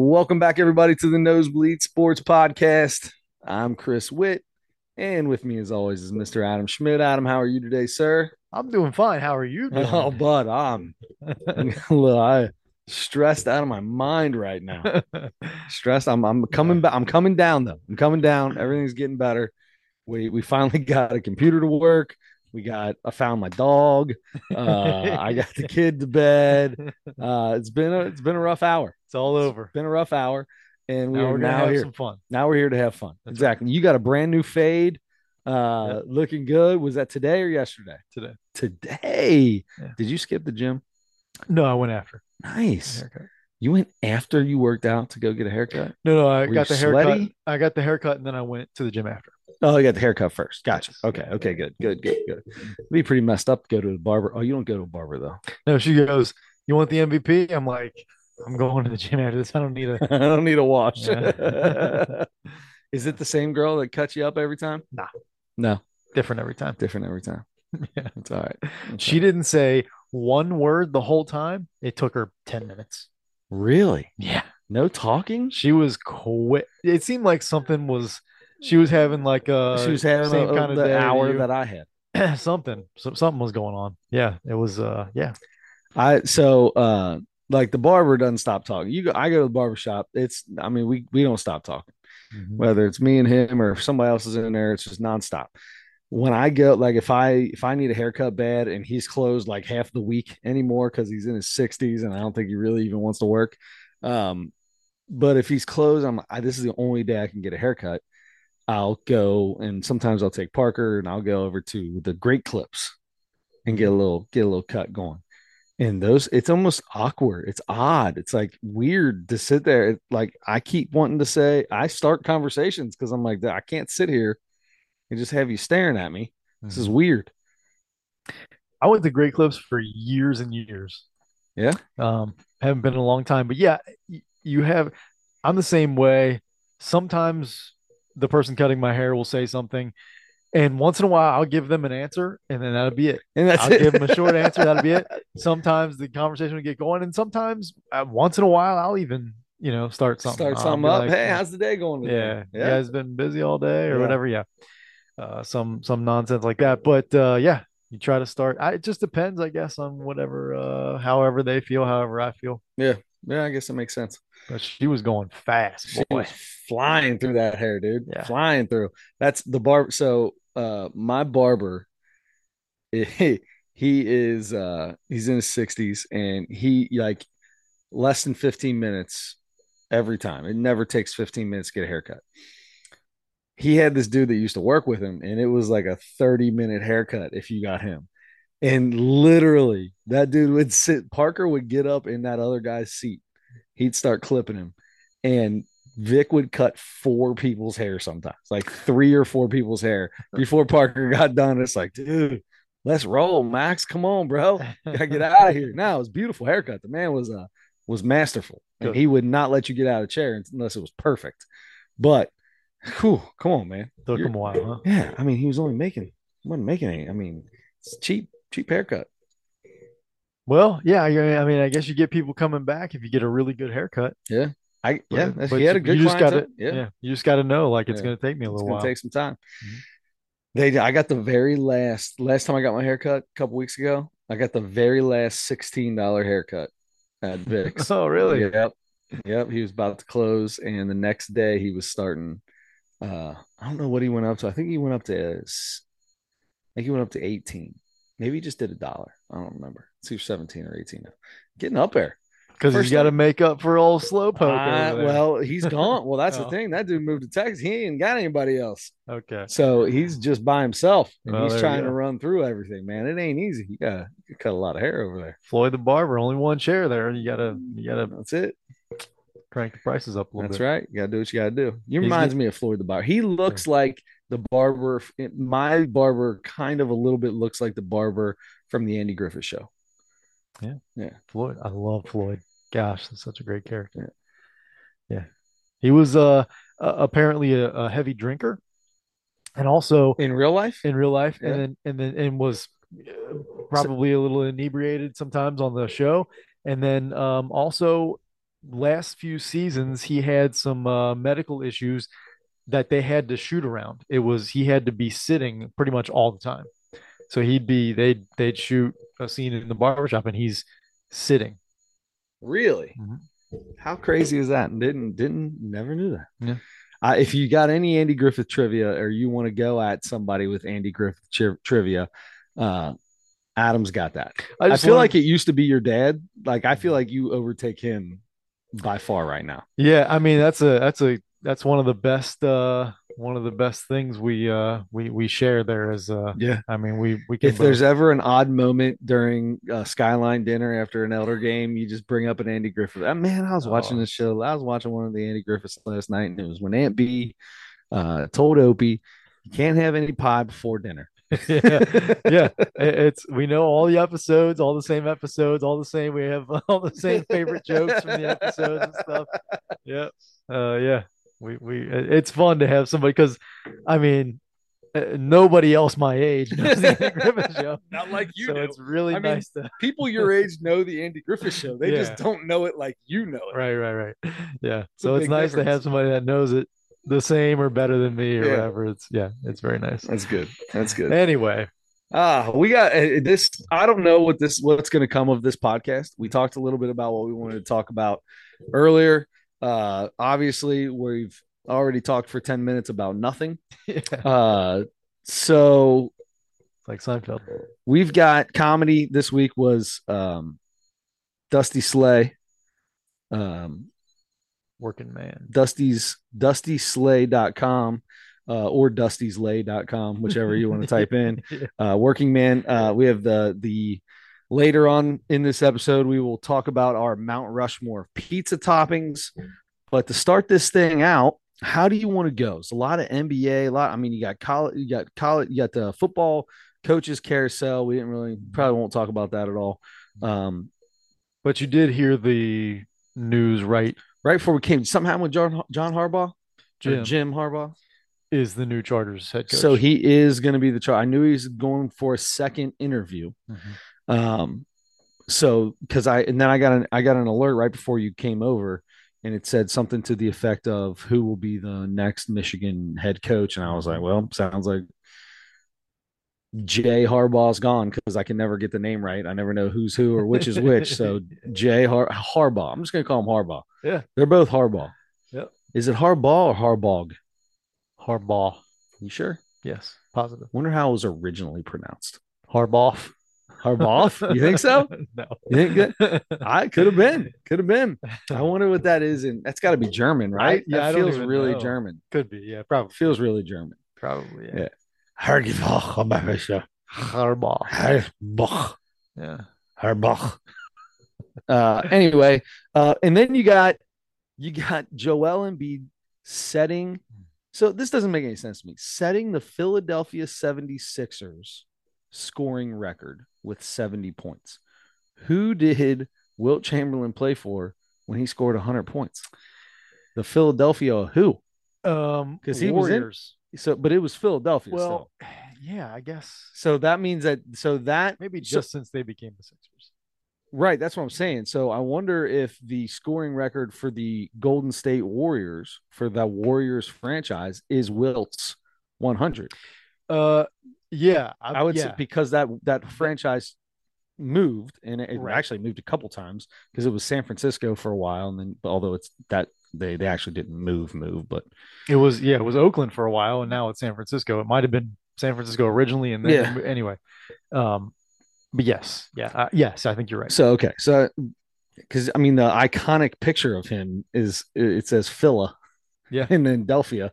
Welcome back, everybody, to the Nosebleed Sports Podcast. I'm Chris Witt, and with me, as always, is Mr. Adam Schmidt. Adam, how are you today, sir? I'm doing fine. How are you doing? Oh, bud, I'm look, I stressed out of my mind right now. stressed. I'm I'm coming back. I'm coming down though. I'm coming down. Everything's getting better. We we finally got a computer to work. We got I found my dog. Uh, I got the kid to bed. Uh, it's been a it's been a rough hour. It's all over. It's been a rough hour, and we Now are we're now here. some fun. Now we're here to have fun. That's exactly. You got a brand new fade. Uh, Yep. looking good. Was that today or yesterday? Today. Today. Yeah. Did you skip the gym? No, I went after Nice. haircut. You went after you worked out to go get a haircut. No, no, I Were got the haircut. sweaty? I got the haircut, and then I went to the gym after. Oh, you got the haircut first. Gotcha. Okay. Okay. Good. Good. Good. Good. It'd be pretty messed up to go to the barber. Oh, you don't go to a barber though. No, she goes, "You want the MVP?" I'm like, "I'm going to the gym after this. I don't need a. I don't need a wash. Yeah. Is it the same girl that cuts you up every time? Nah. No, Different every time. different every time. Yeah. It's all right. She didn't say one word the whole time. It took her ten minutes. Really? Yeah, No talking? she was quick. It seemed like something was. She was having like a she was having the same a, kind of hour you- that I had. something so, something was going on yeah it was uh yeah I so uh like the barber doesn't stop talking. You go I go to the barber shop. It's I mean, we we don't stop talking. Whether it's me and him or if somebody else is in there, it's just nonstop. When I go, like if I if I need a haircut bad and he's closed like half the week anymore because he's in his sixties and I don't think he really even wants to work. Um, but if he's closed, I'm I, this is the only day I can get a haircut. I'll go and sometimes I'll take Parker and I'll go over to the Great Clips and get a little get a little cut going. And those, it's almost awkward. It's odd. It's like weird to sit there. It- Like I keep wanting to say, I start conversations because I'm like, I can't sit here and just have you staring at me. This is weird. i went to great clips for years and years Yeah. um haven't been in a long time but yeah you have i'm the same way sometimes the person cutting my hair will say something and once in a while i'll give them an answer and then that'll be it And that's i'll it. give them a short answer that'll be it sometimes the conversation will get going and sometimes uh, once in a while i'll even you know start something Start something up. like, hey, how's the day going? today? yeah, you Yeah. guys been busy all day or Yeah. whatever yeah uh some some nonsense like that but uh yeah you try to start I, it just depends i guess on whatever uh however they feel however i feel Yeah. Yeah. I guess it makes sense. but she was going fast She boy was flying through that hair, dude. Yeah. Flying through. That's the barber. So uh my barber, he, is uh he's in his 60s and he like less than 15 minutes every time. It never takes 15 minutes to get a haircut. He had this dude that used to work with him, and it was like a 30 minute haircut if you got him. And literally, that dude would sit, Parker would get up in that other guy's seat. He'd start clipping him. And Vic would cut four people's hair sometimes, like three or four people's hair before Parker got done. It's like, dude, let's roll, Max. Come on, bro. Gotta get out of here. Now it was a beautiful haircut. The man was uh was masterful. And Good. he would not let you get out of chair unless it was perfect. But whew, come on, man. took You're- him a while huh Yeah, I mean, he was only making wasn't making any. I mean, it's cheap, cheap haircut. well yeah i mean i guess you get people coming back if you get a really good haircut I yeah, but, he had a good you just gotta yeah. yeah. you just gotta know like it's Yeah. gonna take me a It's little gonna while take some time. Mhm. They, I got the very last last time I got my haircut a couple weeks ago. I got the very last sixteen dollar haircut at Vic's. oh really Yep, yep. He was about to close, and the next day he was starting. Uh, I don't know what he went up to. I think he went up to. I think he went up to eighteen. Maybe he just did a dollar. I don't remember. It's either seventeen or eighteen. Getting up there. Because First he's got to make up for old slowpoke Uh, over well, he's gone. Well, that's the Oh. thing. That dude moved to Texas. He ain't got anybody else. okay So he's just by himself and Well, he's trying to run through everything, man. It ain't easy. You gotta you cut a lot of hair over there. floyd the barber only one chair there you gotta you gotta That's it. crank the prices up a little That's bit right. You gotta do what you gotta do. He He's reminds me of Floyd the barber. He looks like the barber. My barber kind of a little bit looks like the barber from the Andy Griffith show. Yeah. Yeah. Floyd. I love Floyd. Gosh, that's such a great character. Yeah. He was uh, uh apparently a, a heavy drinker and also In real life, in real life Yeah. and then and then and was uh, probably a little inebriated sometimes on the show and then um also last few seasons he had some uh, medical issues that they had to shoot around. It was he had to be sitting pretty much all the time. So he'd be they'd they'd shoot a scene in the barbershop and he's sitting. Really? Mm-hmm. How crazy is that? Didn't didn't never knew that. Yeah. Uh, if you got any Andy Griffith trivia or you want to go at somebody with Andy Griffith tri- trivia, uh, Adam's got that. I, I feel like it used to be your dad. Like I feel like you overtake him by far right now. Yeah, I mean that's a that's a that's one of the best uh one of the best things we uh we we share there is uh yeah i mean we we can if there's ever an odd moment during uh, skyline dinner after an elder game you just bring up an andy griffith uh, man i was watching oh. this show i was watching one of the andy griffiths last night and it was when aunt Bee uh told opie you can't have any pie before dinner yeah, yeah. It's we know all the episodes, all the same episodes, all the same. We have all the same favorite jokes from the episodes and stuff. Yeah, uh, yeah we we it's fun to have somebody because I mean uh, nobody else my age knows the Andy Griffith show. Not like you. So do. it's really I nice mean, to people your age know the Andy Griffith show. They yeah. just don't know it like you know it. Right, right, right. Yeah. It's so it's nice difference. to have somebody that knows it the same or better than me or yeah. whatever. It's yeah, it's very nice. That's good. That's good. Anyway, Ah, we got uh, this. I don't know what this what's going to come of this podcast. We talked a little bit about what we wanted to talk about earlier. Uh, obviously, we've already talked for 10 minutes about nothing. Yeah. Uh, so, like Seinfeld. We've got comedy this week was um, Dusty Slay. Um, Working man. Dusty's dustyslay.com uh, or dustyslay.com, whichever you want to type in. yeah. uh, working man. Uh, we have the, the, Later on in this episode, we will talk about our Mount Rushmore pizza toppings. But to start this thing out, how do you want to go? It's a lot of NBA, a lot. I mean, you got college, you got college, you got the football coaches carousel. We didn't really, probably won't talk about that at all. Um, but you did hear the news right right before we came. Something happened with John, John Harbaugh, Jim. Jim Harbaugh is the new Chargers head coach. So he is going to be the char. I knew he's going for a second interview. Mm-hmm. Um, so because I and then I got an I got an alert right before you came over, and it said something to the effect of who will be the next Michigan head coach, and I was like, well, sounds like Jay Harbaugh's gone because I can never get the name right. I never know who's who or which is which. So Jay Har- Harbaugh. I'm just gonna call him Harbaugh. Yeah, they're both Harbaugh. Yep. Is it Harbaugh or Harbaugh? Harbaugh. You sure? Yes, positive. Wonder how it was originally pronounced. Harbaugh. Harbaugh? You think so? no. You think? I could have been. Could have been. I wonder what that is. And that's got to be German, right? I, yeah, that feels really know. German. Could be. Yeah, probably. Feels really German. Probably. Yeah. yeah. Harbaugh. Harbaugh. Yeah. Harbaugh. Uh, anyway, uh, and then you got you got Joel Embiid setting. So this doesn't make any sense to me. Setting the Philadelphia 76ers scoring record with 70 points. Who did Wilt Chamberlain play for when he scored 100 points? The Philadelphia who? Um, because he Warriors. was in. So, but it was Philadelphia. Well, still. yeah, I guess. So that means that. So that maybe just so, since they became the Sixers. Right, that's what I'm saying. So I wonder if the scoring record for the Golden State Warriors for the Warriors franchise is Wilt's 100. Uh, yeah, I, I would yeah. say because that that franchise moved and it, right. actually moved a couple times because it was San Francisco for a while and then although it's that they they actually didn't move move but it was yeah it was Oakland for a while and now it's San Francisco it might have been San Francisco originally and then yeah. anyway um but yes yeah uh, yes I think you're right so okay so because I mean the iconic picture of him is it says Phila yeah in then Delphia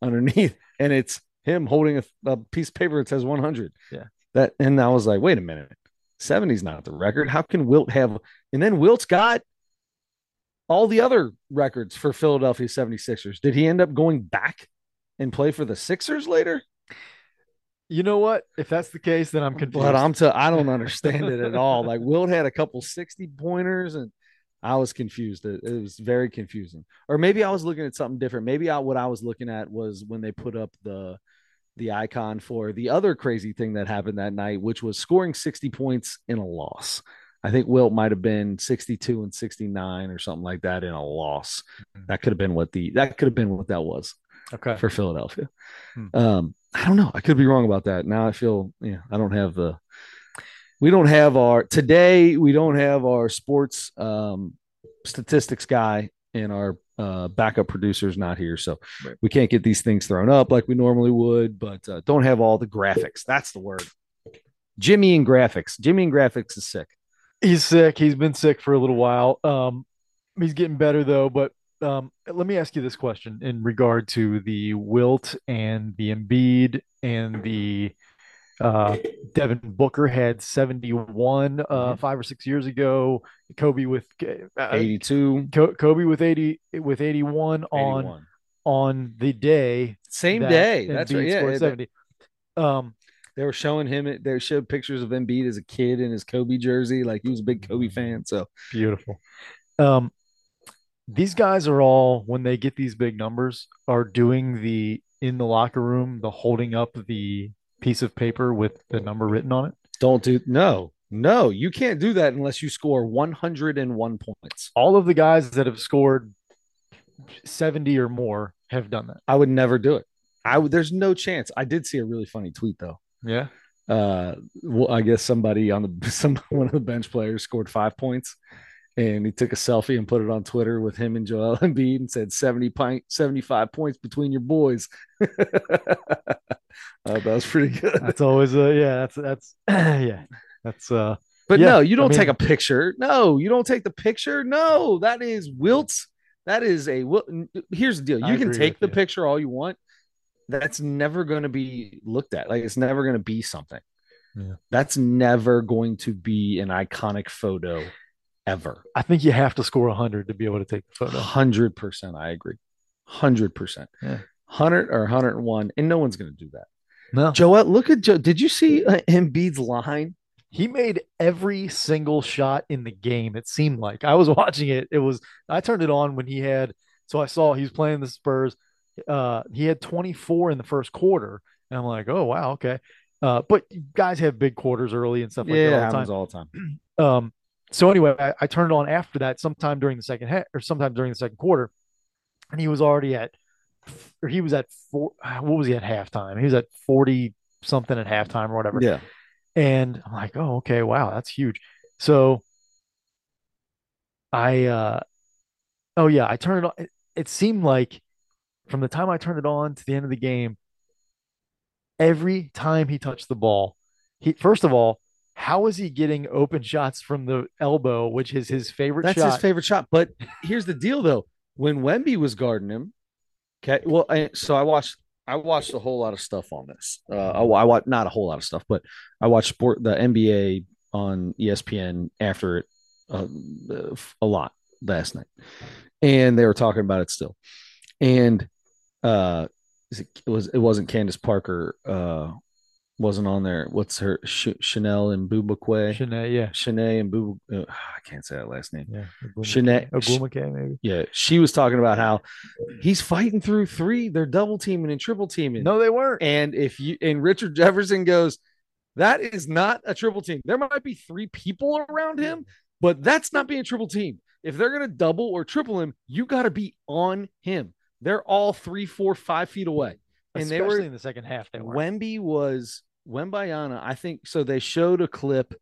underneath and it's him holding a, a piece of paper that says 100. Yeah. That and I was like, wait a minute, 70's not the record. How can Wilt have? And then Wilt's got all the other records for Philadelphia 76ers. Did he end up going back and play for the Sixers later? You know what? If that's the case, then I'm confused. But I'm t- I don't understand it at all. Like Wilt had a couple 60 pointers and I was confused. It, it, was very confusing. Or maybe I was looking at something different. Maybe I, what I was looking at was when they put up the the icon for the other crazy thing that happened that night, which was scoring 60 points in a loss. I think Wilt might have been 62 and 69 or something like that in a loss. Mm-hmm. That could have been what the that could have been what that was. Okay. For Philadelphia. Hmm. Um, I don't know. I could be wrong about that. Now I feel yeah, I don't have the we don't have our today we don't have our sports um statistics guy and our uh, backup producers not here. So right. we can't get these things thrown up like we normally would but uh, don't have all the graphics. That's the word. Jimmy and graphics. Jimmy and graphics is sick. He's sick. He's been sick for a little while. Um he's getting better though but um let me ask you this question in regard to the wilt and the Embiid and the uh, Devin Booker had 71 uh, mm-hmm. five or six years ago. Kobe with uh, 82. Kobe with 80 with 81 on 81. on the day. Same that day. That's right. Yeah, 70. Um, they were showing him. They showed pictures of Embiid as a kid in his Kobe jersey. Like he was a big Kobe fan. So beautiful. Um, these guys are all when they get these big numbers are doing the in the locker room the holding up the piece of paper with the number written on it? Don't do no. No, you can't do that unless you score 101 points. All of the guys that have scored 70 or more have done that. I would never do it. I would there's no chance. I did see a really funny tweet though. Yeah. Uh well, I guess somebody on the some one of the bench players scored 5 points and he took a selfie and put it on Twitter with him and Joel Embiid and said 70 pint 75 points between your boys. Uh, that was pretty good. That's always a yeah. That's that's yeah. That's uh. But yeah, no, you don't I mean, take a picture. No, you don't take the picture. No, that is Wilt's. That is a. wilt. Here's the deal. You I can take the you. picture all you want. That's never going to be looked at. Like it's never going to be something. Yeah. That's never going to be an iconic photo ever. I think you have to score 100 to be able to take the photo. 100%. I agree. 100%. Yeah. 100 or 101. And no one's going to do that. No. Joel, look at Joe. Did you see uh, Embiid's line? He made every single shot in the game. It seemed like I was watching it. It was I turned it on when he had so I saw he was playing the Spurs. Uh, he had 24 in the first quarter, and I'm like, oh wow, okay. Uh, but guys have big quarters early and stuff like yeah, that. Yeah, happens all the time. um, so anyway, I, I, turned it on after that, sometime during the second half or sometime during the second quarter, and he was already at or he was at four. What was he at halftime? He was at forty something at halftime or whatever. Yeah. And I'm like, oh, okay, wow, that's huge. So I, uh, oh yeah, I turned it on. It, it seemed like from the time I turned it on to the end of the game, every time he touched the ball, he first of all, how is he getting open shots from the elbow, which is his favorite That's shot? his favorite shot. But here's the deal though. When Wemby was guarding him, Okay. Well, I, so I watched I watched a whole lot of stuff on this. Uh, I, I watched not a whole lot of stuff, but I watched sport the NBA on ESPN after it uh, a lot last night, and they were talking about it still. And uh, it was it wasn't Candace Parker uh, wasn't on there. What's her Ch- Chanel and Bubakwe? Chanel, yeah. Chanel and Bub. Uh, I can't say that last name. Yeah, Chanel. Ogwumike, maybe. Yeah, she was talking about how he's fighting through three. They're double teaming and triple teaming. No, they weren't. And if you and Richard Jefferson goes, that is not a triple team. There might be three people around him, but that's not being triple team. If they're gonna double or triple him, you got to be on him. They're all three, four, five feet away and Especially they were in the second half. They were. Wemby was Wembanyama. I think so. They showed a clip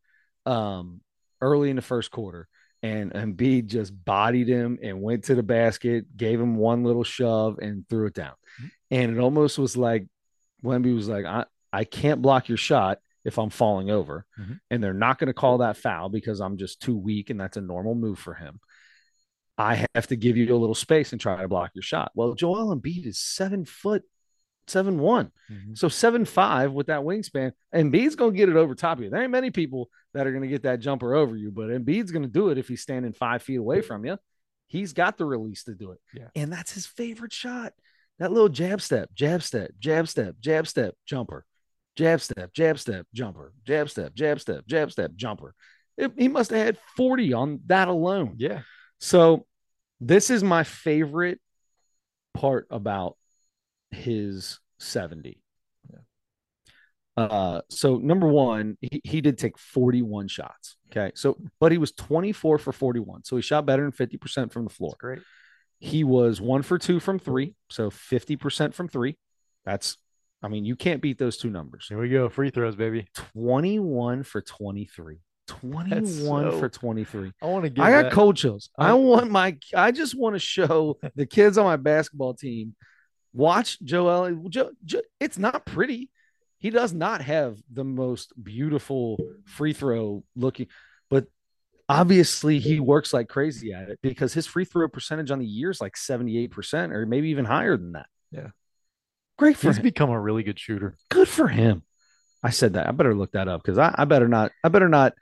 um, early in the first quarter, and Embiid just bodied him and went to the basket, gave him one little shove, and threw it down. Mm-hmm. And it almost was like Wemby was like, "I I can't block your shot." If I'm falling over, mm-hmm. and they're not going to call that foul because I'm just too weak, and that's a normal move for him. I have to give you a little space and try to block your shot. Well, Joel Embiid is seven foot seven one. Mm-hmm. So seven five with that wingspan. And Embiid's gonna get it over top of you. There ain't many people that are gonna get that jumper over you, but Embiid's gonna do it if he's standing five feet away from you. He's got the release to do it. Yeah. And that's his favorite shot. That little jab step, jab step, jab step, jab step, jumper, jab step, jab step, jumper, jab step, jab step, jab step, jumper. It, he must have had 40 on that alone. Yeah. So this is my favorite part about his 70. Yeah. Uh, so number one, he, he did take 41 shots. Okay. So, but he was 24 for 41. So he shot better than 50% from the floor. That's great. He was one for two from three. So 50% from three. That's, I mean, you can't beat those two numbers. Here we go. Free throws, baby. 21 for 23. 21 so- for 23. I want to get I got that. cold chills. I I- want my, I just want to show the kids on my basketball team. Watch Joel. Joe, Joe, it's not pretty. He does not have the most beautiful free throw looking, but obviously he works like crazy at it because his free throw percentage on the year is like 78% or maybe even higher than that. Yeah. Great for He's him. become a really good shooter. Good for him. I said that. I better look that up because I, I better not. I better not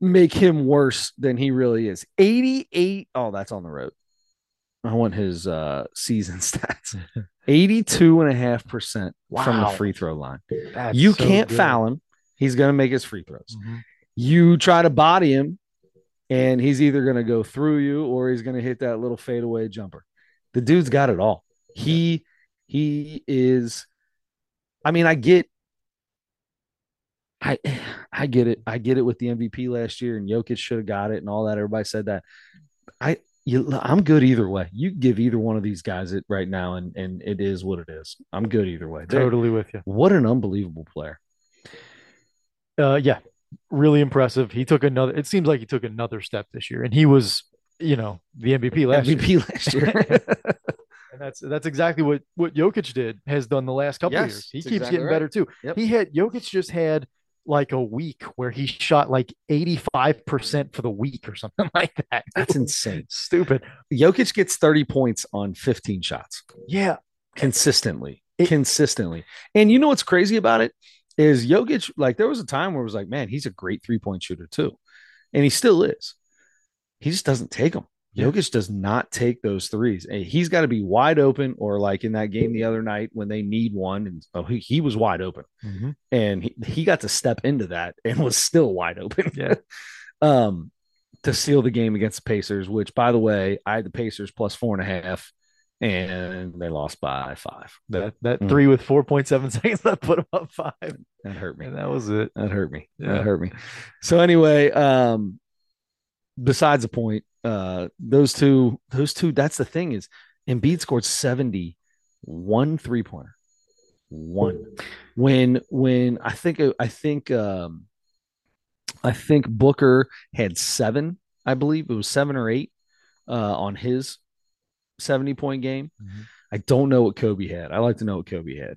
make him worse than he really is. 88. Oh, that's on the road. I want his uh season stats. 82 and a half percent from the free throw line. That's you so can't good. foul him. He's gonna make his free throws. Mhm. You try to body him, and he's either gonna go through you or he's gonna hit that little fadeaway jumper. The dude's got it all. He he is. I mean, I get. I I get it. I get it with the MVP last year, and Jokic should have got it, and all that. Everybody said that. I you, I'm good either way. You give either one of these guys it right now, and and it is what it is. I'm good either way. They're- Totally with you. What an unbelievable player. Uh, yeah, really impressive. He took another. It seems like he took another step this year, and he was, you know, the MVP last year. MVP last year. And that's that's exactly what what Jokic did has done the last couple of Yes, years. He keeps exactly getting right. better too. Yep. He had Jokic just had like a week where he shot like 85% for the week or something like that. That's insane. Stupid. Jokic gets 30 points on 15 shots Yeah. consistently. It- consistently. And you know what's crazy about it is Jokic, like there was a time where it was like, man, he's a great three-point shooter too. And he still is. He just doesn't take them. Yeah. Jokic does not take those threes. He's got to be wide open, or like in that game the other night when they need one, and oh, he, he was wide open, and he, he got to step into that and was still wide open. Yeah. um, to seal the game against the Pacers, which by the way, I had the Pacers plus four and a half, and they lost by five. That That that Mm. three with 4.7 seconds that put him up five. that hurt me. And that was it. That hurt me. Yeah. That hurt me. So anyway, um, besides the point, uh, those two, those two, that's the thing is Embiid scored 70, one three pointer. One. When when I think I think um I think Booker had seven, I believe it was seven or eight uh on his 70 point game. Mhm. I don't know what Kobe had. I like to know what Kobe had.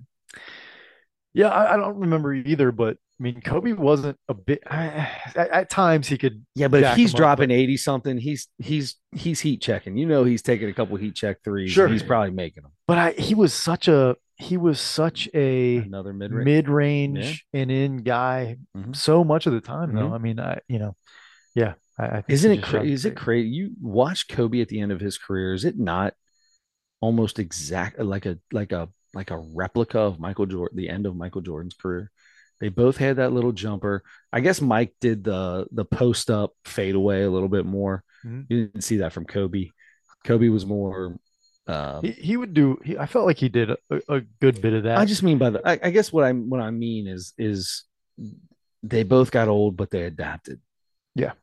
Yeah, I, I don't remember either, but I mean, Kobe wasn't a bit. At, at times, he could. Yeah, but if he's dropping 80 something, he's he's he's heat checking. You know he's taking a couple heat check threes. Sure. He's probably making them. But I, he was such a he was such a Another mid range. mid range and in guy Mhm. so much of the time. Though Mhm. I mean, I you know, yeah, I, I think Isn't it crazy? Is it crazy? You watch Kobe at the end of his career. Is it not almost exact like a like a like a replica of Michael Jordan, the end of Michael Jordan's career? They both had that little jumper. I guess Mike did the the post up fade away a little bit more. Mhm. You didn't see that from Kobe. Kobe was more. Uh, He, he would do. He, I felt like he did a, a good bit of that. I just mean by the. I, I guess what I what I mean is is they both got old, but they adapted. Yeah.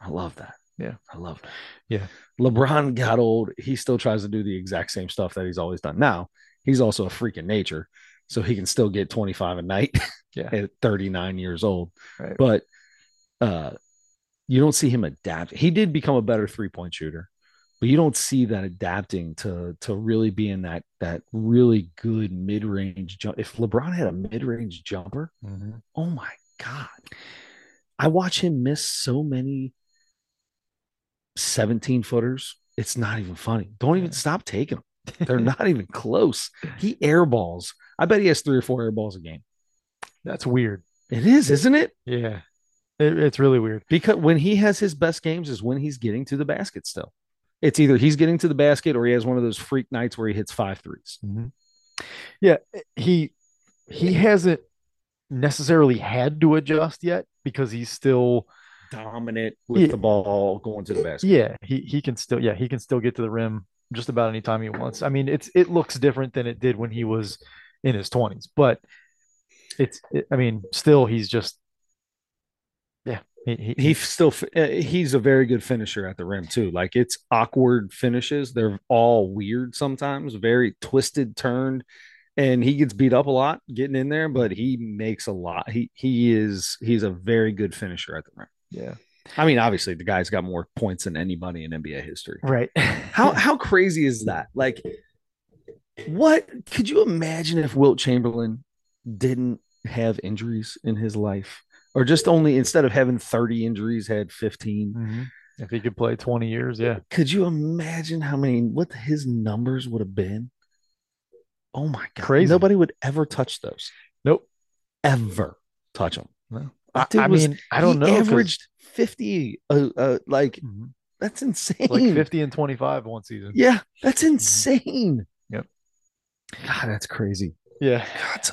I love that. Yeah. I love that. Yeah. LeBron got old. He still tries to do the exact same stuff that he's always done. Now he's also a freak in nature, so he can still get 25 a night Yeah. at 39 years old. Right. But uh you don't see him adapt. He did become a better three-point shooter, but you don't see that adapting to to really being that that really good mid-range jump. If LeBron had a mid-range jumper, Mhm. oh my god. I watch him miss so many 17 footers. It's not even funny. Don't even stop taking them. They're not even close. He airballs. I bet he has three or four airballs a game. That's weird. It is, isn't it? Yeah, it, it's really weird. Because when he has his best games is when he's getting to the basket still. It's either he's getting to the basket or he has one of those freak nights where he hits five threes. Mm-hmm. Yeah, he he hasn't necessarily had to adjust yet because he's still Dominant with Yeah. the ball going to the basket. yeah he he can still yeah he can still get to the rim just about any time he wants. I mean it's it looks different than it did when he was in his twenties, but it's. It, I mean, still, he's just. Yeah, he, he, he still uh, he's a very good finisher at the rim too. Like it's awkward finishes. They're all weird sometimes, very twisted, turned, and he gets beat up a lot getting in there, but he makes a lot. He he is he's a very good finisher at the rim. Yeah. I mean, obviously, the guy's got more points than anybody in NBA history. Right. how how crazy is that? Like, what could you imagine if Wilt Chamberlain didn't have injuries in his life, or just only instead of having thirty injuries, had 15 mm-hmm. If he could play twenty years, yeah. Could you imagine how many what his numbers would have been? Oh my god! Crazy. Nobody would ever touch those. Nope. Ever touch them. No. I, I was, mean, I don't know. Averaged fifty. Uh, uh like mm-hmm. that's insane. Like fifty and twenty five one season. Yeah, that's mm-hmm. insane. Yep. God, that's crazy. Yeah. God.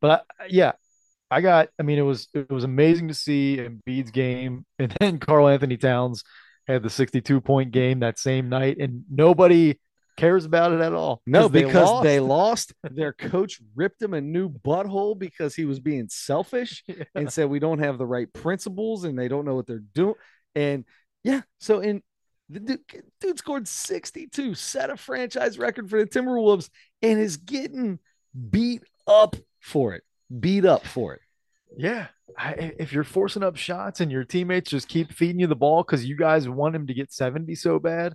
But I, yeah, I got. I mean, it was it was amazing to see Embiid's game, and then Karl-Anthony Towns had the sixty-two point game that same night, and nobody cares about it at all. No, because they lost. they lost. Their coach ripped him a new butthole because he was being selfish yeah. and said we don't have the right principles and they don't know what they're doing. And yeah, so in the dude, dude scored 62, set a franchise record for the Timberwolves, and is getting beat up for it. Beat up for it. Yeah. I, if you're forcing up shots and your teammates just keep feeding you the ball because you guys want him to get 70 so bad,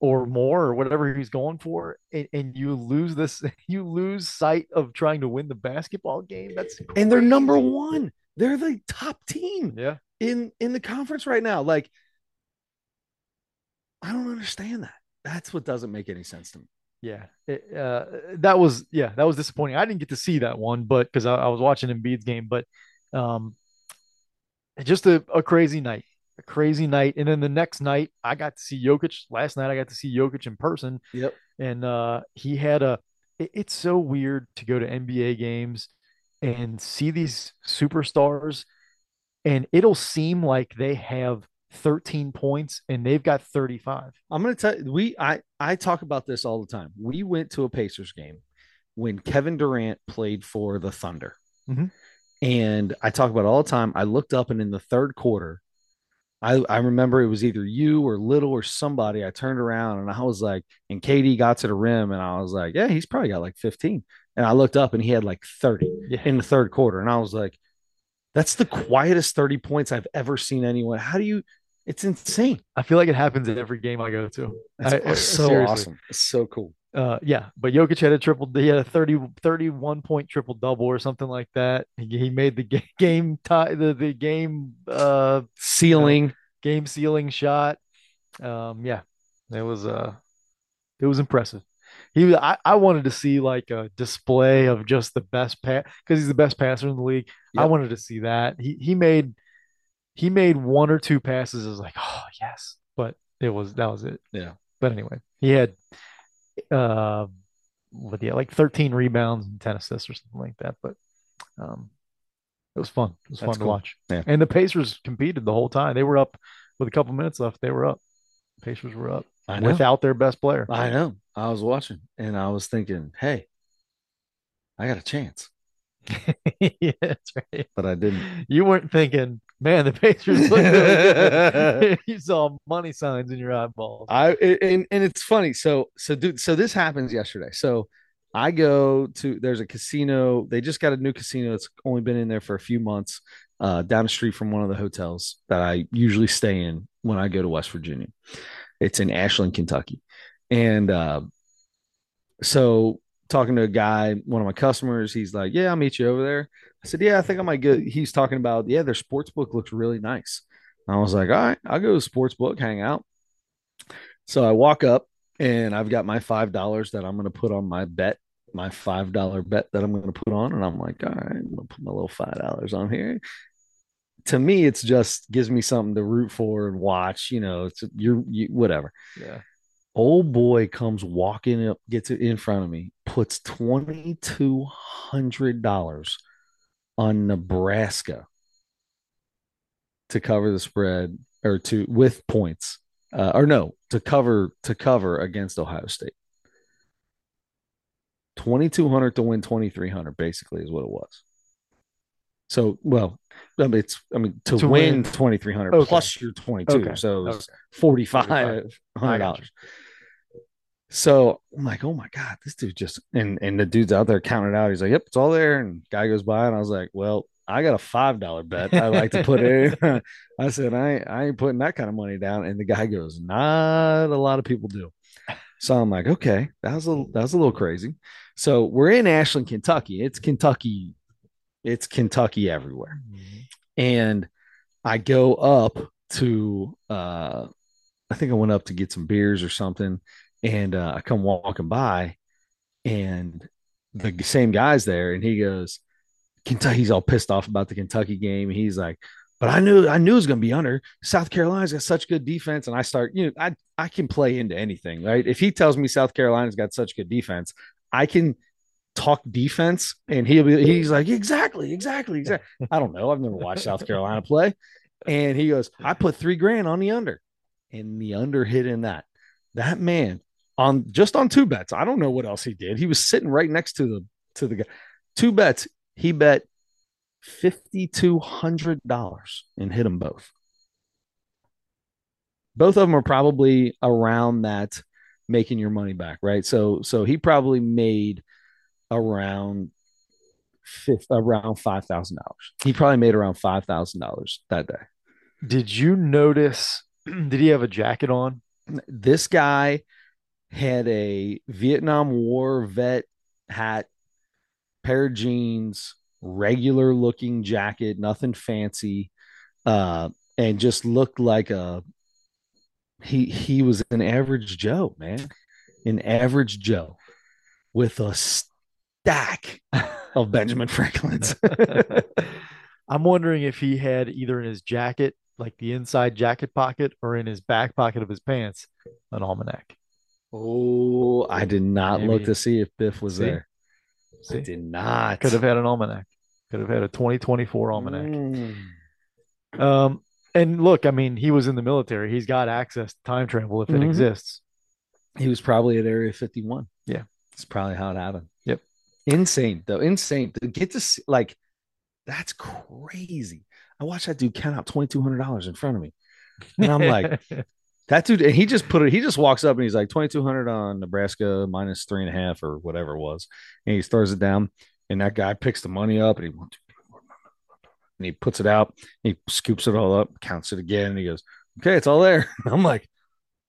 or more or whatever he's going for and, and, you lose this you lose sight of trying to win the basketball game that's crazy. and they're number one. They're the top team yeah. in in the conference right now. Like i don't understand that. That's what doesn't make any sense to me. Yeah it, uh, that was yeah that was disappointing. I didn't get to see that one but because I, I was watching Embiid's game but um just a, a crazy night a crazy night. And then the next night, I got to see Jokic. Last night, I got to see Jokic in person. Yep. And uh, he had a. It, it's so weird to go to NBA games and see these superstars, and it'll seem like they have 13 points and they've got 35. I'm going to tell you, we I I talk about this all the time. We went to a Pacers game when Kevin Durant played for the Thunder. Mm-hmm. And I talk about all the time. I looked up and in the third quarter, I, I remember it was either you or Little or somebody. I turned around and I was like, and KD got to the rim and I was like, yeah, he's probably got like 15. And I looked up and he had like 30 yeah. in the third quarter. And I was like, that's the quietest 30 points I've ever seen anyone. How do you? It's insane. I feel like it happens at every game I go to. That's I, so seriously. awesome. It's so cool. Uh, yeah, but Jokic had a triple. He had a 30, 31 point triple double or something like that. He, he made the game tie the the game uh sealing, you know, game sealing shot. Um, yeah, it was uh, it was impressive. He, I, I wanted to see like a display of just the best pass because he's the best passer in the league. Yep. I wanted to see that. He he made he made one or two passes. I was like, oh yes, but it was that was it. Yeah. But anyway, he had uh, with yeah, like 13 rebounds and 10 assists or something like that. But um, it was fun. It was That's fun cool. to watch. Yeah. And the Pacers competed the whole time. They were up with a couple minutes left. They were up. Pacers were up without their best player. I know. I was watching and I was thinking, hey, I got a chance. yeah, that's right. But I didn't. You weren't thinking, man, the Pacers look good. you saw money signs in your eyeballs. I and and it's funny. So so dude, so this happens yesterday. So I go to there's a casino. They just got a new casino. It's only been in there for a few months. Uh, down the street from one of the hotels that I usually stay in when I go to West Virginia. It's in Ashland, Kentucky, and uh, so talking to a guy, one of my customers, he's like, "Yeah, I'll meet you over there." I said, "Yeah, I think I might go." He's talking about, "Yeah, their sports book looks really nice." I was like, "All right, I'll go to sports book, hang out." So I walk up and I've got my five dollars that I'm going to put on my bet, my five dollar bet that I'm going to put on, and I'm like, "All right, I'm going to put my little five dollars on here." To me, it's just gives me something to root for and watch. You know, it's you're you, whatever. Yeah old boy comes walking up, gets it in front of me, puts twenty two hundred dollars on Nebraska to cover the spread or to with points, uh, or no, to cover to cover against Ohio State. Twenty two hundred to win twenty three hundred, basically, is what it was. So, well, I mean, it's I mean to, To win, win. twenty three hundred Okay. plus your twenty two, Okay. so it's Okay. forty five hundred dollars. So I'm like, oh my god, this dude just and and the dude's out there counting it out. He's like, yep, it's all there. And guy goes by, and I was like, well, I got a five dollar bet. I like to put it in. I said, I ain't- I ain't putting that kind of money down. And the guy goes, not a lot of people do. So I'm like, okay, that was a that was a little crazy. So we're in Ashland, Kentucky. It's Kentucky, it's Kentucky everywhere. And I go up to uh I think I went up to get some beers or something, and uh, I come walking by, and the same guy's there, and he goes, Kentucky's all pissed off about the Kentucky game. He's like, but I knew I knew it was gonna be under. South Carolina's got such good defense, and I start, you know, I I can play into anything, right? If he tells me South Carolina's got such good defense, I can talk defense, and he'll be he's like, exactly, exactly, exactly. I don't know. I've never watched South Carolina play. And he goes, I put three grand on the under. And the under hit in that. That man on just on two bets. I don't know what else he did. He was sitting right next to the to the guy. Two bets. He bet fifty two hundred dollars and hit them both. Both of them are probably around that making your money back, right? So so he probably made around fifth around five thousand dollars. He probably made around five thousand dollars that day. Did you notice? Did he have a jacket on? This guy had a Vietnam War vet hat, pair of jeans, regular looking jacket, nothing fancy, uh, and just looked like a he he was an average Joe, man. An average Joe with a stack of Benjamin Franklin's. I'm wondering if he had either in his jacket, like the inside jacket pocket, or in his back pocket of his pants, an almanac. Oh, I did not look to see if Biff was See? there. I did not. could have had an almanac. Could have had a 2024 almanac. Mm. Um, and look, I mean, he was in the military. He's got access to time travel if it Mhm. exists. He was probably at Area 51. Yeah. That's probably how it happened. Yep. Insane, though. Insane. To get to see, like, that's crazy. I watched that dude count out $2,200 in front of me. And I'm like, that dude, and he just put it, he just walks up and he's like, 2,200 on Nebraska minus three and a half or whatever it was. And he throws it down. And that guy picks the money up and he one, two, three, four, five, and he puts it out. He scoops it all up, counts it again, and he goes, Okay, it's all there. I'm like,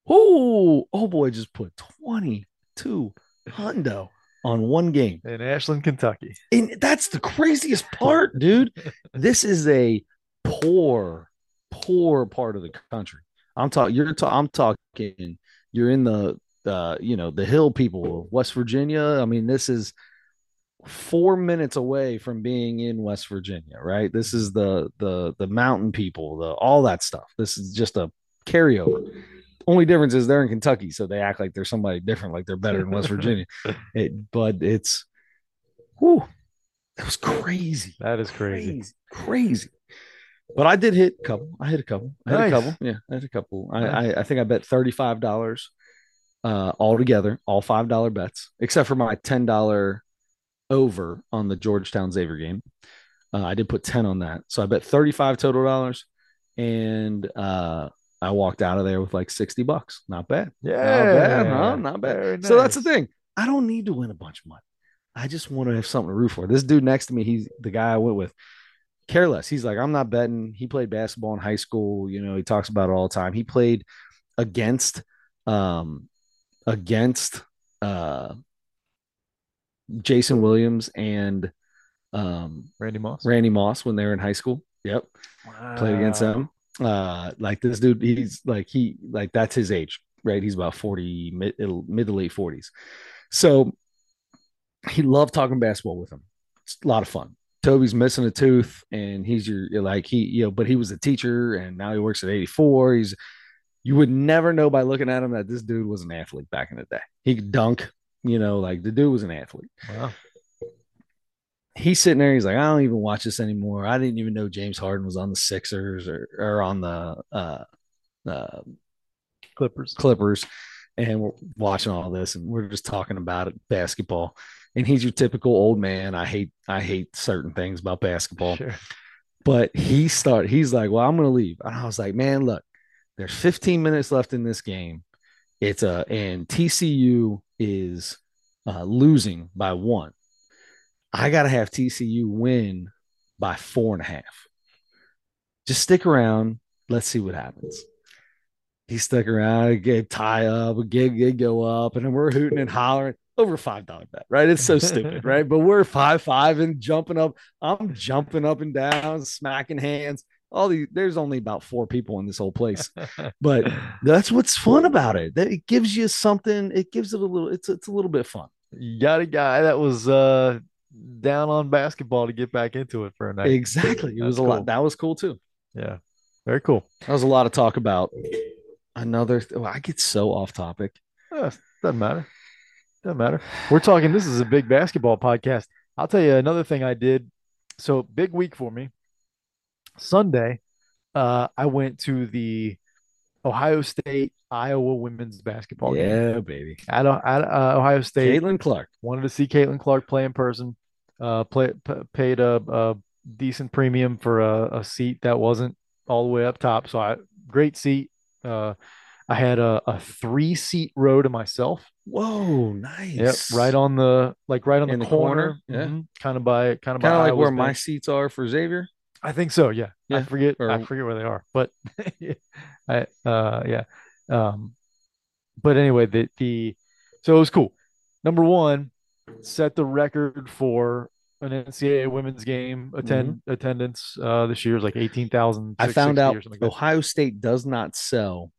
Oh, oh boy, just put 22 hundo on one game. in Ashland, Kentucky. And that's the craziest part, dude. This is a poor, poor part of the country. I'm talking. You're. Ta- I'm talking. You're in the, uh, you know, the hill people, of West Virginia. I mean, this is four minutes away from being in West Virginia, right? This is the the the mountain people, the all that stuff. This is just a carryover. Only difference is they're in Kentucky, so they act like they're somebody different, like they're better in West Virginia. It, but it's, whew, that was crazy That is crazy. crazy, crazy. But I did hit a couple. I hit a couple. I hit Nice. a couple. Yeah, I hit a couple. I, Nice. I I think I bet thirty five dollars uh all together, all five dollar bets, except for my ten dollar over on the Georgetown Xavier game. Uh, I did put ten on that, so I bet thirty five total dollars, and uh I walked out of there with like sixty bucks. Not bad. Yeah, Not bad, huh? Not bad. Very So that's the thing. I don't need to win a bunch of money. I just want to have something to root for. This dude next to me, he's the guy I went with. Careless. He's like, I'm not betting. He played basketball in high school. You know, he talks about it all the time. He played against um against uh Jason Williams and um Randy Moss. Randy Moss when they were in high school. Yep. Played against Wow. them. Uh like this dude, he's like he like that's his age, right? He's about 40, mid, mid to late 40s. So he loved talking basketball with him. It's a lot of fun. Toby's missing a tooth, and he's your like he, you know, but he was a teacher, and now he works at 84. He's you would never know by looking at him that this dude was an athlete back in the day. He could dunk, you know, like the dude was an athlete. Wow. He's sitting there, he's like, I don't even watch this anymore. I didn't even know James Harden was on the Sixers or or on the uh uh Clippers. Clippers, and we're watching all this, and we're just talking about it, basketball. And he's your typical old man. I hate I hate certain things about basketball. Sure. But he started, he's like, Well, I'm gonna leave. And I was like, Man, look, there's 15 minutes left in this game. It's a and TCU is uh, losing by one. I gotta have TCU win by four and a half. Just stick around. Let's see what happens. He stuck around, gave tie up, a gig, gig go up, and then we're hooting and hollering over five dollar bet, right? It's so stupid, right? But we're five five and jumping up. I'm jumping up and down, smacking hands. All these there's only about four people in this whole place, but that's what's fun about it. That it gives you something. It gives it a little. It's it's a little bit fun. You got a guy that was uh down on basketball to get back into it for a night. Exactly. It was a cool. lot. That was cool too. Yeah. Very cool. That was a lot of talk about another. Well, I get so off topic. Uh, doesn't matter. Doesn't matter. We're talking. This is a big basketball podcast. I'll tell you another thing I did. So big week for me. Sunday, uh, I went to the Ohio State Iowa women's basketball game Yeah, baby. at, at uh, Ohio State. Caitlin Clark. Wanted to see Caitlin Clark play in person. Uh, play, p- paid a, a decent premium for a, a seat that wasn't all the way up top. So I great seat. Uh, I had a, a three seat row to myself. Whoa, nice. Yep, right on the like right on In the, the corner. corner, yeah. Mhm, kind of by kind of by Kind of like where my seats are for Xavier. I think so. Yeah, I Yeah, forget. I forget where they are, but I uh yeah. Um, but anyway, the the so it was cool. Number one, set the record for an NCAA women's game attend attendance. Uh, this year is like eighteen thousand. Mm-hmm. I found out. Ohio State does not sell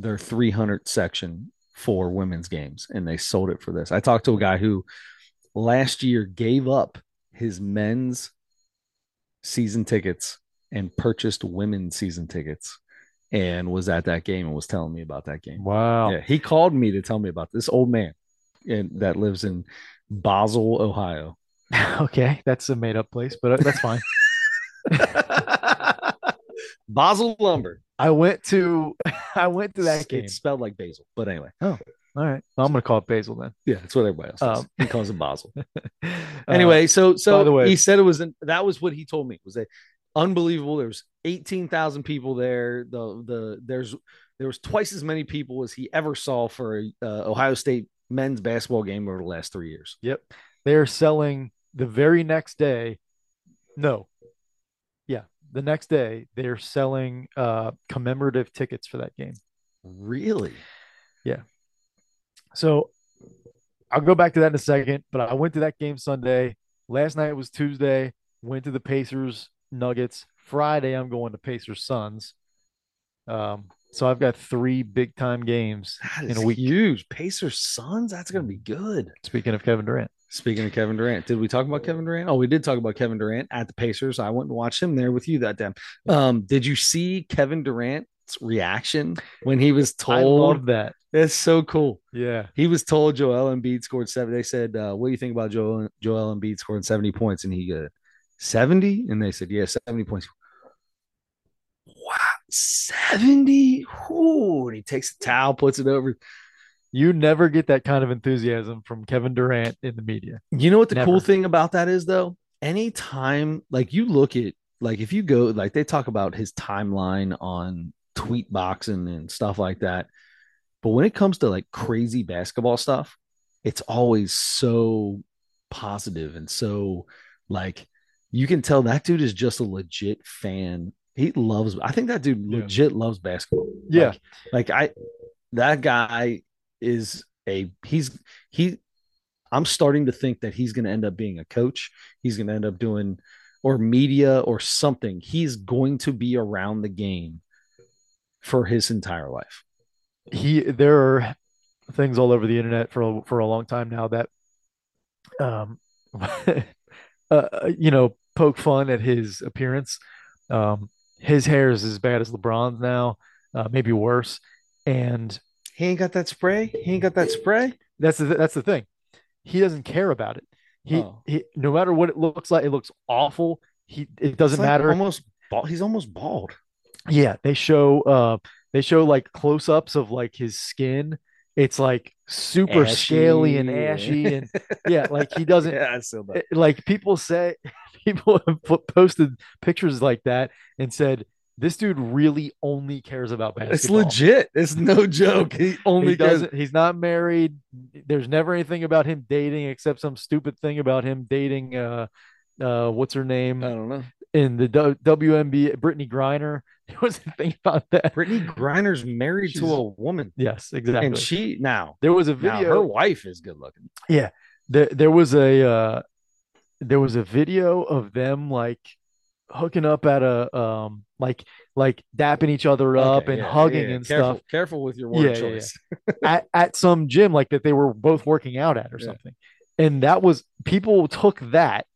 their 300 section for women's games, and they sold it for this. I talked to a guy who last year gave up his men's season tickets and purchased women's season tickets and was at that game and was telling me about that game. Wow. Yeah, he called me to tell me about this old man and that lives in Basel, Ohio. okay, that's a made up place, but uh, that's fine. Basel lumber. I went to I went to that game. It's spelled like basil, but anyway, Oh, All right, well, I'm gonna call it Basil then. yeah, that's what everybody else. Um, he calls it Basel. Uh, anyway, so so by the way- he said it was an, that was what he told me was a unbelievable. There was eighteen thousand people there. The the there's there was twice as many people as he ever saw for a uh, Ohio State men's basketball game over the last three years. Yep. They're selling the very next day. No. Yeah. The next day, they're selling uh, commemorative tickets for that game. Really? Yeah. So I'll go back to that in a second, but I went to that game Sunday. Last night was Tuesday. Went to the Pacers Nuggets. Friday, I'm going to Pacers Suns. Um, so I've got three big time games in a week. huge. Pacers Suns. That's gonna be good. Speaking of Kevin Durant, Speaking of Kevin Durant, did we talk about Kevin Durant? Oh, we did talk about Kevin Durant at the Pacers. I went and watched him there with you that time. Um, did you see Kevin Durant's reaction when he was told? I love that. That's so cool. Yeah. He was told Joel Embiid scored seven. They said, uh, "What do you think about Joel Joel Embiid scoring seventy points?" And he goes, 70? And they said, "Yeah, seventy points." Wow, seventy! Ooh, and he takes the towel, puts it over. You never get that kind of enthusiasm from Kevin Durant in the media. You know what the Never. cool thing about that is though? Anytime like you look at like if you go like they talk about his timeline on tweet boxing and stuff like that. But when it comes to like crazy basketball stuff, it's always so positive and so like you can tell that dude is just a legit fan. He loves I think that dude Yeah. legit loves basketball. Yeah. Like, like I that guy is a he's he I'm starting to think that he's going to end up being a coach. He's going to end up doing or media or something. He's going to be around the game for his entire life. he there are things all over the internet for a, for a long time now that um uh, you know poke fun at his appearance um his hair is as bad as LeBron's now uh, maybe worse and He ain't got that spray. He ain't got that spray. that's the that's the thing he doesn't care about it he, Oh. he no matter what it looks like it looks awful he it doesn't like matter Almost bald. He's almost bald. Yeah, they show uh they show like close-ups of like his skin it's like super ashy. scaly and ashy and yeah like he doesn't yeah, I still like people say people have posted pictures like that and said this dude really only cares about basketball. It's legit. It's no joke. He only he doesn't. He's not married. There's never anything about him dating except some stupid thing about him dating. Uh, uh, what's her name? I don't know. In the w- WNBA, Brittney Griner. There was a thing about that. Brittney Griner's married She's, to a woman. Yes, exactly. And she now there was a video. her wife is good looking. Yeah, there there was a uh, there was a video of them like hooking up at a um like like dapping each other up okay, and yeah, hugging yeah, and careful, stuff. Careful with your word choice. at at some gym like that they were both working out at or something. And that was people took that.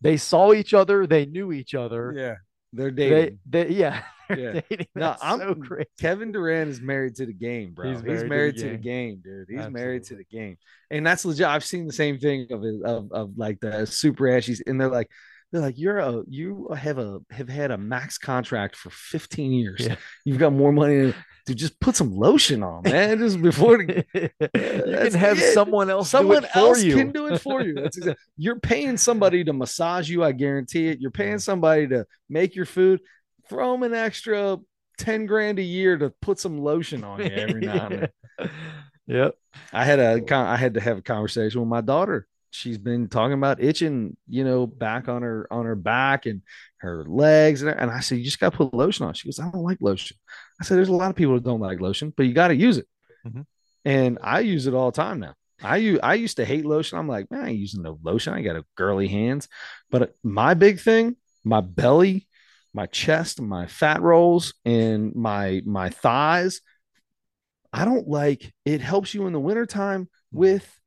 They saw each other, they knew each other. Yeah. They're dating. They, they yeah. Yeah. No, I'm so crazy. Kevin Durant is married to the game, bro. He's married, He's married to, the, to the, game, dude. He's Absolutely. married to the game. And that's legit. I've seen the same thing of of, of like the super ashies, and they're like, they're like, you're a you have a have had a max contract for 15 years. Yeah. You've got more money to just put some lotion on, man. Just before the, you can have it. someone else. Someone else you. can do it for you. That's exactly. You're paying somebody to massage you. I guarantee it. You're paying mm. somebody to make your food. Throw them an extra 10 grand a year to put some lotion on you every now and then. Yep. I had a I had to have a conversation with my daughter she's been talking about itching, you know, back on her on her back and her legs. And, and I said, you just got to put lotion on. She goes, I don't like lotion. I said, there's a lot of people that don't like lotion, but you got to use it. Mm-hmm. And I use it all the time now. I use, I used to hate lotion. I'm like, man, I ain't using no lotion. I got a girly hands. But my big thing, my belly, my chest, my fat rolls, and my my thighs. I don't like it helps you in the wintertime mm-hmm. with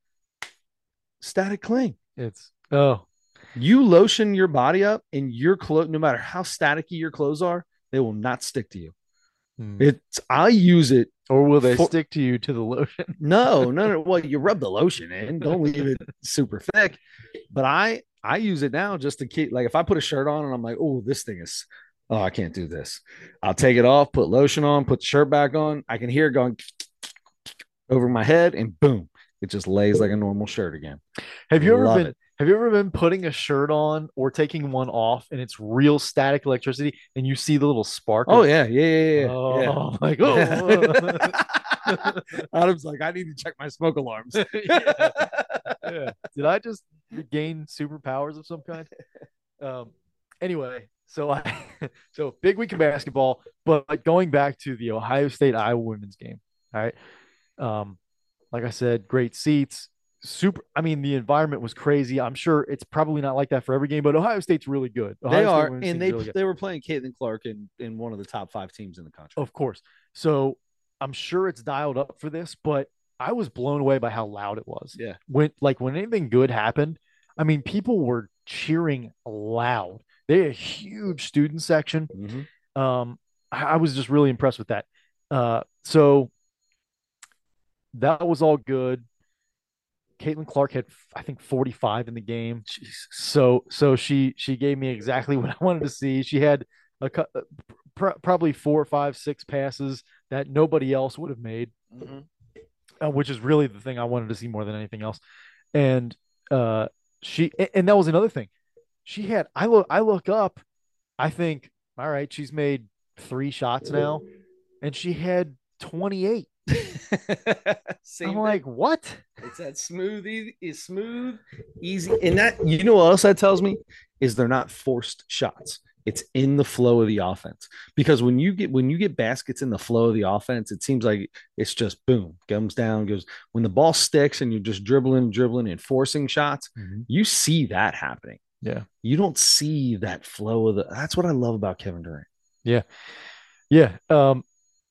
static cling. It's oh, you lotion your body up and your clothes, no matter how staticky your clothes are, they will not stick to you. Hmm. It's I use it. Or will they for, stick to you to the lotion? no, no, no. Well, you rub the lotion in. Don't leave it super thick. But I I use it now just to keep like if I put a shirt on and I'm like, oh, this thing is oh, I can't do this. I'll take it off, put lotion on, put the shirt back on. I can hear it going over my head, and boom, it just lays like a normal shirt again. Have you ever been? It. Have you ever been putting a shirt on or taking one off and it's real static electricity and you see the little spark? Oh yeah, yeah, yeah, yeah. Oh, yeah. like oh. Adam's like, I need to check my smoke alarms. yeah. yeah. Did I just gain superpowers of some kind? Um. Anyway, so I so big week of basketball, but going back to the Ohio State Iowa women's game. All right. Um, like I said, great seats. Super. I mean, the environment was crazy. I'm sure it's probably not like that for every game, but Ohio State's really good. Ohio they are, and they really they were playing Caitlin Clark in in one of the top five teams in the country. Of course. So I'm sure it's dialed up for this, but I was blown away by how loud it was. Yeah. When like when anything good happened, I mean, people were cheering loud. They had a huge student section. Mm-hmm. Um, I, I was just really impressed with that. Uh, so that was all good. Caitlin Clark had, I think, 45 in the game. Jeez. So, so she she gave me exactly what I wanted to see. She had a uh, pr- probably four, five, six passes that nobody else would have made, mm-hmm. uh, which is really the thing I wanted to see more than anything else. And uh, she, and that was another thing. She had. I look. I look up. I think, all right, she's made three shots now, and she had 28. I'm thing. like, what? It's that smooth, is smooth, easy, and that you know what else that tells me is they're not forced shots. It's in the flow of the offense because when you get when you get baskets in the flow of the offense, it seems like it's just boom, comes down, goes. When the ball sticks and you're just dribbling, dribbling, and forcing shots, mm-hmm. you see that happening. Yeah, you don't see that flow of the. That's what I love about Kevin Durant. Yeah, yeah. Um,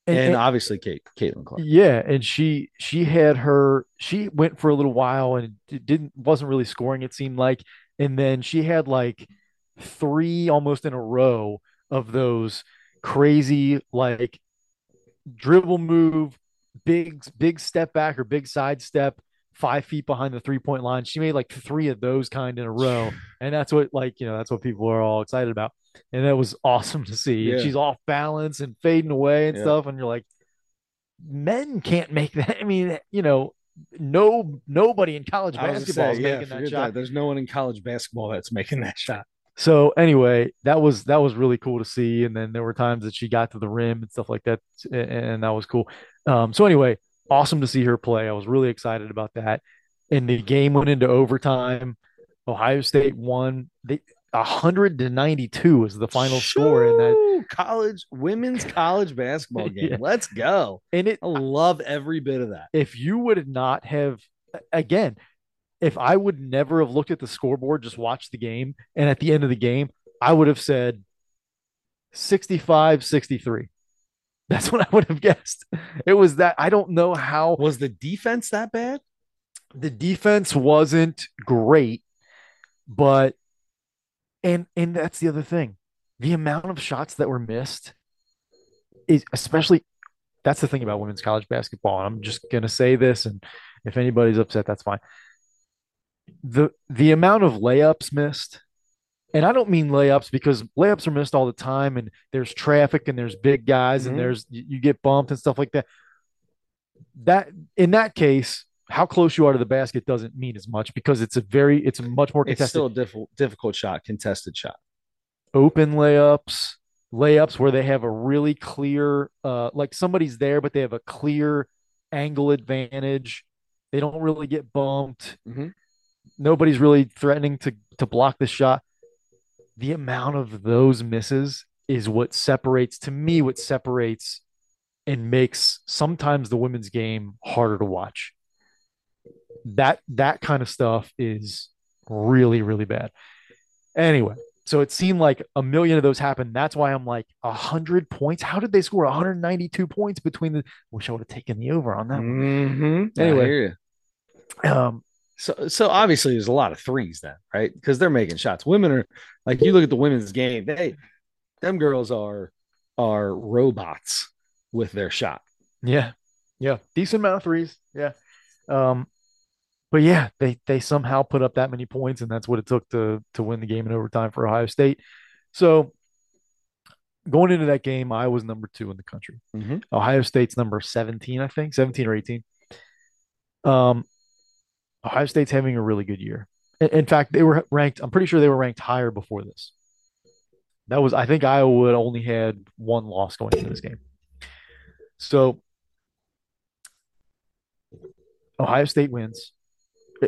and, and, and, obviously Kate Caitlin Clark. Yeah, and she she had her she went for a little while and didn't wasn't really scoring. It seemed like, and then she had like three almost in a row of those crazy like dribble move, big big step back or big side step, five feet behind the three point line. She made like three of those kind in a row, and that's what like you know that's what people are all excited about and that was awesome to see. Yeah. And she's off balance and fading away and yeah. stuff, and you're like, men can't make that. I mean, you know, no nobody in college basketball say, is yeah, making that shot. That. There's no one in college basketball that's making that shot. So anyway, that was that was really cool to see. And then there were times that she got to the rim and stuff like that, and that was cool. Um, so anyway, awesome to see her play. I was really excited about that. And the game went into overtime. Ohio State won. They 100 to 92 was the final Shoo! score in that college women's college basketball game. yeah. Let's go. And it I love every bit of that. If you would not have again, if I would never have looked at the scoreboard, just watched the game, and at the end of the game, I would have said 65 63. That's what I would have guessed. It was that I don't know how was the defense that bad? The defense wasn't great, but and and that's the other thing. The amount of shots that were missed is especially that's the thing about women's college basketball. And I'm just gonna say this, and if anybody's upset, that's fine. The the amount of layups missed, and I don't mean layups because layups are missed all the time, and there's traffic and there's big guys mm-hmm. and there's you get bumped and stuff like that. That in that case, how close you are to the basket doesn't mean as much because it's a very it's a much more contested. It's still a diff- difficult shot, contested shot. Open layups, layups where they have a really clear, uh, like somebody's there, but they have a clear angle advantage. They don't really get bumped. Mm-hmm. Nobody's really threatening to to block the shot. The amount of those misses is what separates to me what separates and makes sometimes the women's game harder to watch that that kind of stuff is really really bad. Anyway, so it seemed like a million of those happened. That's why I'm like a hundred points. How did they score 192 points between the? Wish I would have taken the over on that mm-hmm. Anyway, um, so so obviously there's a lot of threes then, right? Because they're making shots. Women are like you look at the women's game. They, them girls are are robots with their shot. Yeah, yeah, decent amount of threes. Yeah, um, but yeah, they they somehow put up that many points, and that's what it took to to win the game in overtime for Ohio State. So going into that game, I was number two in the country. Mm-hmm. Ohio State's number 17, I think, 17 or 18. Um, Ohio State's having a really good year. In, in fact, they were ranked, I'm pretty sure they were ranked higher before this. That was, I think Iowa only had one loss going into this game. So Ohio State wins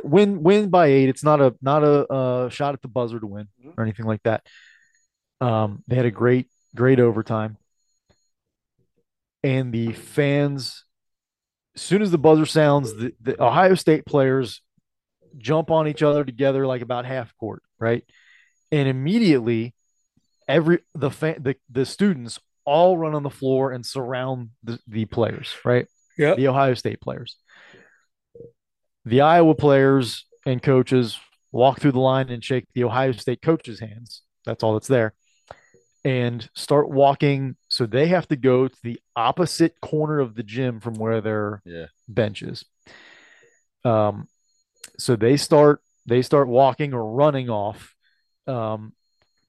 win win by eight. It's not a not a, shot at the buzzer to win mm-hmm. or anything like that. Um, they had a great great overtime, and the fans. As soon as the buzzer sounds, the, the Ohio State players jump on each other together like about half court, right? And immediately, every the fan the, the students all run on the floor and surround the, the players, right? Yeah, the Ohio State players the Iowa players and coaches walk through the line and shake the Ohio State coaches' hands. That's all that's there. And start walking. So they have to go to the opposite corner of the gym from where their yeah. bench is. Um, so they start they start walking or running off. Um,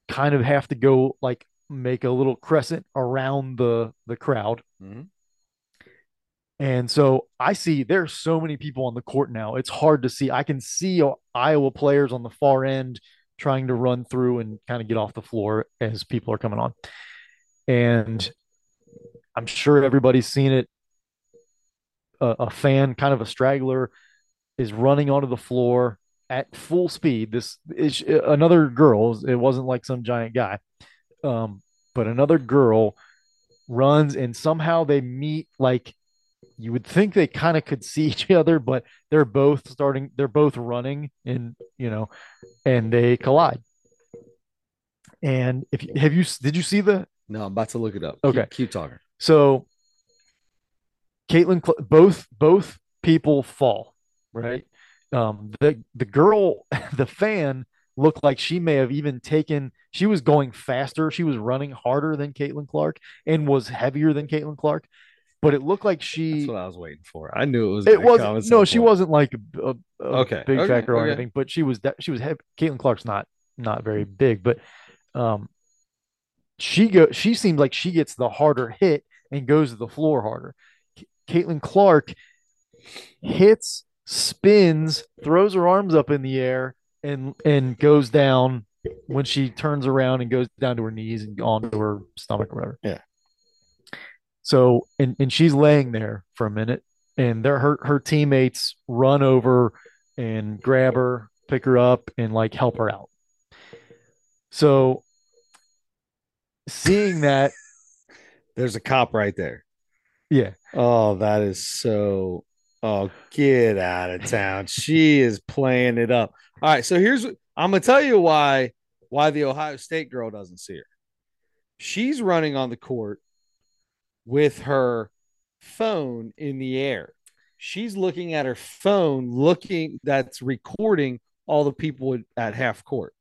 kind of have to go like make a little crescent around the the crowd. Mm-hmm. And so I see there's so many people on the court now. It's hard to see. I can see Iowa players on the far end trying to run through and kind of get off the floor as people are coming on. And I'm sure everybody's seen it. A, a fan, kind of a straggler, is running onto the floor at full speed. This is another girl. It wasn't like some giant guy, um, but another girl runs and somehow they meet like you would think they kind of could see each other, but they're both starting, they're both running and, you know, and they collide. And if have you, did you see the? No, I'm about to look it up. Okay. Keep, keep talking. So Caitlin, both, both people fall, right? Um, the, the girl, the fan looked like she may have even taken, she was going faster. She was running harder than Caitlin Clark and was heavier than Caitlin Clark but it looked like she. That's what I was waiting for. I knew it was. It was no, she wasn't like a, a, okay big okay, factor or okay. anything, but she was. That She was heavy. Caitlin Clark's not not very big, but um, she go. She seems like she gets the harder hit and goes to the floor harder. Caitlin Clark hits, spins, throws her arms up in the air, and and goes down when she turns around and goes down to her knees and onto her stomach or whatever. Yeah. So and and she's laying there for a minute, and their her her teammates run over and grab her, pick her up, and like help her out. So seeing that, There's a cop right there. yeah, Oh, that is so. Oh, get out of town. She is playing it up. All right, so here's I'm gonna tell you why why the Ohio State girl doesn't see her. She's running on the court with her phone in the air. She's looking at her phone, looking that's recording all the people at half court.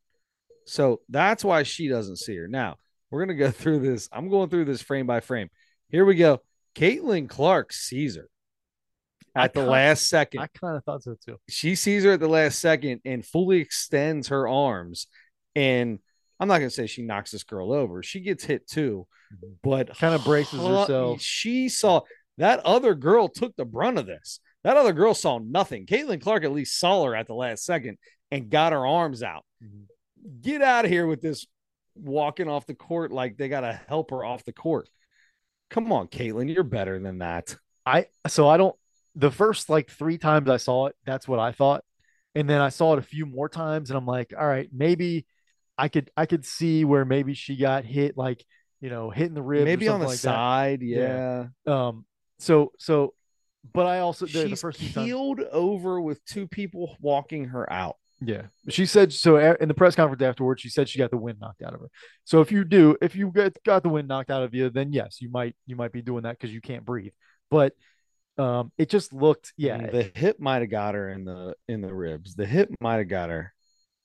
So that's why she doesn't see her. Now we're gonna go through this. I'm going through this frame by frame. Here we go. Caitlin Clark sees her at the kinda- last second. I kind of thought so too. she sees her at the last second and fully extends her arms. And I'm not going to say she knocks this girl over. She gets hit too, Mm-hmm. but Kinda braces huh, herself. She saw that other girl took the brunt of this. That other girl saw nothing. Caitlin Clark at least saw her at the last second and got her arms out. Mm-hmm. Get out of here with this walking off the court like they got to help her off the court. Come on, Caitlin, you're better than that. I so I don't the first like three times I saw it, that's what I thought. And then I saw it a few more times and I'm like, all right, maybe I could I could see where maybe she got hit like, you know, hitting the ribs. or Maybe on the like side. Yeah. that. Um so so but I also the, the first few times, over with two people walking her out. yeah. She said so in the press conference afterwards, she said she got the wind knocked out of her. So if you do, if you get got the wind knocked out of you, then yes, you might you might be doing that because you can't breathe. But um it just looked yeah, the hip might have got her in the in the ribs. The hip might have got her.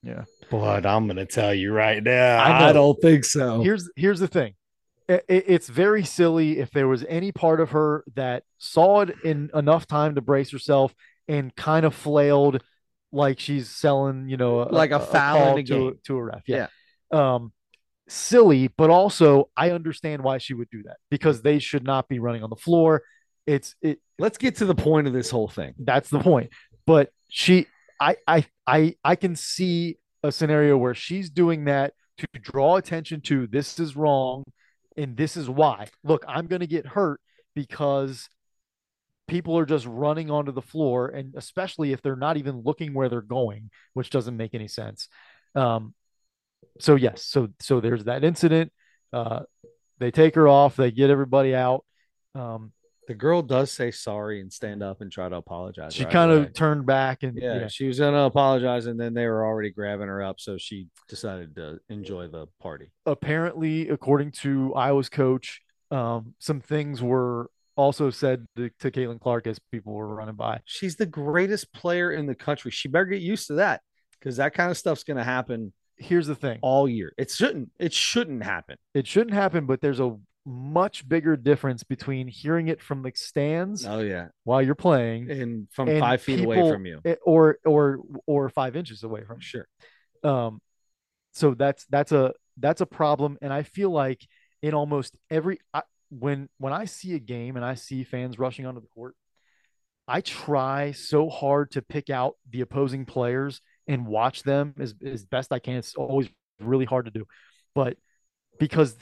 yeah. But I'm gonna tell you right now, I. I, don't think so. here's here's the thing I- I- it's very silly if there was any part of her that saw it in enough time to brace herself and kind of flailed like she's selling you know Like a foul in call the to, to a ref yeah. um silly but also i understand why she would do that because they should not be running on the floor it's it Let's get to the point of this whole thing. that's the point. But she, I, I, I, I can see a scenario where she's doing that to draw attention to this is wrong, and this is why. Look, I'm going to get hurt because people are just running onto the floor, and especially if they're not even looking where they're going, which doesn't make any sense. Um, so yes, so so there's that incident. Uh, they take her off. They get everybody out. Um, The girl does say sorry and stand up and try to apologize. she right kind away. of turned back and yeah, yeah. she was gonna apologize, and then they were already grabbing her up, so she decided to enjoy the party. apparently, according to Iowa's coach, um, some things were also said to, to Caitlin Clark as people were running by. She's the greatest player in the country. She better get used to that because that kind of stuff's gonna happen Here's the thing: all year. It shouldn't. It shouldn't happen. it shouldn't happen, but there's a much bigger difference between hearing it from the stands Oh yeah, while you're playing, and from and five feet away from you. eh, or or or five inches away from. you. Sure. Um, so that's that's a that's a problem, and I feel like in almost every I, when when I see a game and I see fans rushing onto the court, I try so hard to pick out the opposing players and watch them as as best I can. It's always really hard to do, but because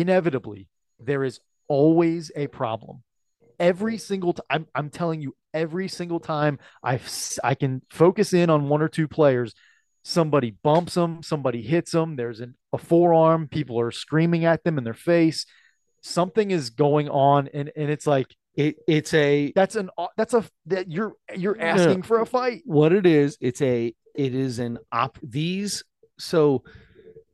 inevitably there is always a problem. Every single time, I'm, I'm telling you, every single time I I can focus in on one or two players, somebody bumps them, somebody hits them. There's an, a forearm. People are screaming at them in their face. Something is going on, and and it's like It it's a that's an that's a that you're you're No. asking for a fight. what it is. It's a it is an op. These so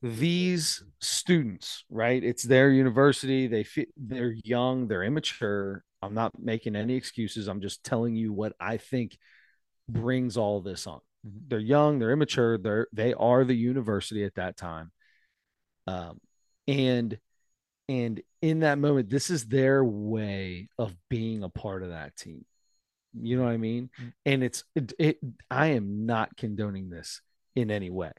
these students, right? It's their university. They fit. They're young. They're immature. I'm not making any excuses. I'm just telling you what I think brings all this on. They're young. They're immature. They're they are the university at that time. Um, and and in that moment, this is their way of being a part of that team. You know what I mean? Mm. And it's it, it I am not condoning this in any way.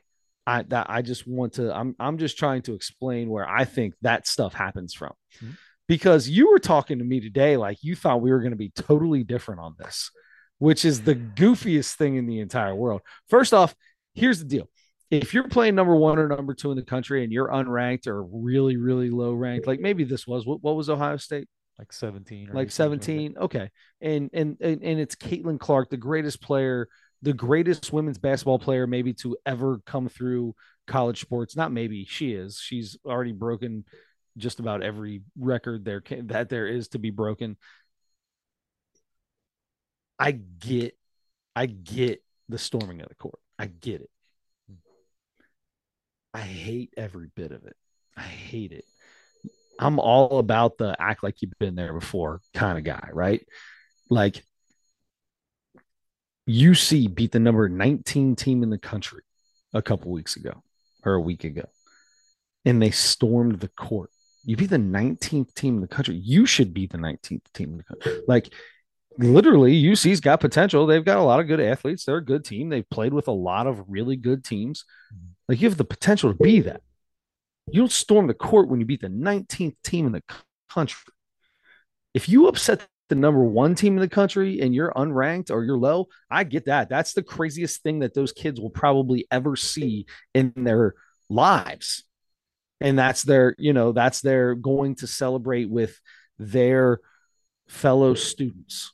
I that I just want to I'm I'm just trying to explain where I think that stuff happens from. Mhm. because you were talking to me today like you thought we were going to be totally different on this, which is the goofiest thing in the entire world. First off, here's the deal. If you're playing number one or number two in the country and you're unranked or really, really low ranked, like maybe this was what, what was Ohio State? Like 17 like 17. Okay. And, and and and it's Caitlin Clark, the greatest player, the greatest women's basketball player maybe to ever come through college sports. Not maybe, she is. She's already broken just about every record there can, that there is to be broken. I get, I get the storming of the court. I get it. I hate every bit of it. I hate it. I'm all about the act like you've been there before kind of guy, right? Like UC beat the number 19 team in the country a couple weeks ago or a week ago, and they stormed the court. You be the 19th team in the country. You should be the 19th team in the country. Like literally, UC's got potential. They've got a lot of good athletes. They're a good team. They've played with a lot of really good teams. Like you have the potential to be that. You don't storm the court when you beat the 19th team in the country. If you upset the number one team in the country and you're unranked or you're low, I get that. That's the craziest thing that those kids will probably ever see in their lives. And that's their you know that's their going to celebrate with their fellow students.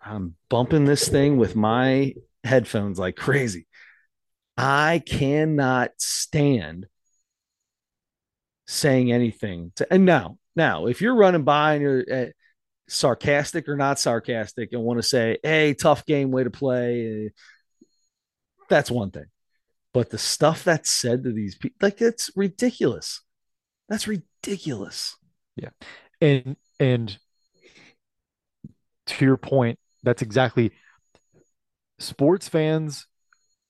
I'm bumping this thing with my headphones like crazy. I cannot stand saying anything to and now now if you're running by and you're uh, sarcastic or not sarcastic and want to say hey tough game way to play that's one thing but the stuff that's said to these people, like it's ridiculous. That's ridiculous. Yeah. And and to your point, that's exactly sports fans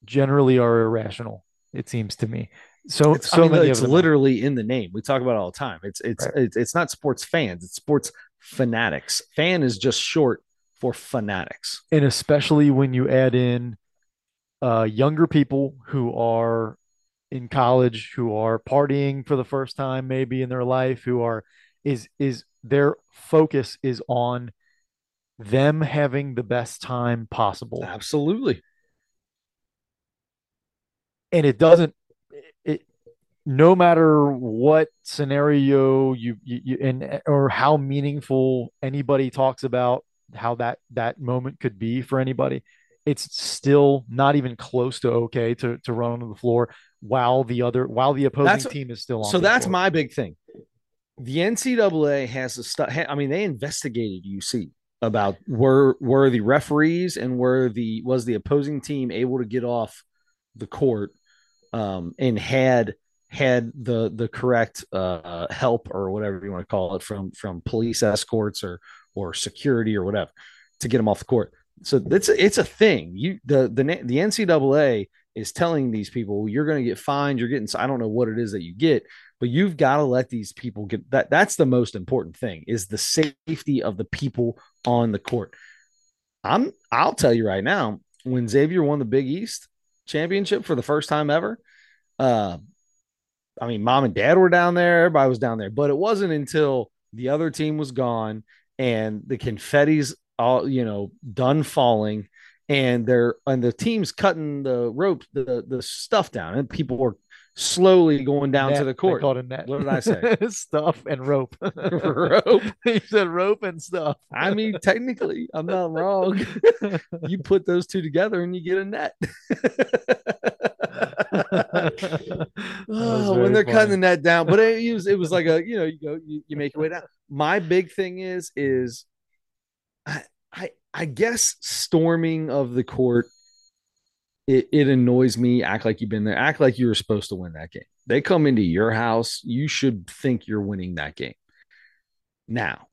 generally are irrational, it seems to me. So it's, so I mean, it's literally in the name. We talk about all the time. It's it's, right. it's it's not sports fans, it's sports fanatics. Fan is just short for fanatics. And especially when you add in uh, younger people who are in college, who are partying for the first time, maybe in their life, who are is is their focus is on them having the best time possible. Absolutely. And it doesn't no matter what scenario you, you, you and or how meaningful anybody talks about how that that moment could be for anybody it's still not even close to okay to, to run onto the floor while the other while the opposing that's, team is still on. So that's floor. my big thing. The NCAA has a stuff. I mean, they investigated UC about were were the referees and were the was the opposing team able to get off the court um, and had had the the correct uh, help or whatever you want to call it from from police escorts or or security or whatever to get them off the court so it's a, it's a thing. You the the the NCAA is telling these people you're going to get fined. You're getting I don't know what it is that you get, but you've got to let these people get that. That's the most important thing is the safety of the people on the court. I'm I'll tell you right now when Xavier won the Big East championship for the first time ever. Uh, I mean, mom and dad were down there. Everybody was down there, but it wasn't until the other team was gone and the confetti's all you know done falling and they're and the team's cutting the rope the the stuff down and people were slowly going down net. to the court. called a net. What did I say? stuff and rope. rope. you said rope and stuff. I mean, technically, I'm not wrong. you put those two together and you get a net. oh, when they're funny. cutting the net down, but it was it was like a you know you go you, you make your way down. My big thing is is I, I, I guess storming of the court, it, it annoys me. Act like you've been there. Act like you were supposed to win that game. They come into your house. You should think you're winning that game. Now,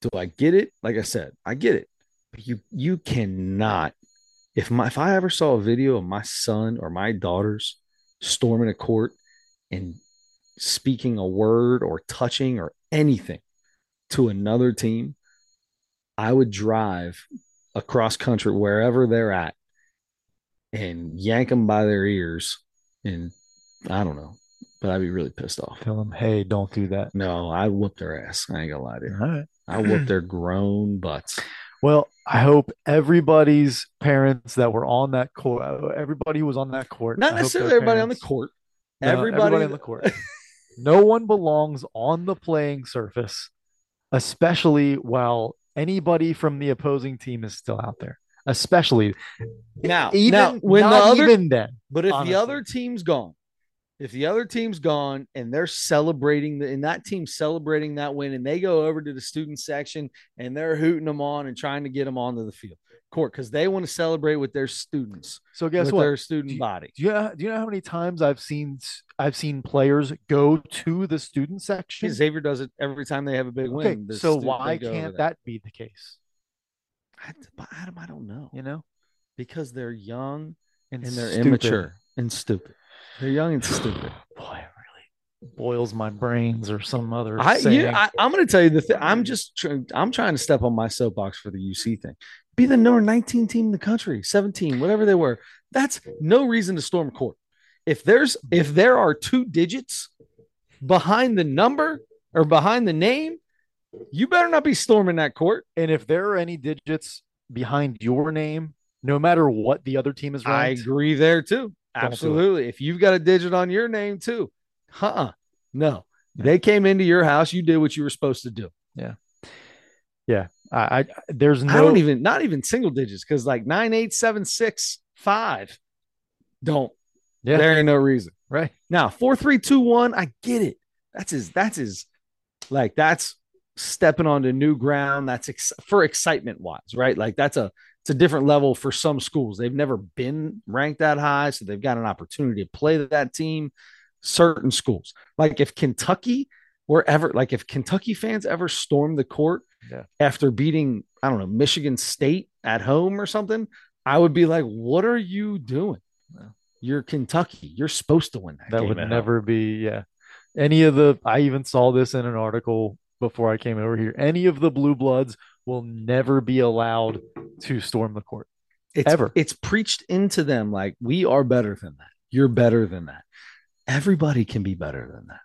do I get it? Like I said, I get it. But you you cannot. If my if I ever saw a video of my son or my daughters storming a court and speaking a word or touching or anything to another team, I would drive across country wherever they're at and yank them by their ears and I don't know, but I'd be really pissed off. Tell them, hey, don't do that. No, I whoop their ass. I ain't gonna lie to you. All right. I whoop their grown butts. Well, I hope everybody's parents that were on that court, everybody who was on that court, Not necessarily everybody on the parents- court. No, everybody, on the court. no one belongs on the playing surface, especially while anybody from the opposing team is still out there. Especially now, even now when the other even then. But if honestly. the other team's gone, if the other team's gone and they're celebrating the, and that team's celebrating that win, and they go over to the student section and they're hooting them on and trying to get them onto the field court because they want to celebrate with their students, So guess with what? their student Do you- body. Do you know, do you know how many times I've seen I've seen players go to the student section? Xavier does it every time they have a big Okay, win. so why they go over can't that be the case? I, I don't know You know, because they're young and, and they're stupid. immature and stupid. They're young and stupid. Boy, it really boils my brains or some other. I, saying. you, I I'm going to tell you the thing. I'm just trying. I'm trying to step on my soapbox for the UC thing. Be the number 19 team in the country, 17, whatever they were. That's no reason to storm court. If there's if there are two digits behind the number or behind the name, you better not be storming that court. and if there are any digits behind your name, no matter what the other team is running, I agree there too. Don't do it. Absolutely. If you've got a digit on your name too, huh? No, they came into your house. You did what you were supposed to do. Yeah. Yeah. I, I there's no I don't even not even single digits because like nine, eight, seven, six, five. Don't. Yeah. There ain't no reason. right. Now, four, three, two, one. I get it. That's his. That's his. Like that's stepping onto new ground. That's ex- for excitement wise, right? Like that's a it's a different level for some schools. They've never been ranked that high, so they've got an opportunity to play that team. Certain schools, like if Kentucky were ever like if Kentucky fans ever stormed the court Yeah. after beating I don't know Michigan State at home or something, I would be like, "What are you doing? You're Kentucky. You're supposed to win that." That would at home." never be yeah. Any of the I even saw this in an article before I came over here. Any of the blue bloods will never be allowed to storm the court. it's, ever. It's preached into them like we are better than that. You're better than that. Everybody can be better than that.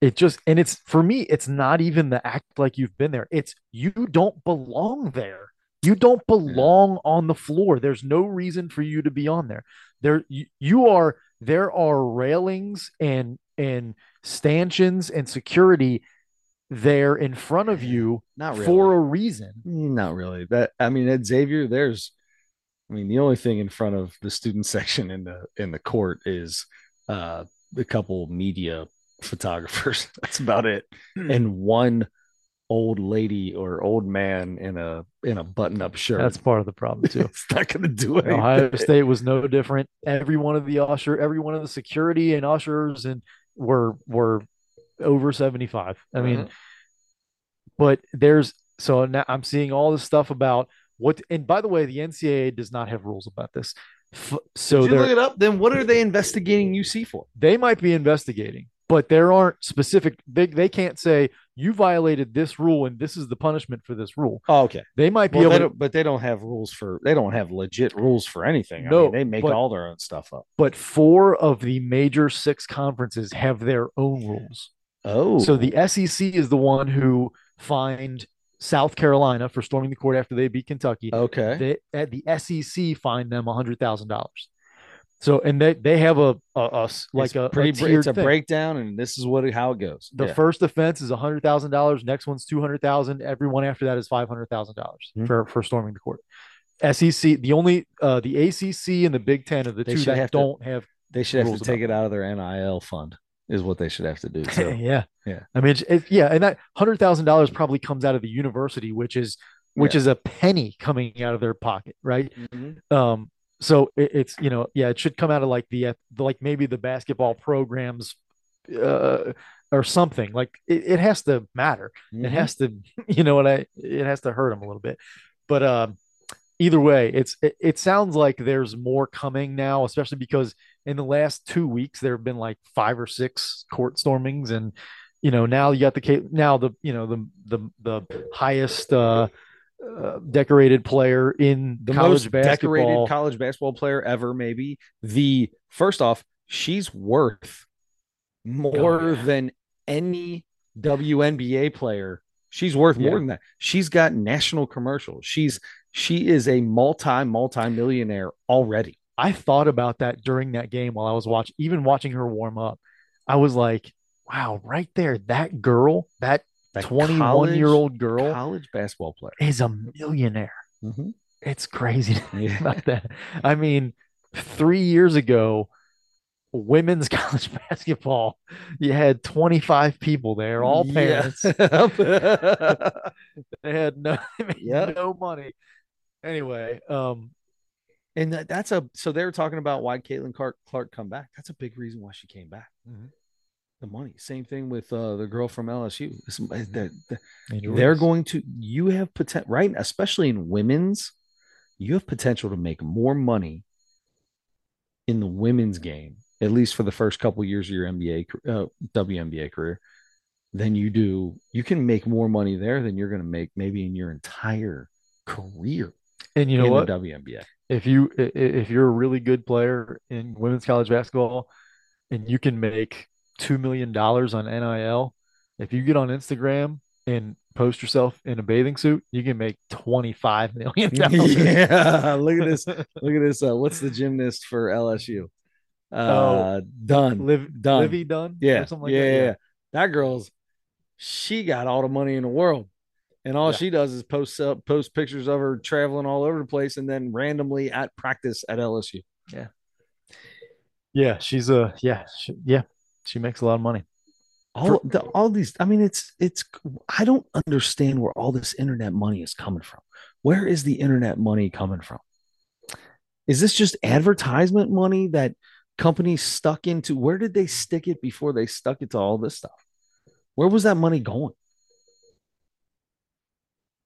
It just and it's for me, it's not even the act like you've been there. It's you don't belong there. You don't belong on the floor. There's no reason for you to be on there. There you, you are there are railings and and stanchions and security there in front of you Not really. for a reason. Not really. That I mean, at Xavier, there's, I mean, the only thing in front of the student section in the in the court is uh a couple media photographers. That's about it, and one old lady or old man in a in a button up shirt. That's part of the problem too. it's not going to do it. Ohio State was no different. Every one of the usher, every one of the security and ushers and were were over 75. I mean, Mhm. but there's so now I'm seeing all this stuff about what and by the way, the NCAA does not have rules about this. F- so Did you look it up? Then what are they investigating UC for? they might be investigating, but there aren't specific they, they can't say you violated this rule and this is the punishment for this rule. Oh, okay. They might be Well, they able to, but they don't have rules for. They don't have legit rules for anything. I No, mean, they make but- all their own stuff up. but four of the major six conferences have their own rules. Oh, So the SEC is the one who fined South Carolina for storming the court after they beat Kentucky. okay. They, at the SEC fined them hundred thousand dollars. So and they they have a a like It's a, pretty. a it's a thing. breakdown, and this is what how it goes. The Yeah. first offense is hundred thousand dollars. Next one's two hundred thousand. Everyone after that is five hundred thousand dollars Mhm. for for storming the court. SEC, the only uh, the ACC and the Big Ten are the They two that have don't have they should have to take it out of their NIL fund. Is what they should have to do. So yeah, Yeah. I mean, it, yeah, and that hundred thousand dollars probably comes out of the university, which is which Yeah. is a penny coming out of their pocket, right? Mhm. Um, so it, it's you know, yeah, it should come out of like the, like maybe the basketball programs, uh, or something. Like it, it has to matter. It Mhm. has to, you know what I? It has to hurt them a little bit. But um, either way, it's it, it sounds like there's more coming now, especially because in the last two weeks there have been like five or six court stormings, and you know now you got the now the you know the the the highest uh, uh decorated player in the college most basketball. decorated college basketball player ever. Maybe the first off, she's worth more Oh, yeah. than any WNBA player. She's worth more Yeah. than that. She's got national commercials. She's she is a multi multi millionaire already. I thought about that during that game while I was watching, even watching her warm up. I was like, wow, right there, that girl, that That 21 college- year old girl college basketball player. is a millionaire. Mhm. It's crazy to think Yeah. about that. I mean, three years ago, women's college basketball, you had 25 people there, all parents. They had no, Yep. no money. Anyway, um, and that, that's a so they were talking about why Caitlin Clark Clark come back. That's a big reason why she came back. Mhm. The money. Same thing with uh, the girl from LSU. It's- it's- they're- they're- they're going to you have potential right especially in women's you have potential to make more money in the women's game at least for the first couple years of your nba uh, WNBA career than you do you can make more money there than you're going to make maybe in your entire career And you know what? WNBA if you if you're a really good player in women's college basketball and you can make two million dollars on NIL, if you get on Instagram and post yourself in a bathing suit, you can make twenty five million dollars. yeah look at this look at this uh, what's the gymnast for LSU uh Dunne Liv, Dunne. Livvy Dunne, Yeah, like yeah, that. yeah, yeah. That girl's she got all the money in the world, and all Yeah. she does is post up, post pictures of her traveling all over the place, and then randomly at practice at LSU. yeah. Yeah, she's a yeah, she, yeah. She makes a lot of money. All the, all these, I mean, it's it's. I don't understand where all this internet money is coming from. Where is the internet money coming from? Is this just advertisement money that companies stuck into? Where did they stick it before they stuck it to all this stuff? Where was that money going?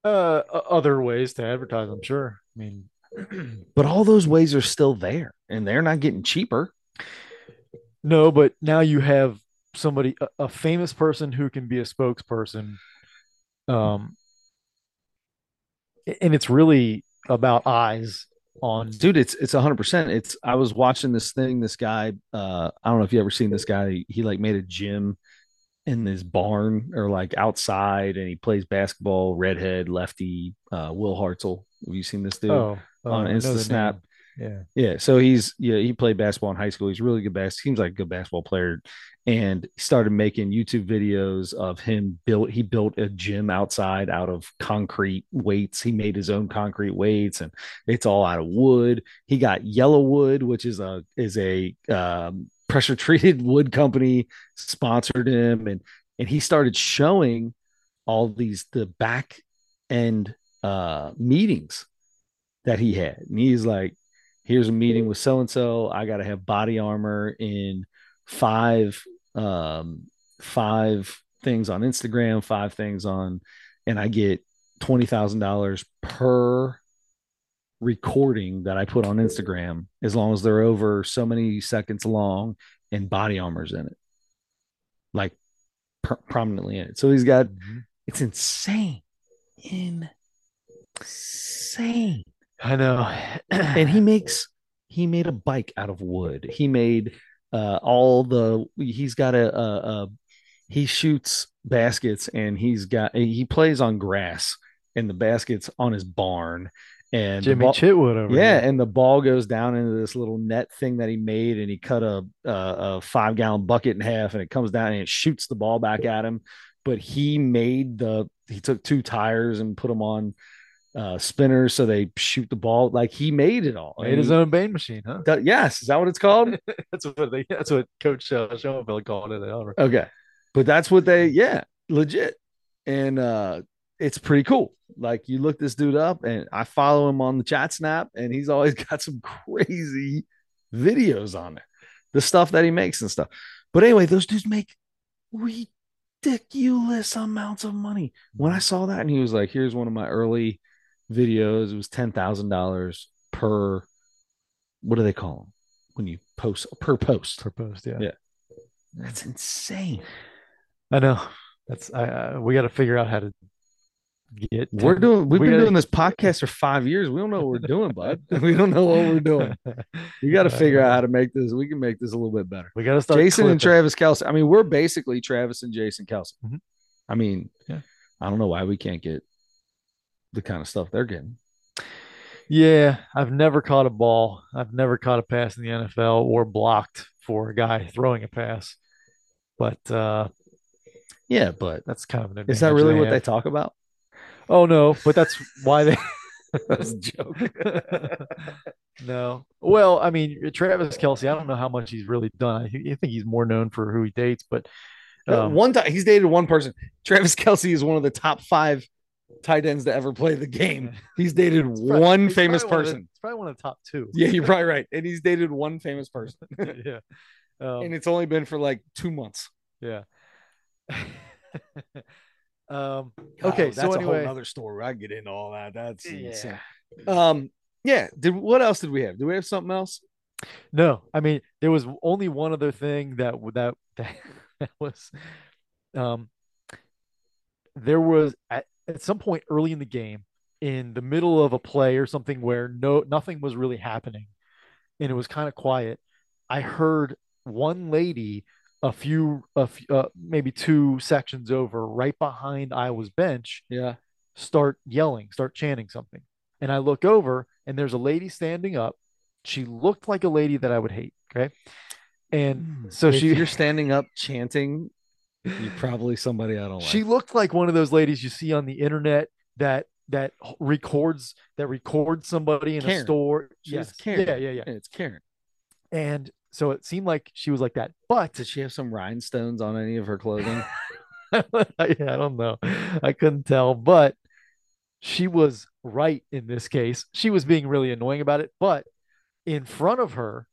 Uh, other ways to advertise, I'm sure. I mean, But all those ways are still there, and they're not getting cheaper. No, but now you have somebody, a, a famous person who can be a spokesperson. Um, and it's really about eyes on. dude it's it's 100% it's i was watching this thing this guy uh i don't know if you ever seen this guy he like made a gym in this barn or like outside and he plays basketball redhead lefty uh will hartzell have you seen this dude Oh, oh, on Insta the Snap. name. Yeah. yeah so he's yeah he played basketball in high school he's really good bas seems like a good basketball player and he started making youtube videos of him built he built a gym outside out of concrete weights he made his own concrete weights and it's all out of wood he got YellaWood which is a is a um, pressure treated wood company sponsored him and and he started showing all these the back end uh meetings that he had. And he's like here's a meeting with so and so i got to have BodyArmor in five um five things on instagram five things on and i get $20000 per recording that i put on instagram as long as they're over so many seconds long and BodyArmor's in it. Like per- prominently in it. So he's got Mhm. it's insane. Insane. I know. and he makes he made a bike out of wood. He made uh all the he's got a, a, a he shoots baskets and he's got he plays on grass and the baskets on his barn and Jimmy ball- Chitwood over yeah, here. and the ball goes down into this little net thing that he made, and he cut a, a a five gallon bucket in half, and it comes down and it shoots the ball back at him. But he made the he took two tires and put them on uh, spinners so they shoot the ball like he made it all. Made his own Bane machine, huh? he- that- yes, is that what it's called? That's what they. That's what Coach uh, Schoenfeld called it. Okay, but that's what they yeah legit, and uh, it's pretty cool. Like you look this dude up, and I follow him on the chat snap, and he's always got some crazy videos on there, the stuff that he makes and stuff. But anyway, those dudes make ridiculous amounts of money. When I saw that, and he was like, "Here's one of my early videos. It was ten thousand dollars per. What do they call them when you post per post? Per post, yeah. Yeah. That's insane. I know. That's I. Uh, we got to figure out how to Get We're doing. We've we been gotta- doing this podcast for five years. We don't know what we're doing, bud. We don't know what we're doing. We got to figure out how to make this. We can make this a little bit better. We got to start. Jason and. Travis Kelce. I mean, we're basically Travis and Jason Kelce. Mhm. I mean, Yeah. I don't know why we can't get the kind of stuff they're getting. Yeah, I've never caught a ball. I've never caught a pass in the NFL or blocked for a guy throwing a pass. But uh, Yeah, but that's kind of an is that really what they talk about? Oh no, but that's why they. That's a joke. no. Well, I mean, Travis Kelce. I don't know how much he's really done. I, I think he's more known for who he dates, but um, one time he's dated one person. Travis Kelce is one of the top five tight ends to ever play the game. He's dated probably- one he's famous one of the- person. It's probably one of the top two. Yeah, you're probably right. And he's dated one famous person. yeah. Um, and it's only been for like two months. yeah. Um, God, okay, that's so a whole other story. I get into all that. That's insane. yeah. Um, yeah. Did what else did we have? Do we have something else? No, I mean there was only one other thing that that that, that was um there was at, at some point early in the game in the middle of a play or something where no nothing was really happening and it was kind of quiet. I heard one lady a few a few, uh, maybe two sections over right behind Iowa's bench Yeah. start yelling, start chanting something. And I look over and there's a lady standing up. She looked like a lady that I would hate. Okay. And so if she you're standing up chanting, you're probably somebody I don't like. she looked like one of those ladies you see on the internet that that records that records somebody in a store. She's Yes. Karen. Yeah, yeah. Yeah, it's Karen. And so it seemed like she was like that. But Did she have some rhinestones on any of her clothing? yeah, I don't know. I couldn't tell, but she was right in this case. She was being really annoying about it, but in front of her,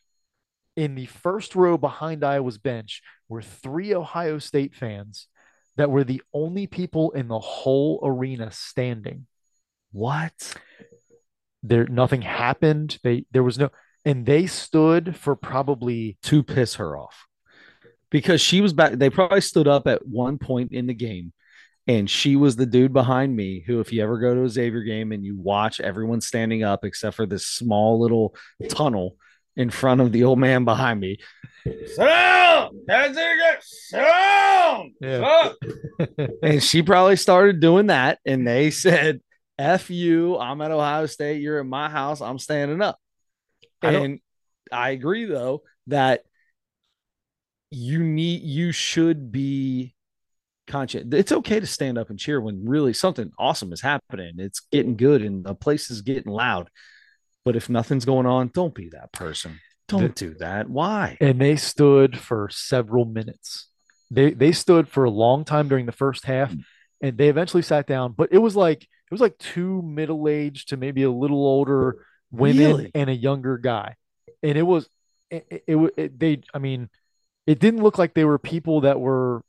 in the first row behind Iowa's bench, were three Ohio State fans that were the only people in the whole arena standing. what? There, nothing happened. They, there was no, and they stood for probably To piss her off. Because she was back. They probably stood up at one point in the game. And she was the dude behind me who, if you ever go to a Xavier game and you watch everyone standing up except for this small little tunnel in front of the old man behind me. Sit down! That's it, Sit down! Yeah. Up! and she probably started doing that. And they said, F you, I'm at Ohio State. You're at my house. I'm standing up. I And I agree, though, that you need, you should be conscious. It's okay to stand up and cheer when really something awesome is happening. It's getting good and the place is getting loud. But if nothing's going on, don't be that person. Don't do that. Why? and they stood for several minutes. They they stood for a long time during the first half, mm. and they eventually sat down. But it was like it was like two middle aged to maybe a little older women Really? and a younger guy, and it was it, it, it, they I mean it didn't look like they were people that were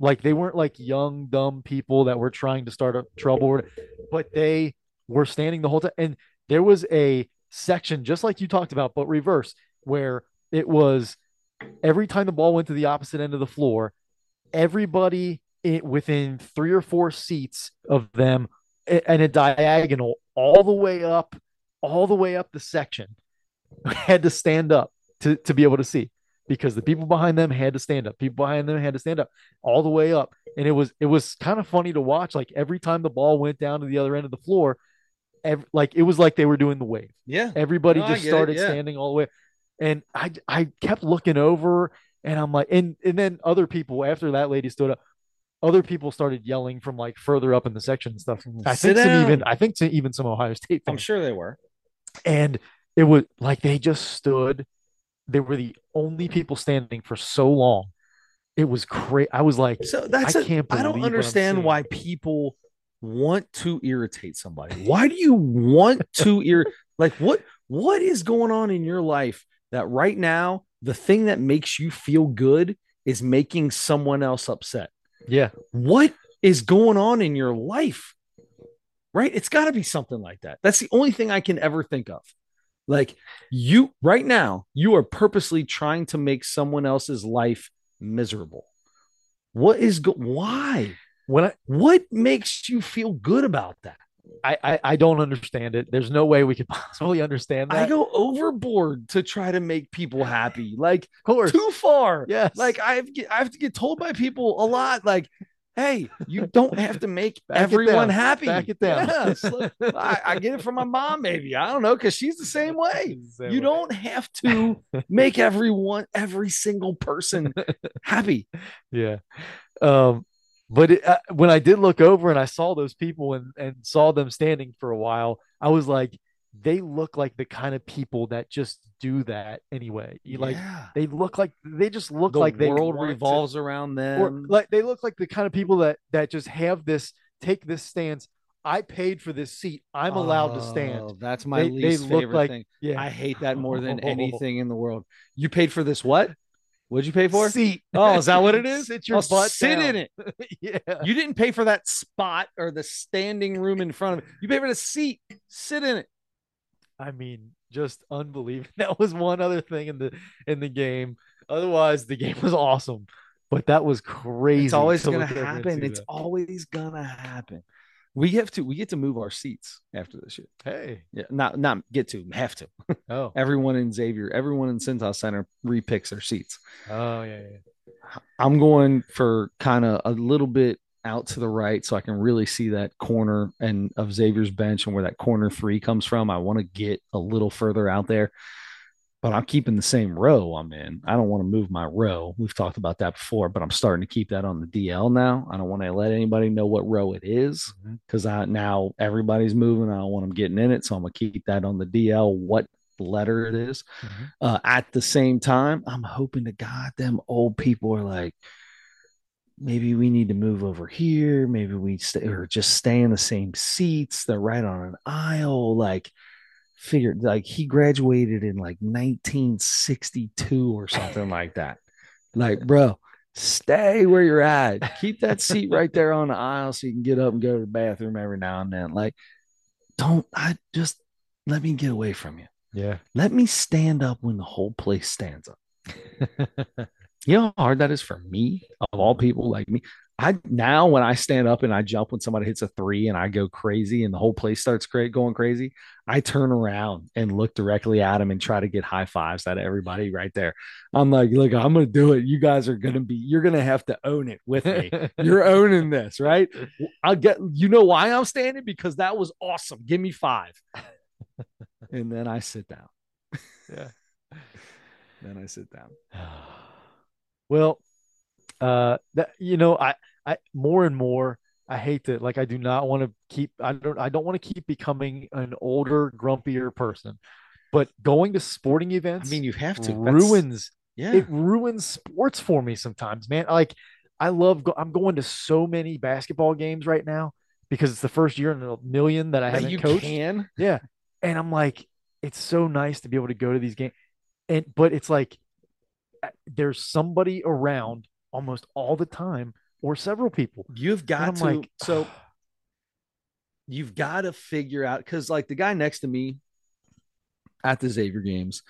like they weren't like young dumb people that were trying to start a trouble, but they were standing the whole time. And there was a section just like you talked about, but reverse, where it was every time the ball went to the opposite end of the floor, everybody in, within three or four seats of them and a diagonal all the way up, all the way up the section had to stand up to, to be able to see because the people behind them had to stand up. People behind them had to stand up all the way up. And it was it was kind of funny to watch. Like every time the ball went down to the other end of the floor, ev- like it was like they were doing the wave. Yeah. Everybody No, just it, started yeah. standing all the way. And I I kept looking over and I'm like, and and then other people after that lady stood up, other people started yelling from like further up in the section and stuff. I Sit think some even I think some, even some Ohio State fans. I'm sure they were. And it was like they just stood. They were the only people standing for so long. It was crazy. I was like, So that's I I can't I don't understand why people want to irritate somebody. Why do you want to ir like what what is going on in your life that right now the thing that makes you feel good is making someone else upset? yeah, What is going on in your life? Right? It's got to be something like that. That's the only thing I can ever think of. Like you right now, you are purposely trying to make someone else's life miserable. What is go- why? when I what makes you feel good about that? I, I, I don't understand it. There's no way we could possibly understand that. I go overboard to try to make people happy. Like of course. too far. Yes. Like I have, I have to get told by people a lot. Like, hey, you don't have to make everyone happy. Back it down. Yes. I, I get it from my mom. Maybe I don't know because she's the same way. You don't have to make everyone, every single person happy. Yeah. Um, but it, uh, when I did look over and I saw those people and, and saw them standing for a while, I was like, they look like the kind of people that just do that anyway. You like Yeah. they look like they just look the like the world want to- revolves around them. or like they look like the kind of people that that just have this take this stance. I paid for this seat. I'm allowed to stand. Oh, That's my They- they least look favorite like- thing. Yeah. I hate that more than anything in the world. You paid for this what? What'd you pay for? seat. Oh, is that what it is? Sit your Oh, butt sit down. in it. yeah. You didn't pay for that spot or the standing room in front of it. You paid for the seat. Sit in it. I mean, just unbelievable. That was one other thing in the in the game. Otherwise, the game was awesome. But that was crazy. It's always to gonna look over and happen. It's that. always gonna happen. We have to. We get to move our seats after this shit. hey. Yeah, not not get to. Have to. Oh. Everyone in Xavier, everyone in Cintas Center repicks their seats. Oh yeah, yeah. I'm going for kind of a little bit out to the right so I can really see that corner and of Xavier's bench and where that corner three comes from. I want to get a little further out there, but I'm keeping the same row I'm in. I don't want to move my row. We've talked about that before, but I'm starting to keep that on the DL now. I don't want to let anybody know what row it is because I now everybody's moving. I don't want them getting in it, so I'm gonna keep that on the DL. What letter it is. Mhm. Uh, at the same time, I'm hoping to God them old people are like, maybe we need to move over here. Maybe we stay or just stay in the same seats. They're right on an aisle. Like, figure like he graduated in like 1962 or something like that. Like, bro, stay where you're at. Keep that seat right there on the aisle so you can get up and go to the bathroom every now and then. Like, don't I just let me get away from you. Yeah. Let me stand up when the whole place stands up. You know how hard that is for me, of all people like me. I now when I stand up and I jump when somebody hits a three and I go crazy and the whole place starts cra- going crazy, I turn around and look directly at him and try to get high fives out of everybody right there. I'm like, look, I'm gonna do it. You guys are gonna be, you're gonna have to own it with me. You're owning this, right? I'll get you know why I'm standing because that was awesome. Give me five. and then I sit down. Yeah. Then I sit down. well, uh, that you know, I, I more and more, I hate to like, I do not want to keep, I don't, I don't want to keep becoming an older, grumpier person, but going to sporting events, I mean, you have to That's- ruins yeah. it ruins sports for me sometimes, man. Like, I love, go- I'm going to so many basketball games right now because it's the first year in a million that I That haven't you coached. can. Yeah. And I'm like, it's so nice to be able to go to these games. And but it's like there's somebody around almost all the time or several people. You've got to. like, so you've got to figure out because, like, the guy next to me at the Xavier games,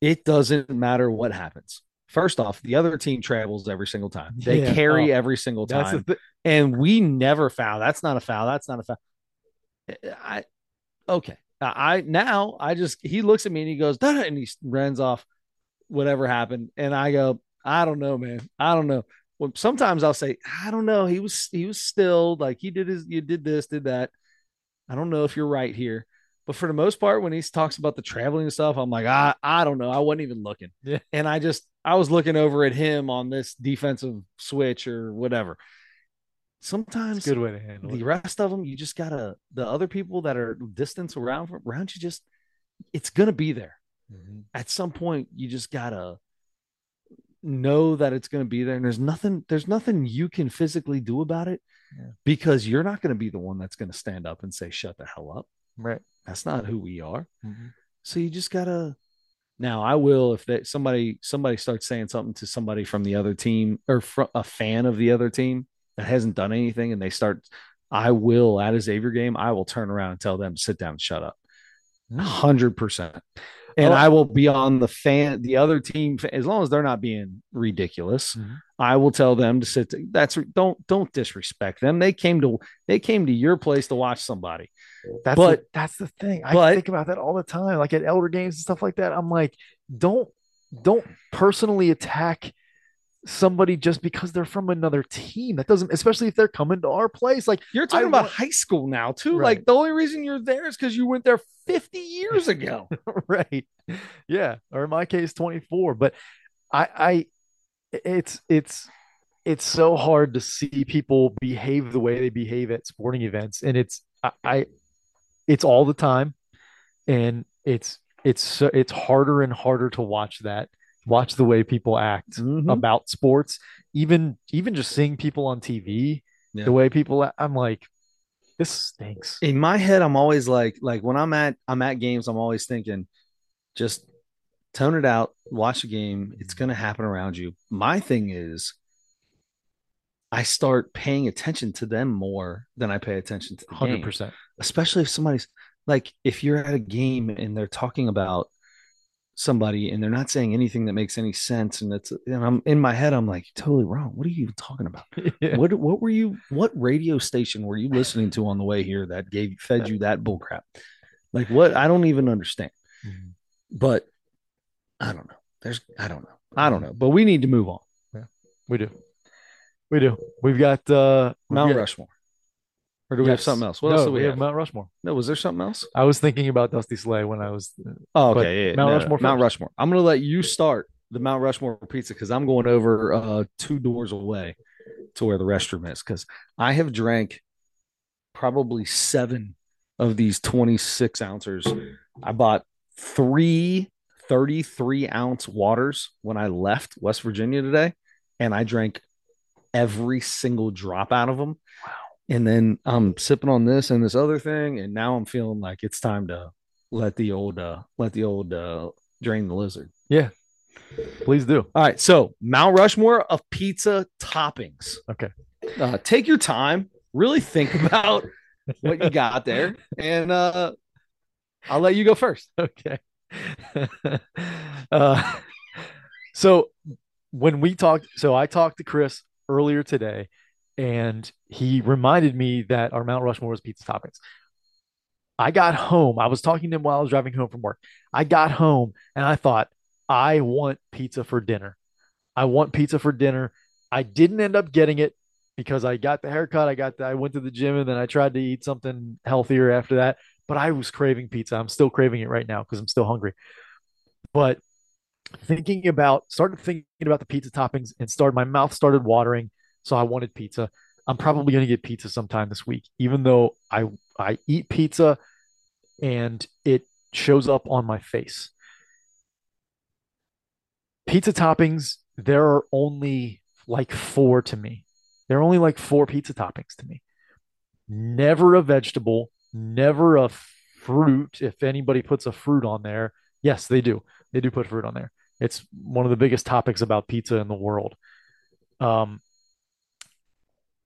it doesn't matter what happens. First off, the other team travels every single time. They Yeah. carry Oh, every single time. thi- and we never foul. That's not a foul. That's not a foul. Eh, eh, I okay. I now I just he looks at me and he goes, and he runs off. Whatever happened, and I go, I don't know, man. I don't know. Well, sometimes I'll say, I don't know. He was he was still like he did his you did this, did that. I don't know if you're right here. But for the most part, when he talks about the traveling and stuff, I'm like, I, I don't know. I wasn't even looking. Yeah. And I just, I was looking over at him on this defensive switch or whatever. Sometimes It's good way to handle the it. rest of them, you just gotta, the other people that are distance around, around you, just, it's going to be there. Mm-hmm. At some point, you just gotta know that it's going to be there and there's nothing there's nothing you can physically do about it yeah. because you're not going to be the one that's going to stand up and say shut the hell up right that's not who we are mm-hmm. so you just gotta now i will if that somebody somebody starts saying something to somebody from the other team or from a fan of the other team that hasn't done anything and they start i will at a xavier game i will turn around and tell them sit down shut up mm. 100% and oh. I will be on the fan, the other team, as long as they're not being ridiculous. Mm-hmm. I will tell them to sit. To, that's don't don't disrespect them. They came to they came to your place to watch somebody. That's but the, that's the thing. I but, think about that all the time. Like at elder games and stuff like that. I'm like, don't don't personally attack somebody just because they're from another team. That doesn't, especially if they're coming to our place. Like you're talking I about want, high school now, too. Right. Like the only reason you're there is because you went there 50 years ago. right. Yeah. Or in my case, 24. But I, I, it's, it's, it's so hard to see people behave the way they behave at sporting events. And it's, I, I it's all the time. And it's, it's, it's harder and harder to watch that watch the way people act mm-hmm. about sports even even just seeing people on tv yeah. the way people i'm like this stinks in my head i'm always like like when i'm at i'm at games i'm always thinking just tone it out watch a game it's going to happen around you my thing is i start paying attention to them more than i pay attention to the 100% game. especially if somebody's like if you're at a game and they're talking about somebody and they're not saying anything that makes any sense and it's and I'm in my head I'm like totally wrong. What are you even talking about? Yeah. what what were you what radio station were you listening to on the way here that gave fed you that bullcrap? Like what? I don't even understand. Mm-hmm. but I don't know. There's I don't know. I don't know. But we need to move on. Yeah we do. We do. We've got uh Mount Rushmore or do we yes. have something else? What no, else do we, we have? have? Mount Rushmore. No, was there something else? I was thinking about Dusty Slay when I was. Oh, okay. Yeah, Mount no, Rushmore. Mount Rushmore. I'm going to let you start the Mount Rushmore pizza because I'm going over uh, two doors away to where the restroom is because I have drank probably seven of these 26 ounces. I bought three 33 ounce waters when I left West Virginia today, and I drank every single drop out of them. Wow and then I'm sipping on this and this other thing, and now I'm feeling like it's time to let the old uh let the old uh drain the lizard. Yeah. Please do. All right. So Mount Rushmore of pizza toppings. Okay. Uh, take your time, really think about what you got there, and uh I'll let you go first. Okay. uh so when we talked, so I talked to Chris earlier today and he reminded me that our Mount Rushmore was pizza toppings. I got home. I was talking to him while I was driving home from work. I got home and I thought, I want pizza for dinner. I want pizza for dinner. I didn't end up getting it because I got the haircut. I got the, I went to the gym and then I tried to eat something healthier after that. But I was craving pizza. I'm still craving it right now because I'm still hungry. But thinking about started thinking about the pizza toppings and started my mouth started watering so I wanted pizza. I'm probably going to get pizza sometime this week, even though I I eat pizza and it shows up on my face. Pizza toppings, there are only like four to me. There are only like four pizza toppings to me. Never a vegetable, never a fruit. If anybody puts a fruit on there, yes, they do. They do put fruit on there. It's one of the biggest topics about pizza in the world. Um,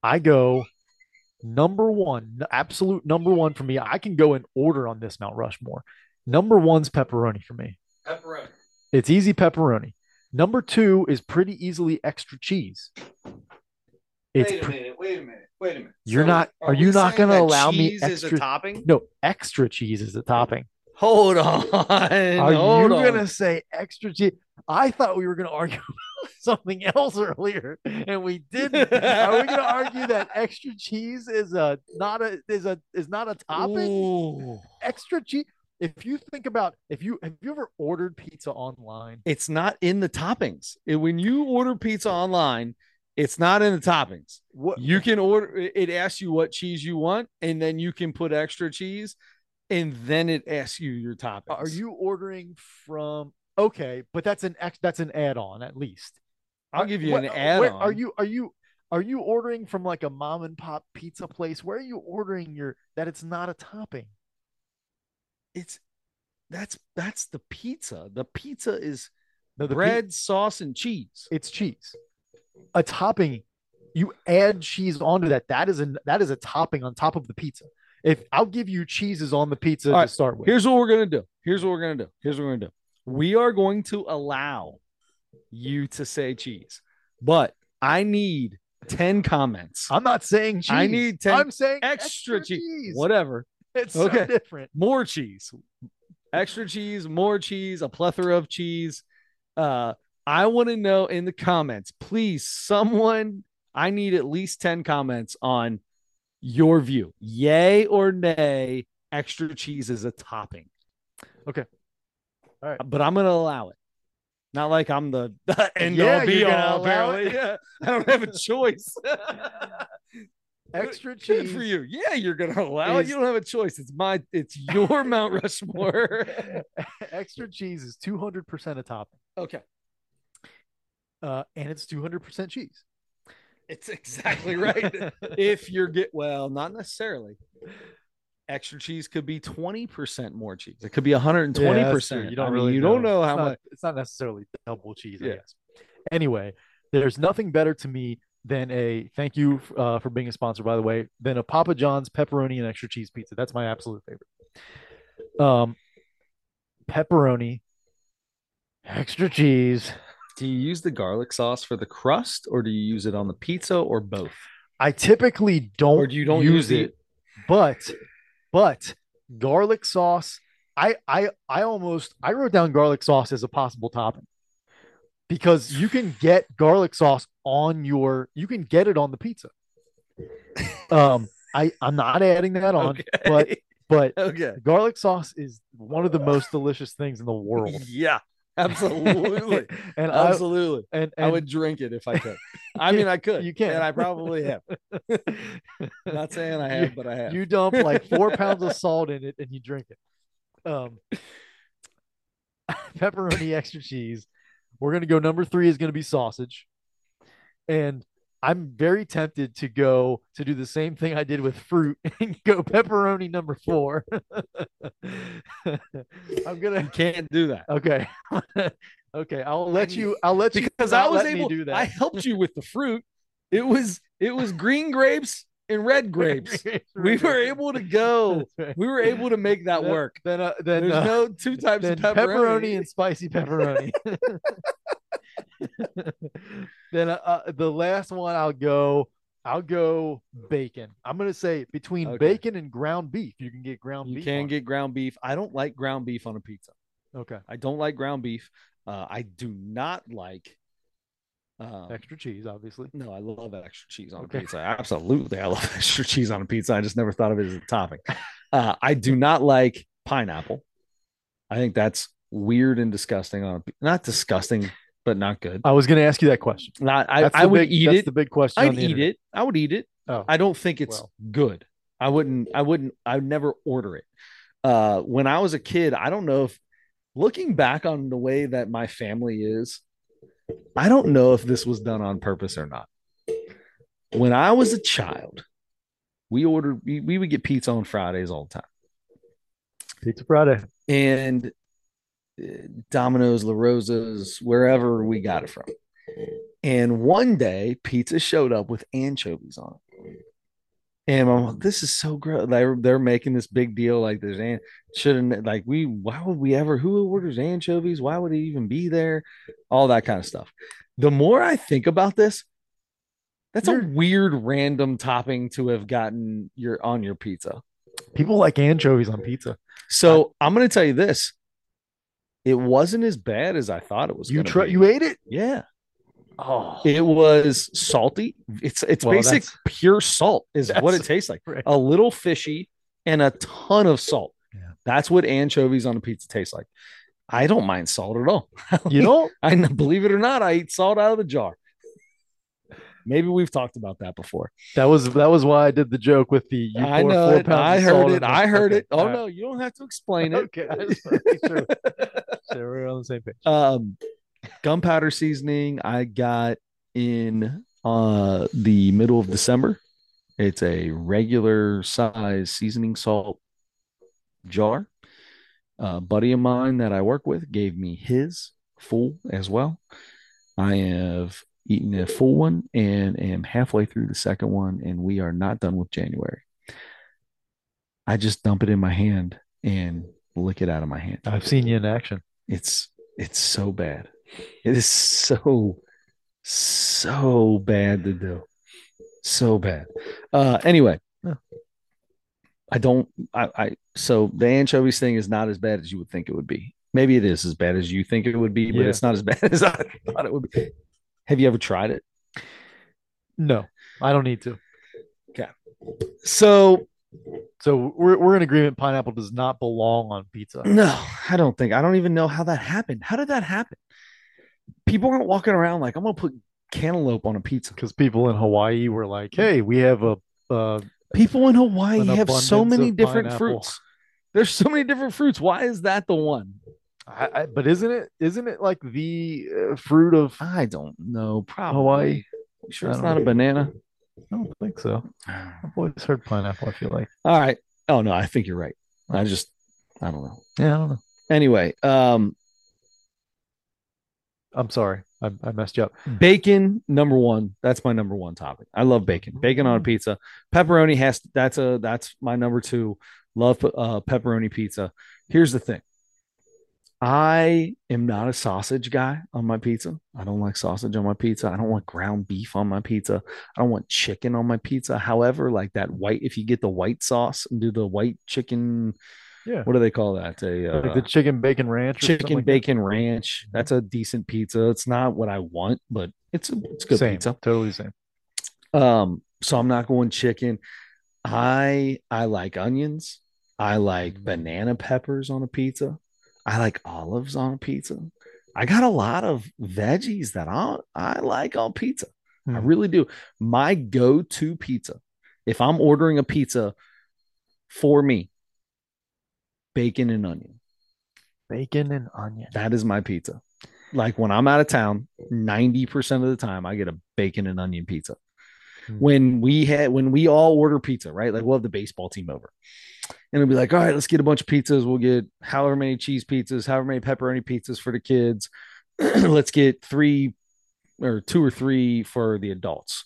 I go number one, absolute number one for me. I can go in order on this Mount Rushmore. Number one's pepperoni for me. Pepperoni. It's easy pepperoni. Number two is pretty easily extra cheese. It's wait a minute. Wait a minute. Wait a minute. You're so not. Are, are you not going to allow me extra topping? No, extra cheese is a topping. Hold on. Are Hold you gonna say extra cheese? I thought we were gonna argue something else earlier, and we didn't. Are we gonna argue that extra cheese is a not a is a is not a topping? Ooh. Extra cheese. If you think about if you have you ever ordered pizza online, it's not in the toppings. When you order pizza online, it's not in the toppings. What you can order, it asks you what cheese you want, and then you can put extra cheese and then it asks you your topics. Are you ordering from? Okay, but that's an ex, that's an add-on at least. I'll give you what, an add-on. Are you are you are you ordering from like a mom and pop pizza place? Where are you ordering your that it's not a topping? It's that's that's the pizza. The pizza is no, the bread, pe- sauce, and cheese. It's cheese. A topping, you add cheese onto that. That is an that is a topping on top of the pizza if I'll give you cheeses on the pizza to start with. Here's what we're gonna do. Here's what we're gonna do. Here's what we're gonna do. We are going to allow you to say cheese, but I need 10 comments. I'm not saying cheese. I need 10 I'm saying extra, cheese. Whatever. It's Okay. so different. More cheese. Extra cheese, more cheese, a plethora of cheese. Uh, I want to know in the comments, please, someone, I need at least 10 comments on your view. Yay or nay, extra cheese is a topping. Okay. All right. But I'm going to allow it. Not like I'm the, end Yeah, all be all, apparently. Yeah, I don't have a choice. Extra Good cheese for you. Yeah, you're gonna allow it. is- You don't have a choice. It's my it's your Mount Rushmore. Extra cheese is 200% a topping. okay. Uh, and it's 200% cheese. It's exactly right. if you're get well, not necessarily. Extra cheese could be 20% more cheese. It could be 120%. Yeah. You don't I mean, really you don't know It's how not- much It's not necessarily double cheese, I guess. Anyway, there's nothing better to me than a thank you uh, for being a sponsor, by the way, than a Papa John's pepperoni and extra cheese pizza. That's my absolute favorite. Um, pepperoni, extra cheese. do you use the garlic sauce for the crust or do you use it on the pizza or both? I typically don't, Or you don't use use it, it? but but garlic sauce. I I I almost I wrote down garlic sauce as a possible topping because you can get garlic sauce on your you can get it on the pizza. Um, I I'm not adding that on, but but okay. garlic sauce is one of the most delicious things in the world. Yeah, absolutely. and I absolutely. and, I would drink it if I could. I mean, I could. You can. and I probably have. Not saying I have, but I have. you dump like four pounds of salt in it and you drink it. Um, pepperoni extra cheese. We're gonna go. Number three is gonna be sausage, and I'm very tempted to go to do the same thing I did with fruit and go pepperoni number four. I'm gonna. can't do that Okay. okay. I'll let you. I'll let you because I was able. do that. I helped you with the fruit. It was it was green grapes and red grapes. we were able to go. Right. We were able to make that Then- work. Then, uh, then There's uh, no two types of pepperoni. and spicy pepperoni. Then uh, uh, the last one I'll go. I'll go bacon. I'm gonna say between Okay. bacon and ground beef, you can get ground beef. You beef. can on it. get ground beef. I don't like ground beef on a pizza. okay I don't like ground beef. Uh, I do not like. Um, extra cheese, obviously. No, I love extra cheese on Okay. a pizza. Absolutely. I love extra cheese on a pizza. I just never thought of it as a topping. Uh, I do not like pineapple. I think that's weird and disgusting on a, not disgusting, but not good. I was gonna ask you that question. Not I, I would big- eat that's it. The big question. I'd eat internet. it. I would eat it. Oh, I don't think it's Well. good. I wouldn't, I wouldn't, I would never order it. Uh, when I was a kid, I don't know if looking back on the way that my family is, I don't know if this was done on purpose or not. When I was a child, we ordered, we, we would get pizza on Fridays all the time. Pizza Friday. And Domino's, LaRosa's, wherever we got it from. And one day, pizza showed up with anchovies on it. And I'm like, this is so gross. They're, they're making this big deal like there's an shouldn't like we why would we ever who orders anchovies? Why would it even be there? All that kind of stuff. The more I think about this, that's a weird random topping to have gotten your on your pizza. People like anchovies on pizza. So I'm gonna tell you this. It wasn't as bad as I thought it was. You gonna try. be. You ate it? yeah. Oh, It was salty. It's it's Well, basic pure salt is what it tastes like. right. A little fishy and a ton of salt. Yeah. That's what anchovies on a pizza taste like. I don't mind salt at all. you know, I believe it or not, I eat salt out of the jar. Maybe we've talked about that before. that was that was why I did the joke with the. You I know four it. pounds I heard it. I heard Okay, it. Oh all right. no, you don't have to explain it. Okay, I just sure. So we're on the same page. um gunpowder seasoning i got in uh the middle of december it's a regular size seasoning salt jar a buddy of mine that i work with gave me his full as well i have eaten a full one and am halfway through the second one and we are not done with january i just dump it in my hand and lick it out of my hand. I've seen you in action. It's it's so bad. It is so so bad to do. So bad. Uh anyway. I don't I, I so the anchovies thing is not as bad as you would think it would be. Maybe it is as bad as you think it would be, but Yeah. it's not as bad as I thought it would be. Have you ever tried it? No, I don't need to. Okay. So So we're we're in agreement. Pineapple does not belong on pizza. no, I don't think I don't even know how that happened. How did that happen? People aren't walking around like I'm gonna put cantaloupe on a pizza. because people in Hawaii were like, "Hey, we have a uh, People in Hawaii have so many different pineapple. fruits. There's so many different fruits. Why is that the one? I, I, but isn't it isn't it like the uh, fruit of? I don't know. Probably. Hawaii? You sure it's not a know. Banana? don't think so. I've always heard pineapple. I feel like. All right. Oh no, I think you're right. I just I don't know. Yeah, I don't know. Anyway, um I'm sorry, I, I messed you up. bacon number one. That's my number one topic. I love bacon. Bacon on a pizza. Pepperoni has that's a that's my number two. Love uh, pepperoni pizza. Here's the thing. I am not a sausage guy on my pizza. I don't like sausage on my pizza. I don't want ground beef on my pizza. I don't want chicken on my pizza. However, like that white, if you get the white sauce and do the white chicken, Yeah, what do they call that? A uh, like the chicken bacon ranch. chicken like that? bacon ranch. That's a decent pizza. It's not what I want, but it's a it's good same, pizza. totally same. Um, so I'm not going chicken. I I like onions. I like banana peppers on a pizza. I like olives on pizza. I got a lot of veggies that I I like on pizza. I Hmm. really do. My go-to pizza, if I'm ordering a pizza for me, bacon and onion. Bacon and onion. That is my pizza. Like when I'm out of town, 90% of the time I get a bacon and onion pizza. Hmm. When we had when we all order pizza, right? Like we'll have the baseball team over. And it'll be like, all right, let's get a bunch of pizzas. We'll get however many cheese pizzas, however many pepperoni pizzas for the kids. let's get three or two or three for the adults.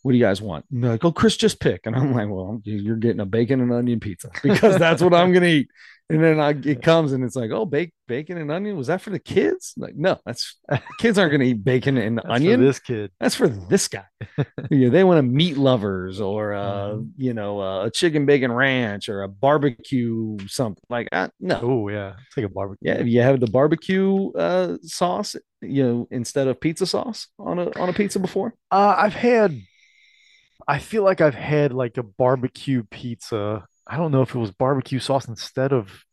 What do you guys want? And they're like, oh, Chris, just pick. And I'm like, well, you're getting a bacon and onion pizza because that's what I'm gonna eat. And then I, it comes and it's like, oh, bake, bacon and onion. Was that for the kids? Like, no, that's kids aren't going to eat bacon and That's for onion. this kid. That's for this guy. yeah, they want a meat lovers or uh, Mhm. you know, uh, a chicken bacon ranch or a barbecue something like that. No, Oh yeah, it's like a barbecue. yeah, you have the barbecue uh, sauce, you know, instead of pizza sauce on a on a pizza before. Uh, I've had. I feel like I've had like a barbecue pizza. I don't know if it was barbecue sauce instead of.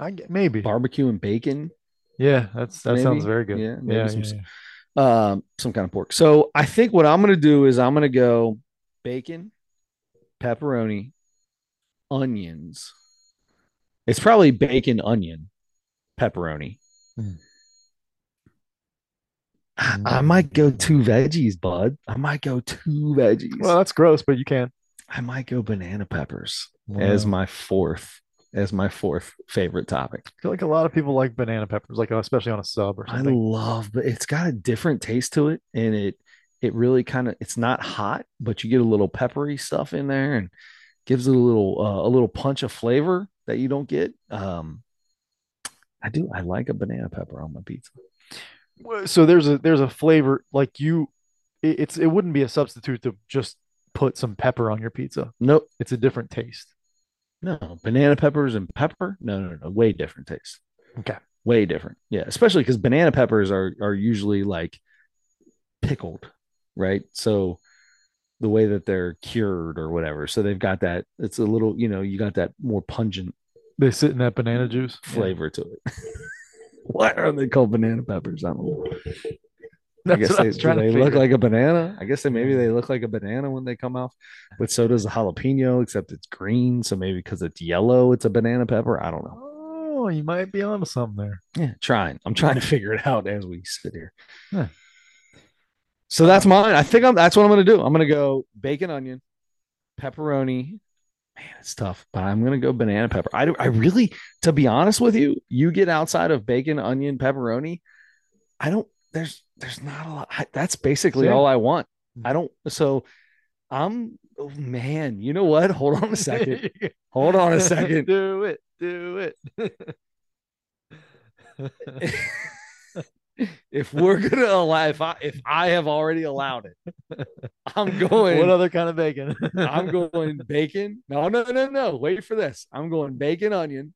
I maybe. Barbecue and bacon, yeah, that's that sounds very good. Yeah, maybe yeah, some yeah, yeah. um, some kind of pork. So I think what I'm gonna do is I'm gonna go bacon, pepperoni, onions. It's probably bacon, onion, pepperoni. Mm. I might go two veggies, bud. I might go two veggies. Well, that's gross, but you can. I might go banana peppers as my fourth, as my fourth favorite topic. I feel like a lot of people like banana peppers, like especially on a sub or something. I love, but it's got a different taste to it, and it it really kind of it's not hot, but you get a little peppery stuff in there, and gives it a little uh, a little punch of flavor that you don't get. Um, I do. I like a banana pepper on my pizza. So there's a there's a flavor like you. It, it's it wouldn't be a substitute to just put some pepper on your pizza. Nope, It's a different taste. no banana peppers and pepper. No, no, no, way different taste. Okay. Way different. Yeah, especially because banana peppers are are usually like pickled, right? So the way that they're cured or whatever. So they've got that. It's a little, you know, you got that more pungent They sit in that banana juice. Yeah. flavor to it. Why are they called banana peppers? I don't know. I guess I they, was do they look like a banana. I guess they maybe they look like a banana when they come off, but so does the jalapeno, except it's green. So maybe because it's yellow, it's a banana pepper. I don't know. Oh, you might be onto something there. Yeah, trying. I'm trying to figure it out as we sit here. Yeah. So that's mine. I think I'm, that's what I'm going to do. I'm going to go bacon, onion, pepperoni. Man, it's tough, but I'm going to go banana pepper. I, do- I really, to be honest with you, you get outside of bacon, onion, pepperoni. I don't, there's, there's not a lot. I, that's basically Same. all I want. I mm-hmm. don't, so I'm, oh man, you know what? Hold on a second. Hold on a second. do it. do it. if we're gonna allow, if I if I have already allowed it, I'm going. what other kind of bacon? I'm going bacon. No, no, no, no. Wait for this. I'm going bacon, onion,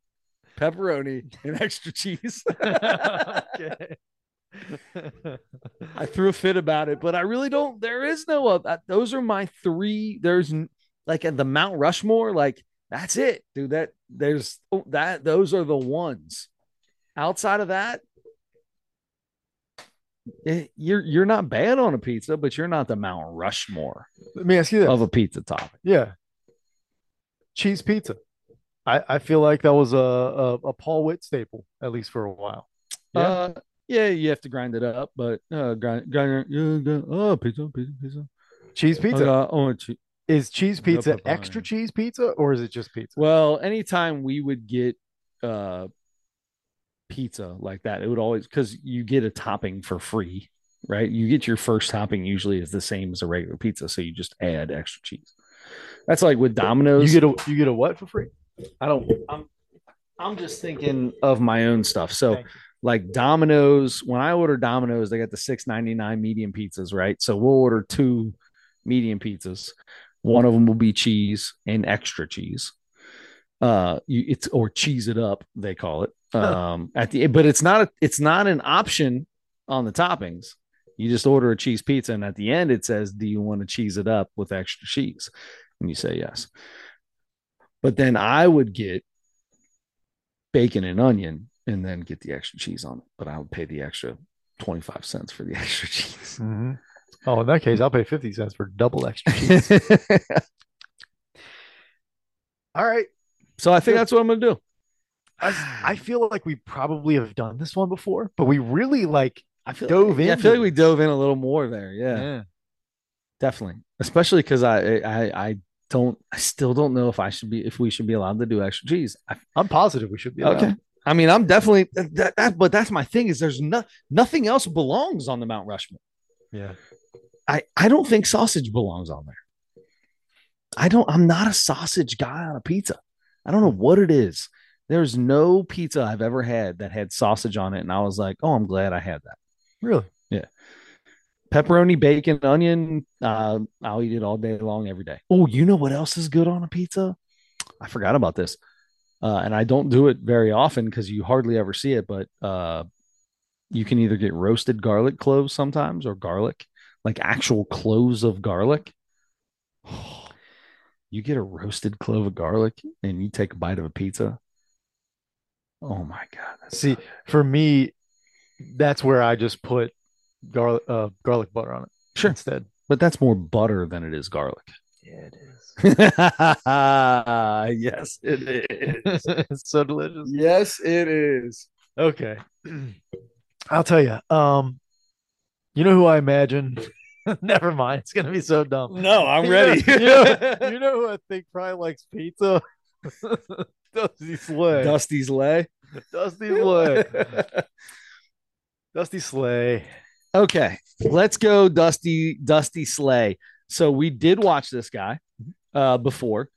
pepperoni, and extra cheese. okay. I threw a fit about it, but I really don't. There is no. Uh, those are my three. There's like at the Mount Rushmore. Like that's it, dude. That there's oh, that. Those are the ones. Outside of that, eh, you're you're not bad on a pizza, but you're not the Mount Rushmore. Let me ask you this: of a pizza topping. Yeah, cheese pizza. I, I feel like that was a, a, a Paul Witt staple at least for a while. Yeah. Uh, yeah, you have to grind it up, but uh, grind, grind, uh, oh, pizza, pizza, pizza, cheese pizza. Uh, oh, che- is cheese pizza extra cheese pizza or is it just pizza? Well, anytime we would get uh pizza like that, it would always because you get a topping for free, right? You get your first topping usually is the same as a regular pizza, so you just add extra cheese. That's like with Domino's. You get a you get a what for free? I don't. I'm I'm just thinking of my own stuff. So like Domino's, when I order Domino's, they got the six ninety nine medium pizzas, right? So we'll order two medium pizzas. One of them will be cheese and extra cheese. Uh, you, it's or cheese it up, they call it. Um, at the but it's not a, it's not an option on the toppings. You just order a cheese pizza, and at the end it says, "Do you want to cheese it up with extra cheese?" And you say yes. But then I would get bacon and onion and then get the extra cheese on it. But I would pay the extra 25 cents for the extra cheese. Mm-hmm. Oh, in that case, I'll pay 50 cents for double extra cheese. All right. So I think that's what I'm going to do. I, I feel like we probably have done this one before, but we really like I feel dove like, in. Yeah, I feel like we dove in a little more there. Yeah, yeah. definitely. Especially because I, I I don't I still don't know if I should be if we should be allowed to do extra cheese. I, am positive we should be. Allowed. Okay. I mean, I'm definitely that, that, but that's my thing is there's no nothing else belongs on the Mount Rushmore. Yeah. I I don't think sausage belongs on there. I don't. I'm not a sausage guy on a pizza. I don't know what it is. There's no pizza I've ever had that had sausage on it, and I was like, oh, I'm glad I had that. Really? Yeah. Pepperoni, bacon, onion. Uh, I'll eat it all day long, every day. Oh, you know what else is good on a pizza? I forgot about this uh, and I don't do it very often because you hardly ever see it. But uh, you can either get roasted garlic cloves sometimes, or garlic, like actual cloves of garlic. you get a roasted clove of garlic, and you take a bite of a pizza. Oh my god! See, for me, that's where I just put garlic uh, garlic butter on it. Sure. Instead, but that's more butter than it is garlic. Yeah, it is. yes, it is. it's so delicious. Yes, it is. Okay. I'll tell you. Um, you know who I imagine? Never mind. It's gonna be so dumb. No, I'm you ready. Know, you, know, you know who I think probably likes pizza? Dusty Slay. Dusty Slay. Dusty Slay. Dusty Slay. Okay, let's go, Dusty Dusty Slay. So we did watch this guy uh, before.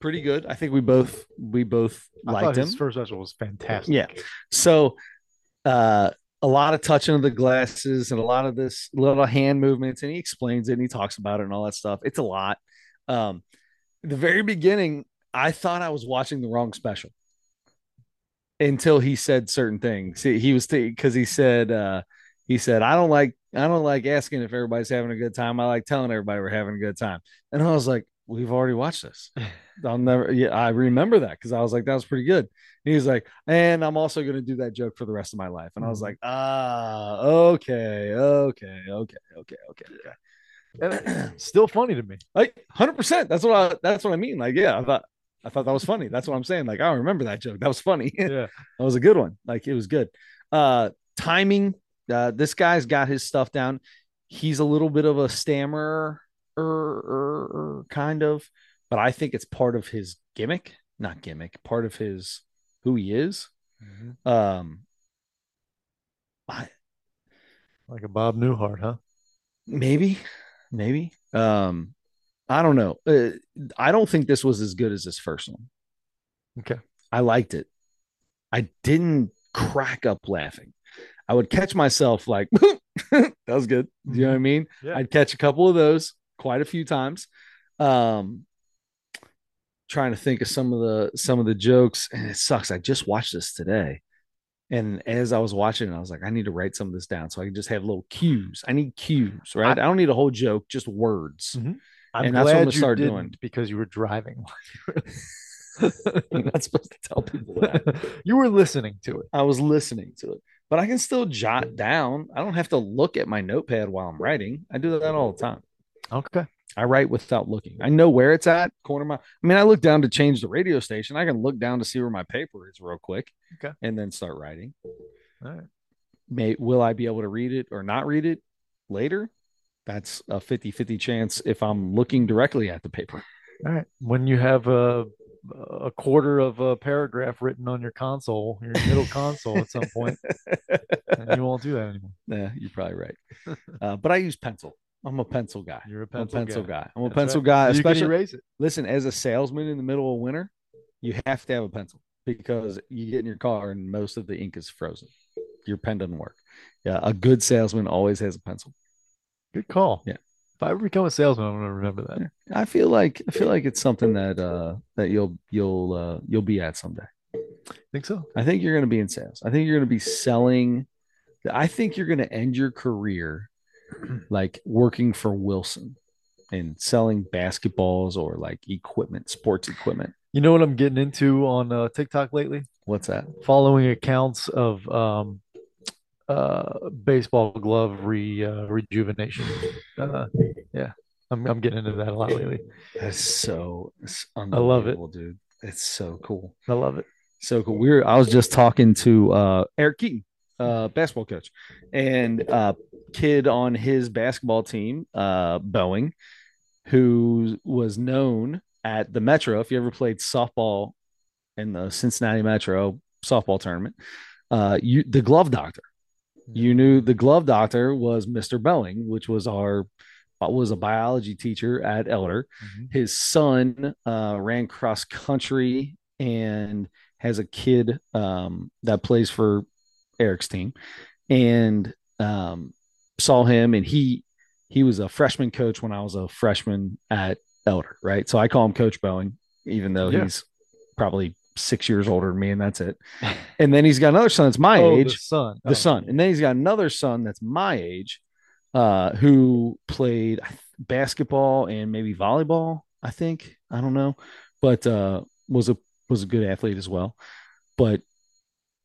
Pretty good. I think we both we both I liked him. His first special was fantastic. Yeah. So uh, a lot of touching of the glasses and a lot of this little hand movements, and he explains it and he talks about it and all that stuff. It's a lot. Um, the very beginning, I thought I was watching the wrong special until he said certain things. He, he was because he said uh, he said I don't like I don't like asking if everybody's having a good time. I like telling everybody we're having a good time. And I was like, we've already watched this. I'll never, yeah, I remember that because I was like, that was pretty good. And he was like, and I'm also going to do that joke for the rest of my life. And I was mm-hmm. like, ah, okay, okay, okay, okay, okay, okay. And still funny to me. Like 100%. That's what I, that's what I mean. Like, yeah, I thought, I thought that was funny. That's what I'm saying. Like, I remember that joke. That was funny. Yeah. that was a good one. Like, it was good. Uh, timing. Uh, this guy's got his stuff down. He's a little bit of a stammerer er, er, er, kind of, but I think it's part of his gimmick, not gimmick, part of his who he is. Mm-hmm. Um, I, like a Bob Newhart, huh? Maybe, maybe. Um, I don't know. Uh, I don't think this was as good as his first one. Okay. I liked it. I didn't crack up laughing. I would catch myself like, that was good. Do you know what I mean? Yeah. I'd catch a couple of those quite a few times. Um, trying to think of some of the some of the jokes, and it sucks. I just watched this today. And as I was watching it, I was like, I need to write some of this down so I can just have little cues. I need cues, right? I, don't need a whole joke, just words. Mhm. I'm And that's what I'm you start didn't doing. because you were driving. You're not supposed to tell people that. you were listening to it. I was listening to it, but I can still jot down. I don't have to look at my notepad while I'm writing. I do that all the time. Okay. I write without looking. I know where it's at. Corner my. I mean, I look down to change the radio station. I can look down to see where my paper is real quick. Okay. And then start writing. All right. May will I be able to read it or not read it later? That's a 50-50 chance if I'm looking directly at the paper. All right. When you have a a quarter of a paragraph written on your console, your middle console at some point, and you won't do that anymore. Yeah, you're probably right. Uh, but I use pencil. I'm a pencil guy. You're a I'm a pencil, pencil guy. guy. I'm a That's pencil right. guy. You Especially erase it. listen, as a salesman in the middle of winter, you have to have a pencil because you get in your car and most of the ink is frozen. Your pen doesn't work. Yeah, a good salesman always has a pencil. Good call. Yeah. If I ever become a salesman, I'm gonna remember that. I feel like I feel like it's something that uh that you'll you'll uh you'll be at someday. Think so? I think you're going to be in sales. I think you're going to be selling. I think you're going to end your career like working for Wilson and selling basketballs or like equipment, sports equipment. You know what I'm getting into on uh, TikTok lately? What's that? Following accounts of um, uh, baseball glove re uh, rejuvenation. Uh, yeah, I'm I'm getting into that a lot lately. That's so it's love it. dude. It's so cool. I love it. So cool. We were I was just talking to uh Eric Keaton, uh basketball coach, and uh kid on his basketball team, uh Boeing, who was known at the Metro. If you ever played softball in the Cincinnati Metro softball tournament, uh you the glove doctor. You knew the glove doctor was Mr. Boeing, which was our was a biology teacher at Elder Mhm. his son uh, ran cross country and has a kid um, that plays for Eric's team, and um, saw him, and he he was a freshman coach when I was a freshman at Elder, right? So I call him Coach Boeing, even though Yeah. he's probably six years older than me, and that's it. And then he's got another son that's my Oh, age, the son. the Oh, son, and then he's got another son that's my age, uh, who played basketball and maybe volleyball. I think I don't know, but uh, was a was a good athlete as well. But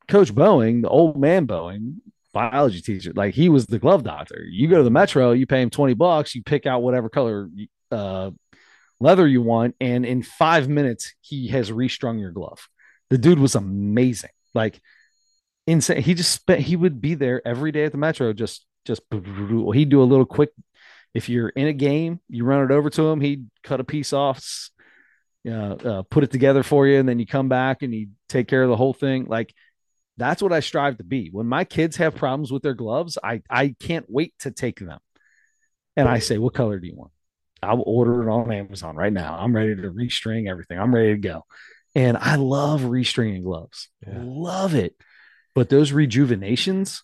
Coach Boeing, the old man Boeing, biology teacher, like he was the glove doctor. You go to the Metro, you pay him twenty bucks, you pick out whatever color uh, leather you want, and in five minutes he has restrung your glove. The dude was amazing, like insane. He just spent. He would be there every day at the Metro, just just he'd do a little quick. If you're in a game, you run it over to him. He'd cut a piece off, uh, uh, put it together for you, and then you come back and you take care of the whole thing. Like that's what I strive to be. When my kids have problems with their gloves, I I can't wait to take them. And I say, "What color do you want?" I'll order it on Amazon right now. I'm ready to restring everything. I'm ready to go. And I love restringing gloves. Yeah. Love it. But those rejuvenations,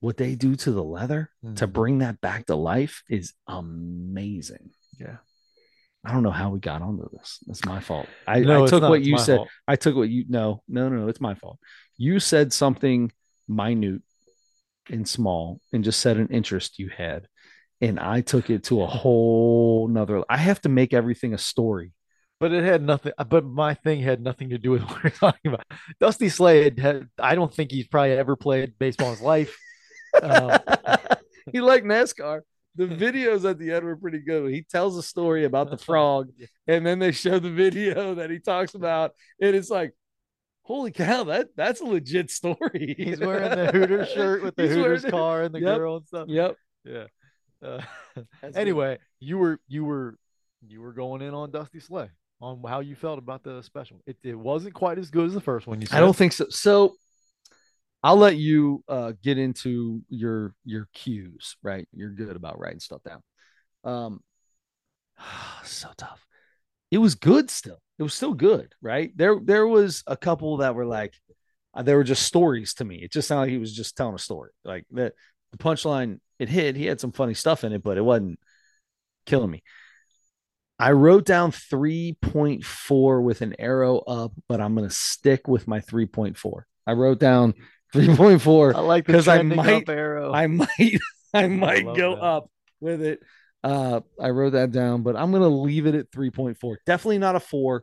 what they do to the leather to Mhm. bring that back to life is amazing. Yeah. I don't know how we got onto this. That's my fault. I, No, I took not. what you said. fault. I took what you no, no, no, no, it's my fault. You said something minute and small and just said an interest you had. And I took it to a whole nother. I have to make everything a story. But it had nothing. But my thing had nothing to do with what we're talking about. Dusty Slay had. I don't think he's probably ever played baseball in his life. Um, he liked NASCAR. The videos at the end were pretty good. He tells a story about the frog, and then they show the video that he talks about, and it's like, holy cow, that that's a legit story. he's wearing the Hooters shirt with the He's Hooters it. car and the Yep. girl and stuff. Yep. Yeah. Uh, That's anyway, you were you were you were going in on Dusty Slay on how you felt about the special. It, it wasn't quite as good as the first one. You said. I don't think so. So I'll let you uh, get into your your cues, right? You're good about writing stuff down. Um, so tough. It it was good still. It was still good, right? There there was a couple that were like uh, they were just stories to me. It just sounded like he was just telling a story. Like that the punchline it hit. He had some funny stuff in it, but it wasn't killing me. I wrote down 3.4 with an arrow up, but I'm going to stick with my 3.4. I wrote down 3.4 I like because I might arrow. I might I might love go that. up with it. Uh, I wrote that down, but I'm gonna leave it at 3.4. Definitely not a four.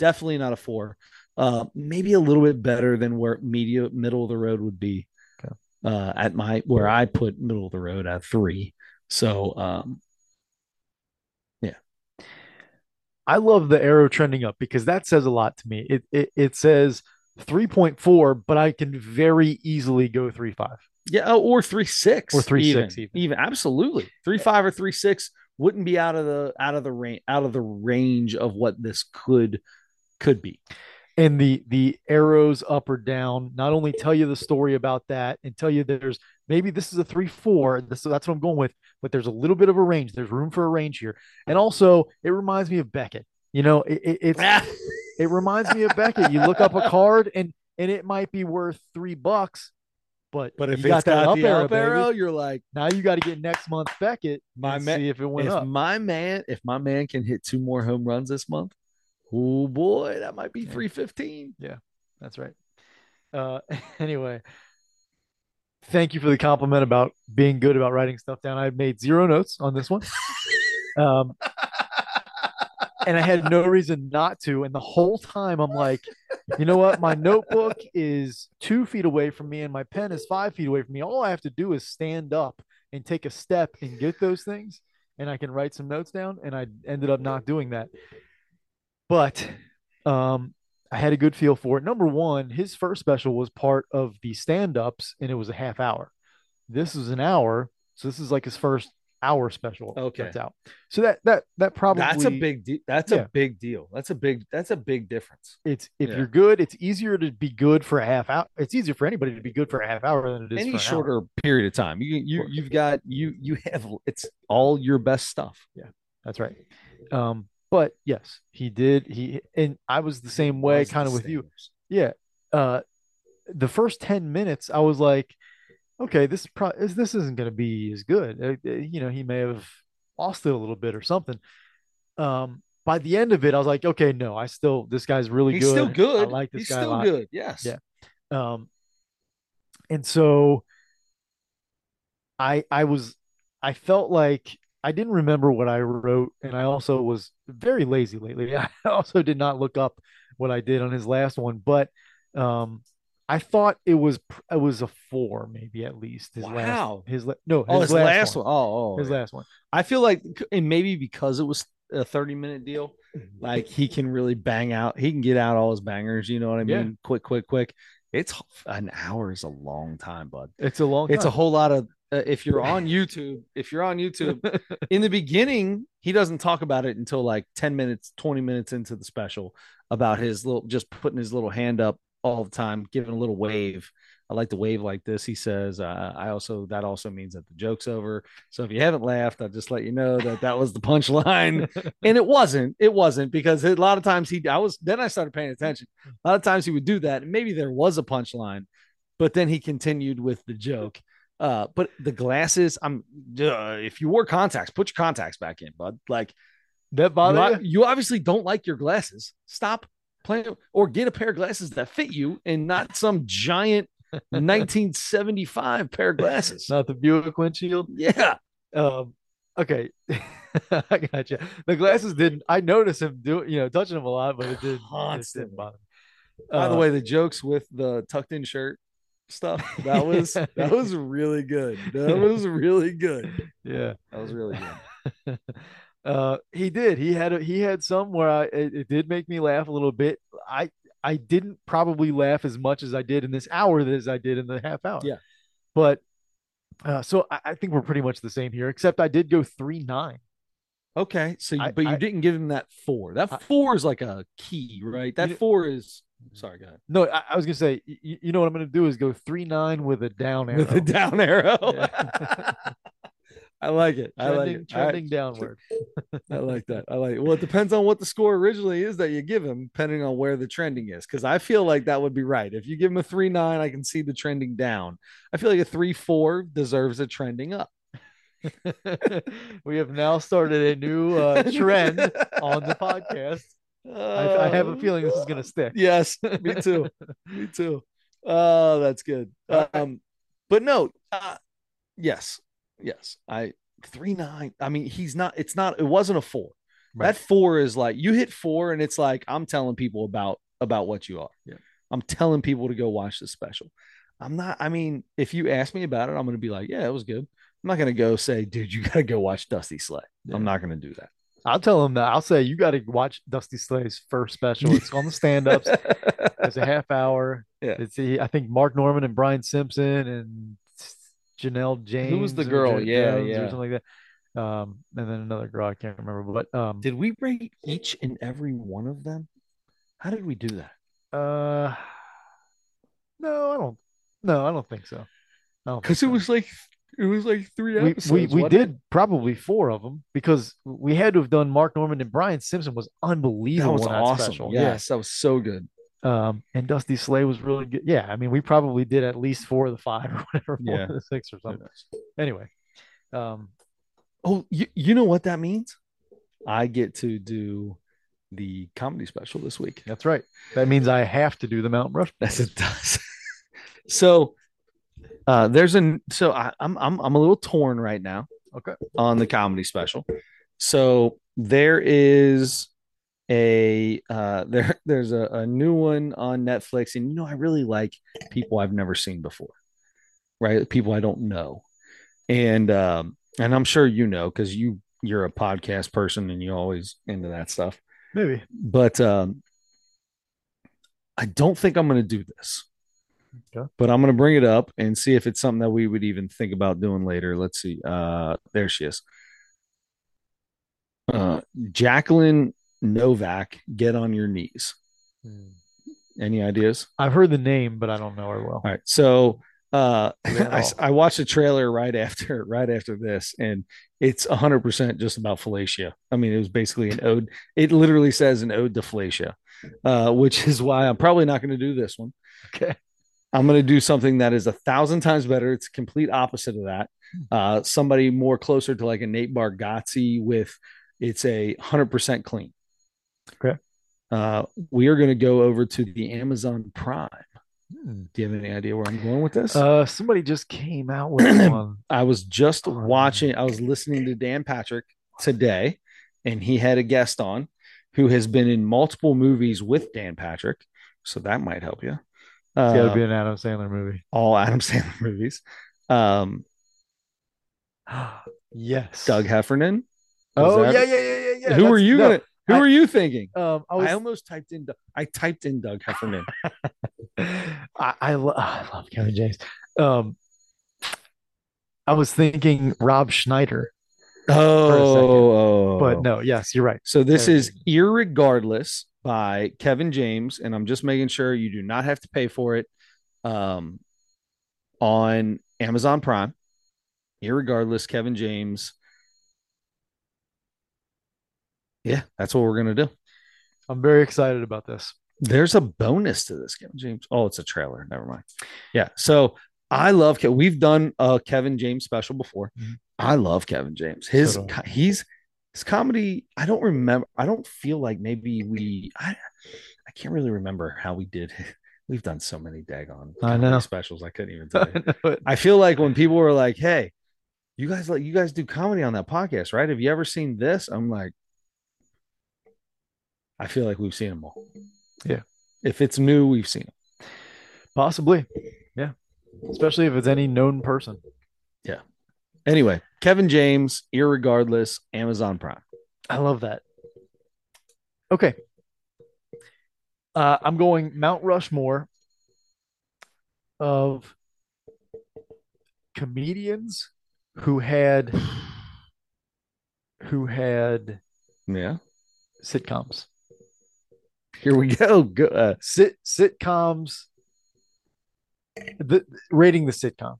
Definitely not a four. Uh, maybe a little bit better than where media middle of the road would be. Okay. Uh, at my where I put middle of the road at three. So um, yeah. I love the arrow trending up because that says a lot to me. It it, it says 3.4, but I can very easily go 3.5. yeah, oh, or three six Or three even. even. even absolutely three five or three six wouldn't be out of the out of the range out of the range of what this could could be. And the the arrows up or down not only tell you the story about that and tell you there's maybe this is a 3-4, So that's what I'm going with, but there's a little bit of a range. There's room for a range here. And also, it reminds me of Beckett. You know, it, it, it's it reminds me of Beckett. You look up a card and and it might be worth three bucks, but But if you it's got, the up baby. arrow, you're like, now you got to get next month Beckett My and ma- see if it went if up. my man, if my man can hit two more home runs this month, oh boy, that might be 315. Yeah. three fifteen. That's right. Uh, anyway, thank you for the compliment about being good about writing stuff down. I made zero notes on this one. Um, and I had no reason not to. And the whole time I'm like, you know what? My notebook is two feet away from me and my pen is five feet away from me. All I have to do is stand up and take a step and get those things, and I can write some notes down. And I ended up not doing that. But um, I had a good feel for it. Number one, his first special was part of the stand ups, and it was a half hour. This is an hour. So this is like his first hour special. Okay. That's out. So that that that probably That's a big deal. That's Yeah. a big deal. That's a big. That's a big difference. It's if Yeah. you're good, it's easier to be good for a half hour. It's easier for anybody to be good for a half hour than it is Any for an hour. shorter period of time, you you you've got you you have it's all your best stuff. Yeah, that's right. Um, but yes, he did. He and I was the same way, kind of with you. Yeah. Uh, the first ten minutes, I was like, okay, this pro- is this isn't going to be as good. Uh, uh, you know, he may have lost it a little bit or something. Um, by the end of it, I was like, okay, no, I still this guy's really He's good. still good. I like this He's guy still good. Yes. Yeah. Um, and so I I was I felt like I didn't remember what I wrote, and I also was very lazy lately. I also did not look up what I did on his last one, but um, I thought it was it was a four, maybe at least. His Wow. last his no Oh, his, his last, one. one. Oh, oh, his yeah. last one. I feel like, and maybe because it was a 30 minute deal, like he can really bang out, he can get out all his bangers. You know what I mean? Yeah. Quick, quick, quick. It's an hour is a long time, bud. It's a long. It's a whole lot of, uh, if you're on YouTube, if you're on YouTube, in the beginning, he doesn't talk about it until like 10 minutes, 20 minutes into the special about his little, just putting his little hand up all the time, giving a little wave. I like to wave like this. He says, uh, I also, that also means that the joke's over. So if you haven't laughed, I'll just let you know that that was the punchline. and it wasn't, it wasn't because a lot of times he, I was, then I started paying attention. A lot of times he would do that. And maybe there was a punchline, but then he continued with the joke. Uh, but the glasses, I'm, uh, if you wore contacts, put your contacts back in, bud. Like, that bother you? you obviously don't like your glasses. Stop playing or get a pair of glasses that fit you and not some giant 1975 pair of glasses. Not the Buick windshield. Yeah. Um, okay, I got you. The glasses didn't. I noticed him do, you know, touching them a lot, but it did. It didn't bother me. By the Uh, way, the jokes with the tucked in shirt stuff, that was that was really good. That was really good. yeah. That was really good. Uh, he did. He had a, he had some where I it, it did make me laugh a little bit. I I didn't probably laugh as much as I did in this hour as I did in the half hour. Yeah. but uh, so I, I think we're pretty much the same here, except I did go three nine. Okay. So you, I- but you didn't give him that four. That four is like a key, right? That four is sorry, go ahead. No, I, I was gonna say, you, you know what I'm gonna do is go three nine with a down arrow. With a down arrow. Yeah. I like it. I like Trending, it. I- trending downward. I like that. I like it. Well, it depends on what the score originally is that you give him, depending on where the trending is. Because I feel like that would be right. If you give him a three nine, I can see the trending down. I feel like a three four deserves a trending up. we have now started a new uh, trend on the podcast. I, I have a feeling this is going to stick. Yes, me too. me too. Oh, that's good. Um, but no, uh, yes, yes. I three nine. I mean, he's not. It's not. It wasn't a four. Right. That four is like you hit four, and it's like I'm telling people about about what you are. Yeah. I'm telling people to go watch this special. I'm not. I mean, if you ask me about it, I'm going to be like, yeah, it was good. I'm not going to go say, dude, you got to go watch Dusty Slay. Yeah. I'm not going to do that. I'll tell him that. I'll say you got to watch Dusty Slay's first special. It's on the stand-ups. It's a half hour. Yeah. It's I think Mark Normand and Brian Simpson and Janelle James. Who was the girl? Yeah, Jones yeah. or something like that. Um, and then another girl I can't remember. But um, Did we rate each and every one of them? How did we do that? uh, no, I don't. No, I don't think so. Because it was like it was like three we episodes. we, we it? did probably four of them because we had to have done Mark Normand and Brian Simpson was unbelievable. That was awesome. special. Yes, that was so good. Yeah. Um, and Dusty Slay was really good. Yeah, I mean, we probably did at least four of the five or whatever, four Yeah. of the six or something. Anyway, um, Oh, you, you know what that means? I get to do the comedy special this week. that's right. That means I have to do the Mountain Rushmore. Yes, it does. so uh there's an so I, I'm I'm I'm a little torn right now Okay. on the comedy special. So there is a uh there there's a, a new one on Netflix, and you know I really like people I've never seen before, right? People I don't know, and um and I'm sure you know because you you're a podcast person and you always into that stuff Maybe. but um, I don't think I'm going to do this. Okay. But I'm going to bring it up and see if it's something that we would even think about doing later. Let's see. Uh, there she is. Uh, Jacqueline Novak, get on your knees. Any ideas? I've heard the name, but I don't know her well. All right. So uh, I, I watched a trailer right after right after this, and it's 100 percent just about fellatio. I mean, it was basically an ode. It literally says an ode to fellatio, uh, which is why I'm probably not going to do this one. Okay. I'm going to do something that is a thousand times better. It's complete opposite of that. Uh, somebody more closer to like a Nate Bargatze with it's a 100% clean. Okay. Uh, we are going to go over to the Amazon Prime. Hmm. Do you have any idea where I'm going with this? Uh, somebody just came out with one. I was just watching, I was listening to Dan Patrick today, and he had a guest on who has been in multiple movies with Dan Patrick. So that might help you. It's got to Uh, be an Adam Sandler movie. all Adam Sandler movies. Um, yes. Doug Heffernan. Oh that- yeah, yeah, yeah, yeah, yeah. who That's- you no, gonna? Who I- were you thinking? Um, I I, was. almost typed in. I typed in Doug Heffernan. I I, lo- I love Kevin James. Um, I was thinking Rob Schneider, oh, but no. Yes, you're right. So this Kevin is Irregardless by Kevin James, and I'm just making sure you do not have to pay for it um, on Amazon Prime. Irregardless, Kevin James. Yeah, that's what we're gonna do. I'm very excited about this. There's a bonus to this, Kevin James. Oh, it's a trailer. Never mind. Yeah. So I love. Kevin. We've done a Kevin James special before. Mhm. I love Kevin James. His So I. he's his comedy. I don't remember. I don't feel like maybe we. I I can't really remember how we did. We've done so many daggone I know. specials. I couldn't even tell you. But I feel like when people were like, "Hey, you guys like you guys do comedy on that podcast, right? Have you ever seen this?" I'm like, I feel like we've seen them all. Yeah. If it's new, we've seen it. Possibly, yeah. Especially if it's any known person. Yeah. Anyway, Kevin James, irregardless, Amazon Prime. I love that. Okay. Uh, I'm going Mount Rushmore of comedians who had who had Yeah. sitcoms. Here we go. go uh, Sit sitcoms. The rating the sitcom.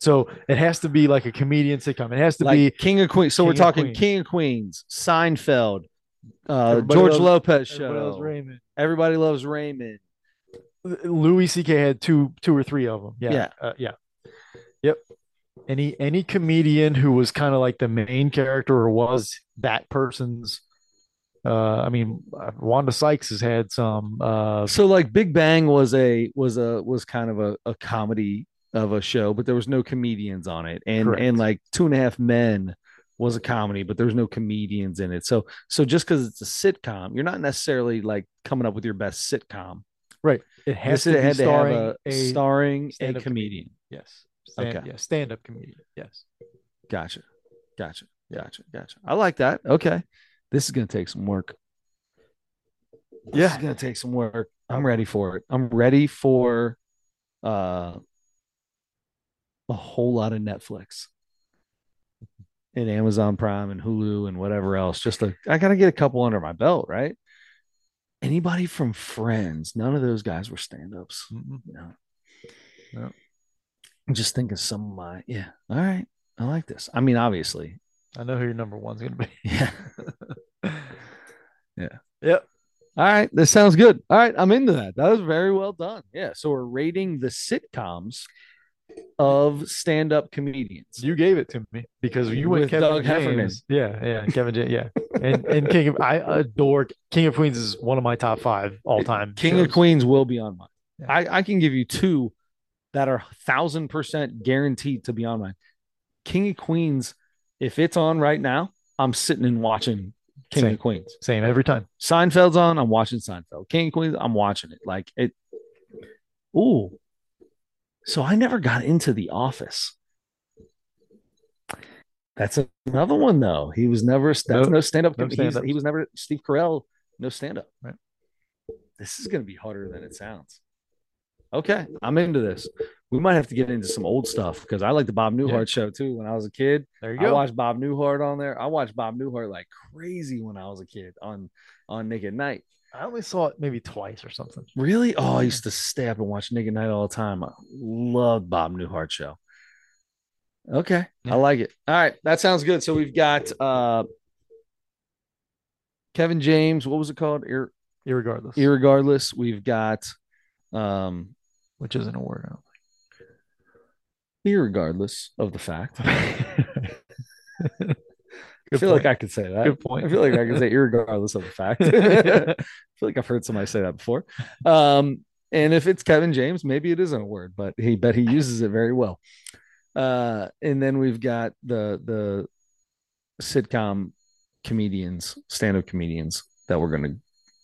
So it has to be like a comedian sitcom. It has to like be King of Queens. So we're talking Queens. King of Queens, Seinfeld, uh, George Loves- Lopez Everybody Loves show. Raymond. Everybody loves Raymond. Louis C.K. had two, two or three of them. Yeah, Yeah. uh, yeah, yep. Any any comedian who was kind of like the main character or was that person's. Uh, I mean, Wanda Sykes has had some. Uh, So like Big Bang was a was a was kind of a, a comedy of a show, but there was no comedians on it. And Correct. and like Two and a Half Men was a comedy, but there was no comedians in it. So so just because it's a sitcom, you're not necessarily like coming up with your best sitcom. right. It has This to be had to have a, a, starring a comedian. yes. Stand, Okay. Yeah, stand-up comedian. Yes. Gotcha. Gotcha. Gotcha. Gotcha. I like that. Okay. This is gonna take some work. This Yeah. is gonna take some work. I'm ready for it. I'm ready for uh a whole lot of Netflix and Amazon Prime and Hulu and whatever else. Just to, I gotta get a couple under my belt, right? Anybody from Friends? None of those guys were stand-ups. Mhm. No. No. I'm just thinking some of my yeah. All right. I like this. I mean, obviously. I know who your number one's gonna be. Yeah. Yeah. Yep. All right, this sounds good. All right, I'm into that. That was very well done. Yeah, so we're rating the sitcoms of stand-up comedians. You gave it to me because you went With Kevin Doug Heffernan. Yeah, yeah, Kevin James. Yeah, and and King of I adore King of Queens is one of my top five all time. King of. Queens will be on mine. Yeah. I, I can give you two that are thousand percent guaranteed to be on mine. King of Queens, if it's on right now, I'm sitting and watching King Same. of Queens. Same every time. Seinfeld's on, I'm watching Seinfeld. King of Queens, I'm watching it. Like it. Ooh. So I never got into The Office. That's another one though. He was never that's No- no, stand up. no he, was, he was never Steve Carell. No stand up. Right. This is going to be harder than it sounds. Okay, I'm into this. We might have to get into some old stuff because I like the Bob Newhart show too. When I was a kid, There you go. I watched Bob Newhart on there. I watched Bob Newhart like crazy when I was a kid on on Nick at Night. I only saw it maybe twice or something. Really? Oh, I used to stay up and watch Nick at Night all the time. I loved Bob Newhart show. Okay, Yeah. I like it. All right, that sounds good. So we've got uh Kevin James. What was it called? Ir- Irregardless, irregardless. We've got um which isn't a word. irregardless of the fact. I feel like I could say that. Good point. I feel like I can say irregardless of the fact. I feel like I've heard somebody say that before. Um, and if it's Kevin James, maybe it isn't a word, but he bet he uses it very well. Uh, and then we've got the the sitcom comedians, stand-up comedians that we're gonna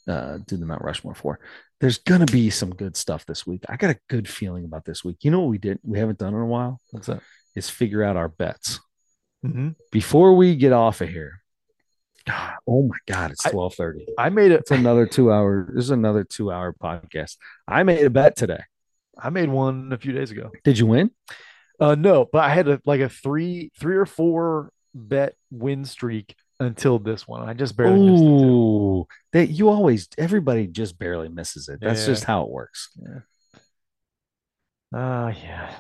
uh, do the Mount Rushmore for. There's gonna be some good stuff this week. I got a good feeling about this week. You know what we did? We haven't done in a while What's that? is figure out our bets hmm before we get off of here. God, oh my God, it's twelve thirty. I made it. It's another two hour. This is another two hour podcast. I made a bet today. I made one a few days ago. Did you win? Uh, no, but I had a, like a three, three or four bet win streak until this one. I just barely missed it. Ooh, that you always everybody just barely misses it. That's Yeah. just how it works. Ah, yeah.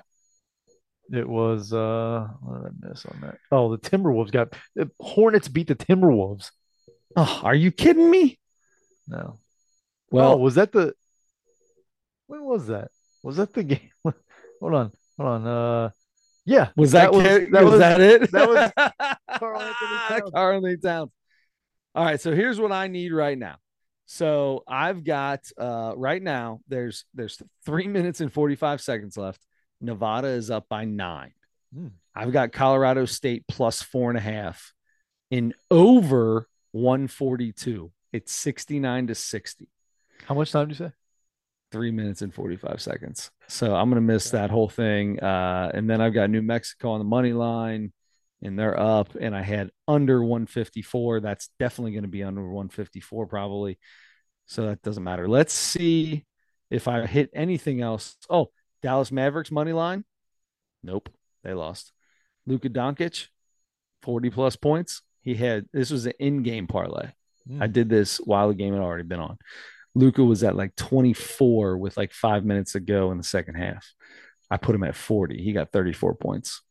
It was uh, what did I miss on that? Oh, the Timberwolves got the Hornets beat the Timberwolves. Oh, are you kidding me? No. Well, oh, was that the? When was that? Was that the game? hold on, hold on. Uh, yeah, was that was was, that was that it? that was Karl Anthony Towns. Anthony Towns. All right, so here's what I need right now. So I've got uh right now there's there's three minutes and 45 seconds left. Nevada is up by nine. Hmm. I've got Colorado State plus four and a half in over 142. It's 69 to 60. How much time do you say? Three minutes and 45 seconds. So I'm gonna miss that whole thing. Uh, and then I've got New Mexico on the money line and they're up and I had under 154. That's definitely going to be under 154 probably. So that doesn't matter. Let's see if I hit anything else. Oh, Dallas Mavericks money line. Nope, they lost. Luka Doncic, 40 plus points. He had this was an in-game parlay. Hmm. I did this while the game had already been on. Luka was at like 24 with like five minutes to go in the second half. I put him at 40. He got 34 points.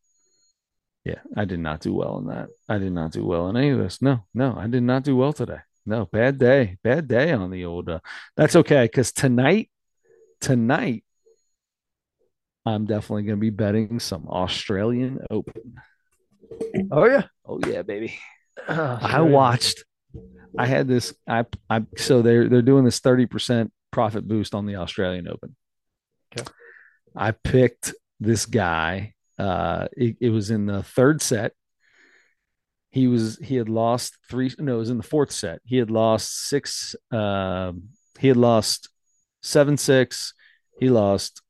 Yeah, I did not do well in that. I did not do well in any of this. No, no, I did not do well today. No, bad day. Bad day on the old. Uh, that's okay because tonight, tonight, I'm definitely going to be betting some Australian Open. Oh yeah. Oh yeah, baby. I watched. I had this. I I so they're they're doing this thirty percent profit boost on the Australian Open. Okay. I picked this guy. Uh, it, it was in the third set. He was he had lost three. No, it was in the fourth set. He had lost six. Um, he had lost seven six. He lost.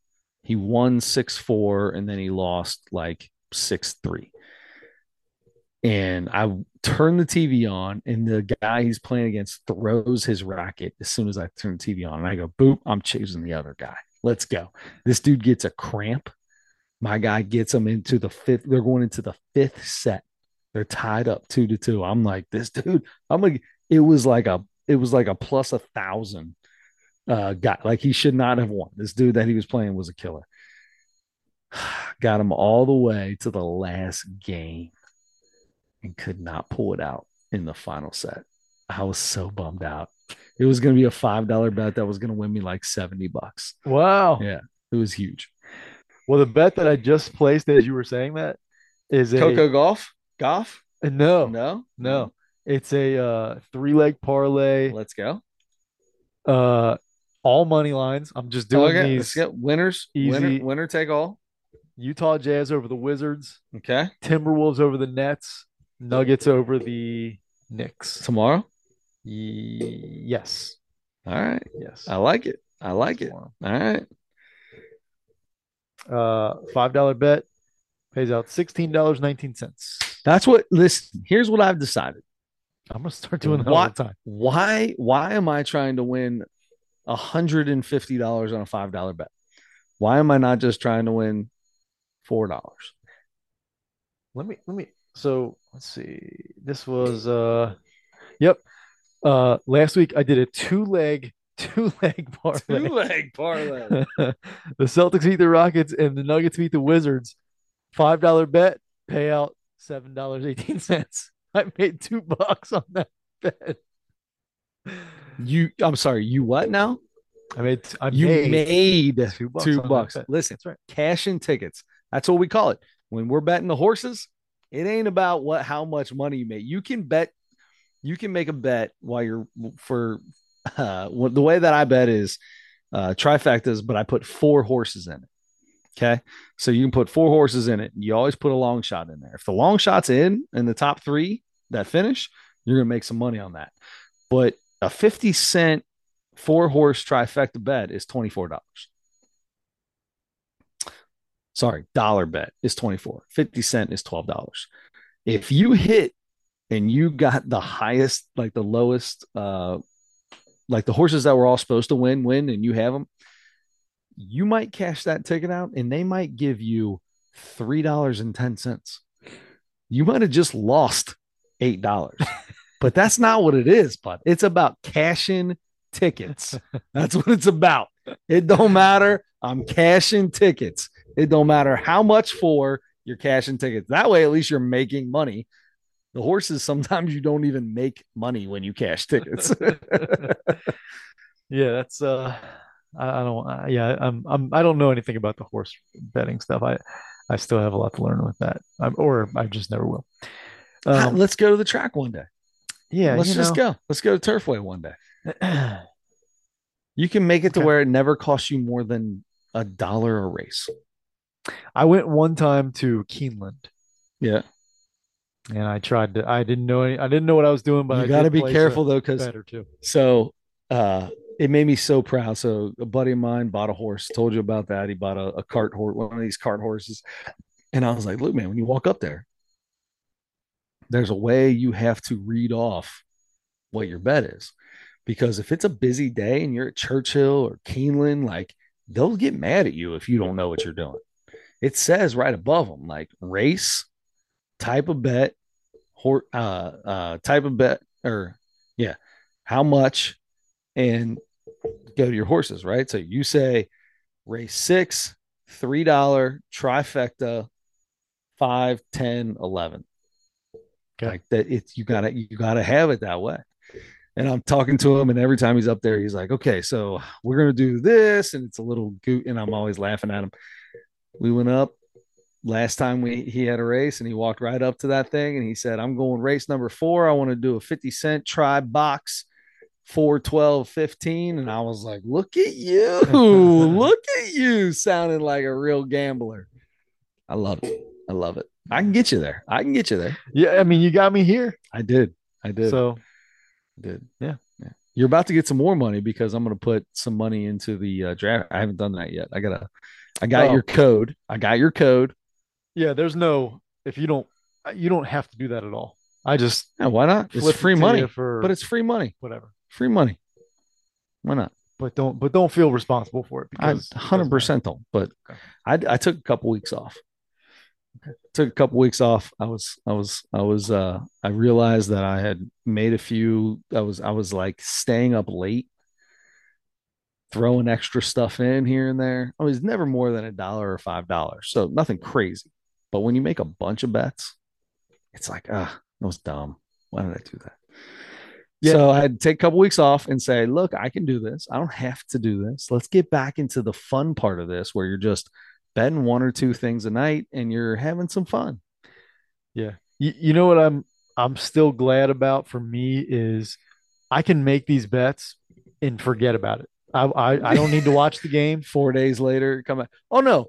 He won six four, and then he lost like six three and I turn the TV on, and the guy he's playing against throws his racket as soon as I turn the TV on. And I go, boop, I'm choosing the other guy. Let's go. This dude gets a cramp. My guy gets him into the fifth. They're going into the fifth set. They're tied up two to two. I'm like, this dude, I'm like, it was like a, it was like a plus a thousand uh guy. Like he should not have won. This dude that he was playing was a killer. Got him all the way to the last game and could not pull it out in the final set. I was so bummed out. It was going to be a five dollar bet that was going to win me like seventy bucks. Wow. Yeah, it was huge. Well, the bet that I just placed as you were saying that is a Coco Gauff, golf. no, No, no. It's a uh, three leg parlay. Let's go. Uh, all money lines. I'm just doing okay, these. let's get winners. easy. Winner, winner take all. Utah Jazz over the Wizards. Okay, Timberwolves over the Nets. Nuggets over the Knicks. tomorrow. Ye- yes. All right, Yes. I like it. I like it. All right, Uh, five dollar bet pays out sixteen dollars nineteen cents. that's what. Listen, here's what I've decided. I'm gonna start doing that all the time. Why? Why am I trying to win hundred and fifty dollars on a five dollar bet? Why am I not just trying to win four dollars? Let me let me. So let's see. This was uh, yep. Uh, last week I did a two leg two leg parlay. Two leg parlay. the Celtics beat the Rockets and the Nuggets beat the Wizards. Five dollar bet, payout seven dollars eighteen cents. I made two bucks on that bet. You, I'm sorry. You what now? I made I You made, made two bucks. two bucks. Listen, That's right. cash in tickets. That's what we call it. When we're betting the horses, it ain't about what how much money you make. You can bet, you can make a bet while you're for uh the way that I bet is uh trifectas, but I put four horses in it. Okay. So you can put four horses in it. You always put a long shot in there. If the long shot's in in the top three that finish, you're gonna make some money on that. But a 50 cent four horse trifecta bet is $24. Sorry, dollar bet is 24. 50 cent is $12. If you hit and you got the highest, like the lowest, uh, like the horses that were all supposed to win, win, and you have them, you might cash that ticket out and they might give you $3.10. You might have just lost $8. but that's not what it is, bud. It's about cashing tickets. That's what it's about. It don't matter. I'm cashing tickets. It don't matter how much for you're cashing tickets. That way, at least you're making money. The horses sometimes you don't even make money when you cash tickets. yeah, that's uh, I, I don't, uh, yeah, I'm, I'm, I don't know anything about the horse betting stuff. I, I still have a lot to learn with that, I'm, or I just never will. Um, Let's go to the track one day. yeah, Let's just know, go. Let's go to Turfway one day. You can make it to Okay. where it never costs you more than a dollar a race. I went one time to Keeneland Yeah. and I tried to, I didn't know any, I didn't know what I was doing, but I you got to be careful though, because better too. So uh it made me so proud. So a buddy of mine bought a horse, told you about that. He bought a, a cart horse, one of these cart horses. And I was like, look, man, when you walk up there, there's a way you have to read off what your bet is. Because if it's a busy day and you're at Churchill or Keeneland, like they'll get mad at you if you don't know what you're doing. It says right above them, like race, type of bet, hor- uh, uh, type of bet, or yeah, how much, and go to your horses, right? So you say race six, three dollar trifecta, five, ten, eleven. Okay. Like that, it's you gotta you gotta have it that way. And I'm talking to him, and every time he's up there, he's like, "Okay, so we're gonna do this," and it's a little goot, and I'm always laughing at him. We went up last time we he had a race, and he walked right up to that thing, and he said, "I'm going race number four. I want to do a 50 cent try box." 4 12 15 and i was like look at you look at you sounding like a real gambler. I love it. I love it. I can get you there. I can get you there. Yeah, I mean, you got me here. i did. I did. So I did. Yeah. yeah. You're about to get some more money because i'm going to put some money into the uh, draft. I haven't done that yet. I gotta i got Oh. your code i got your code yeah, there's no if you don't you don't have to do that at all. I just yeah, why not it's free money for but it's free money whatever. free money why not But don't but don't feel responsible for it I because hundred percent don't, but Okay. I I took a couple weeks off. Took a couple weeks off. I was I was I was uh I realized that I had made a few. I was I was like staying up late, throwing extra stuff in here and there. I was never more than a dollar or five dollars, so nothing crazy. But when you make a bunch of bets, it's like ah, that was dumb. Why did I do that? Yeah. So I had to take a couple weeks off and say, look, I can do this. I don't have to do this. Let's get back into the fun part of this where you're just betting one or two things a night and you're having some fun. Yeah. You, you know what I'm I'm still glad about for me is I can make these bets and forget about it. I I, I don't need to watch the game. Four days later, come back. Oh no,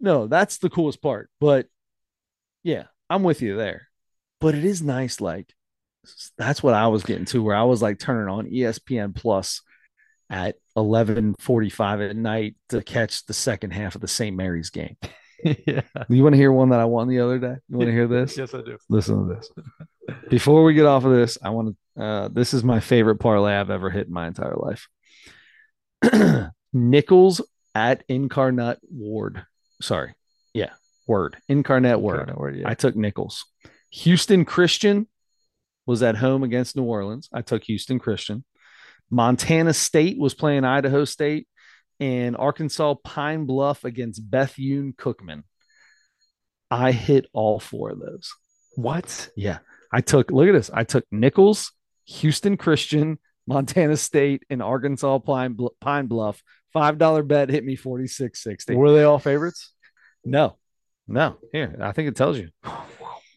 no, that's the coolest part. But yeah, I'm with you there. But it is nice, like that's what I was getting to, where I was like turning on ESPN Plus at 11:45 at night to catch the second half of the St. Mary's game. yeah. You want to hear one that I won the other day? You want to hear this? Yes, I do. Listen to this. Before we get off of this, I want to. Uh, this is my favorite parlay I've ever hit in my entire life. Nicholls at Incarnate Word. Sorry, yeah, Word Incarnate Word. Word, yeah. I took Nicholls. Houston Christian was at home against New Orleans. I took Houston Christian. Montana State was playing Idaho State, and Arkansas Pine Bluff against Bethune Cookman. I hit all four of those. what? Yeah. I took, look at this. I took Nicholls, Houston Christian, Montana State, and Arkansas Pine, Pine Bluff. $5 bet hit me 46.60. Were they all favorites? No, no. Here, I think it tells you.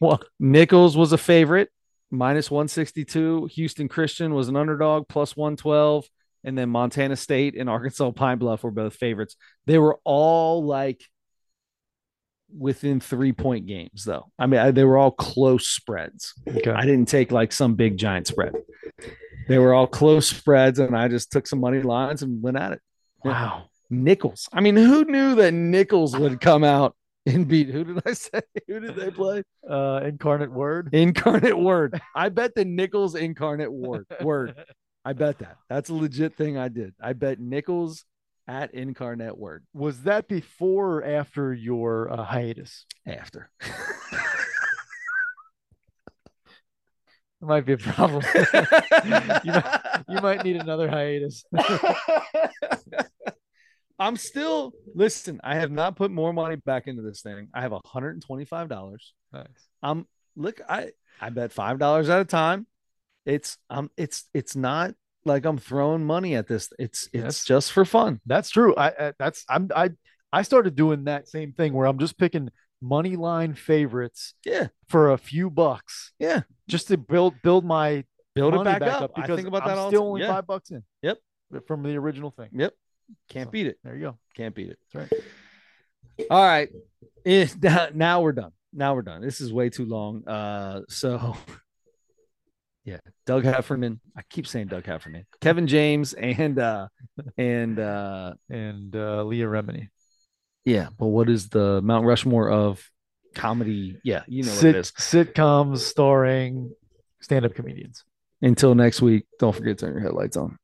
What? Nicholls was a favorite, minus 162. Houston Christian was an underdog, plus 112. And then Montana State and Arkansas Pine Bluff were both favorites. They were all like within three point games, though. I mean, I, they were all close spreads. Okay. I didn't take like some big giant spread. They were all close spreads, and I just took some money lines and went at it. Wow. Nicholls. I mean, who knew that Nicholls would come out and beat? Who did I say? Who did they play? Uh, incarnate word. Incarnate Word. I bet the Nicholls Incarnate Word. Word. I bet that. That's a legit thing I did. I bet Nicholls at Incarnate Word Was that before or after your uh, hiatus? after. It might be a problem. you, might, you might need another hiatus. I'm still listen. I have not put more money back into this thing. I have $125. nice. I'm look. I I bet five dollars at a time. It's um. It's it's not like I'm throwing money at this. It's it's Yes. just for fun. That's true. I, I that's I'm I I started doing that same thing where I'm just picking money line favorites Yeah, for a few bucks yeah. just to build build my Build it money back, up. I because think about I'm that all. still only. Yeah. five bucks in. Yep. From the original thing. Yep. Can't So- beat it. There you go. Can't beat it. That's right. All right. Eh, now- now we're done. Now we're done. This is way too long. Uh, so yeah, Doug Heffernan. I keep saying Doug Heffernan. Kevin James and uh and uh And uh, Leah Remini. yeah, but what is the Mount Rushmore of comedy? Yeah, you know what it is. Sitcoms starring stand-up comedians. Until next week, don't forget to turn your headlights on.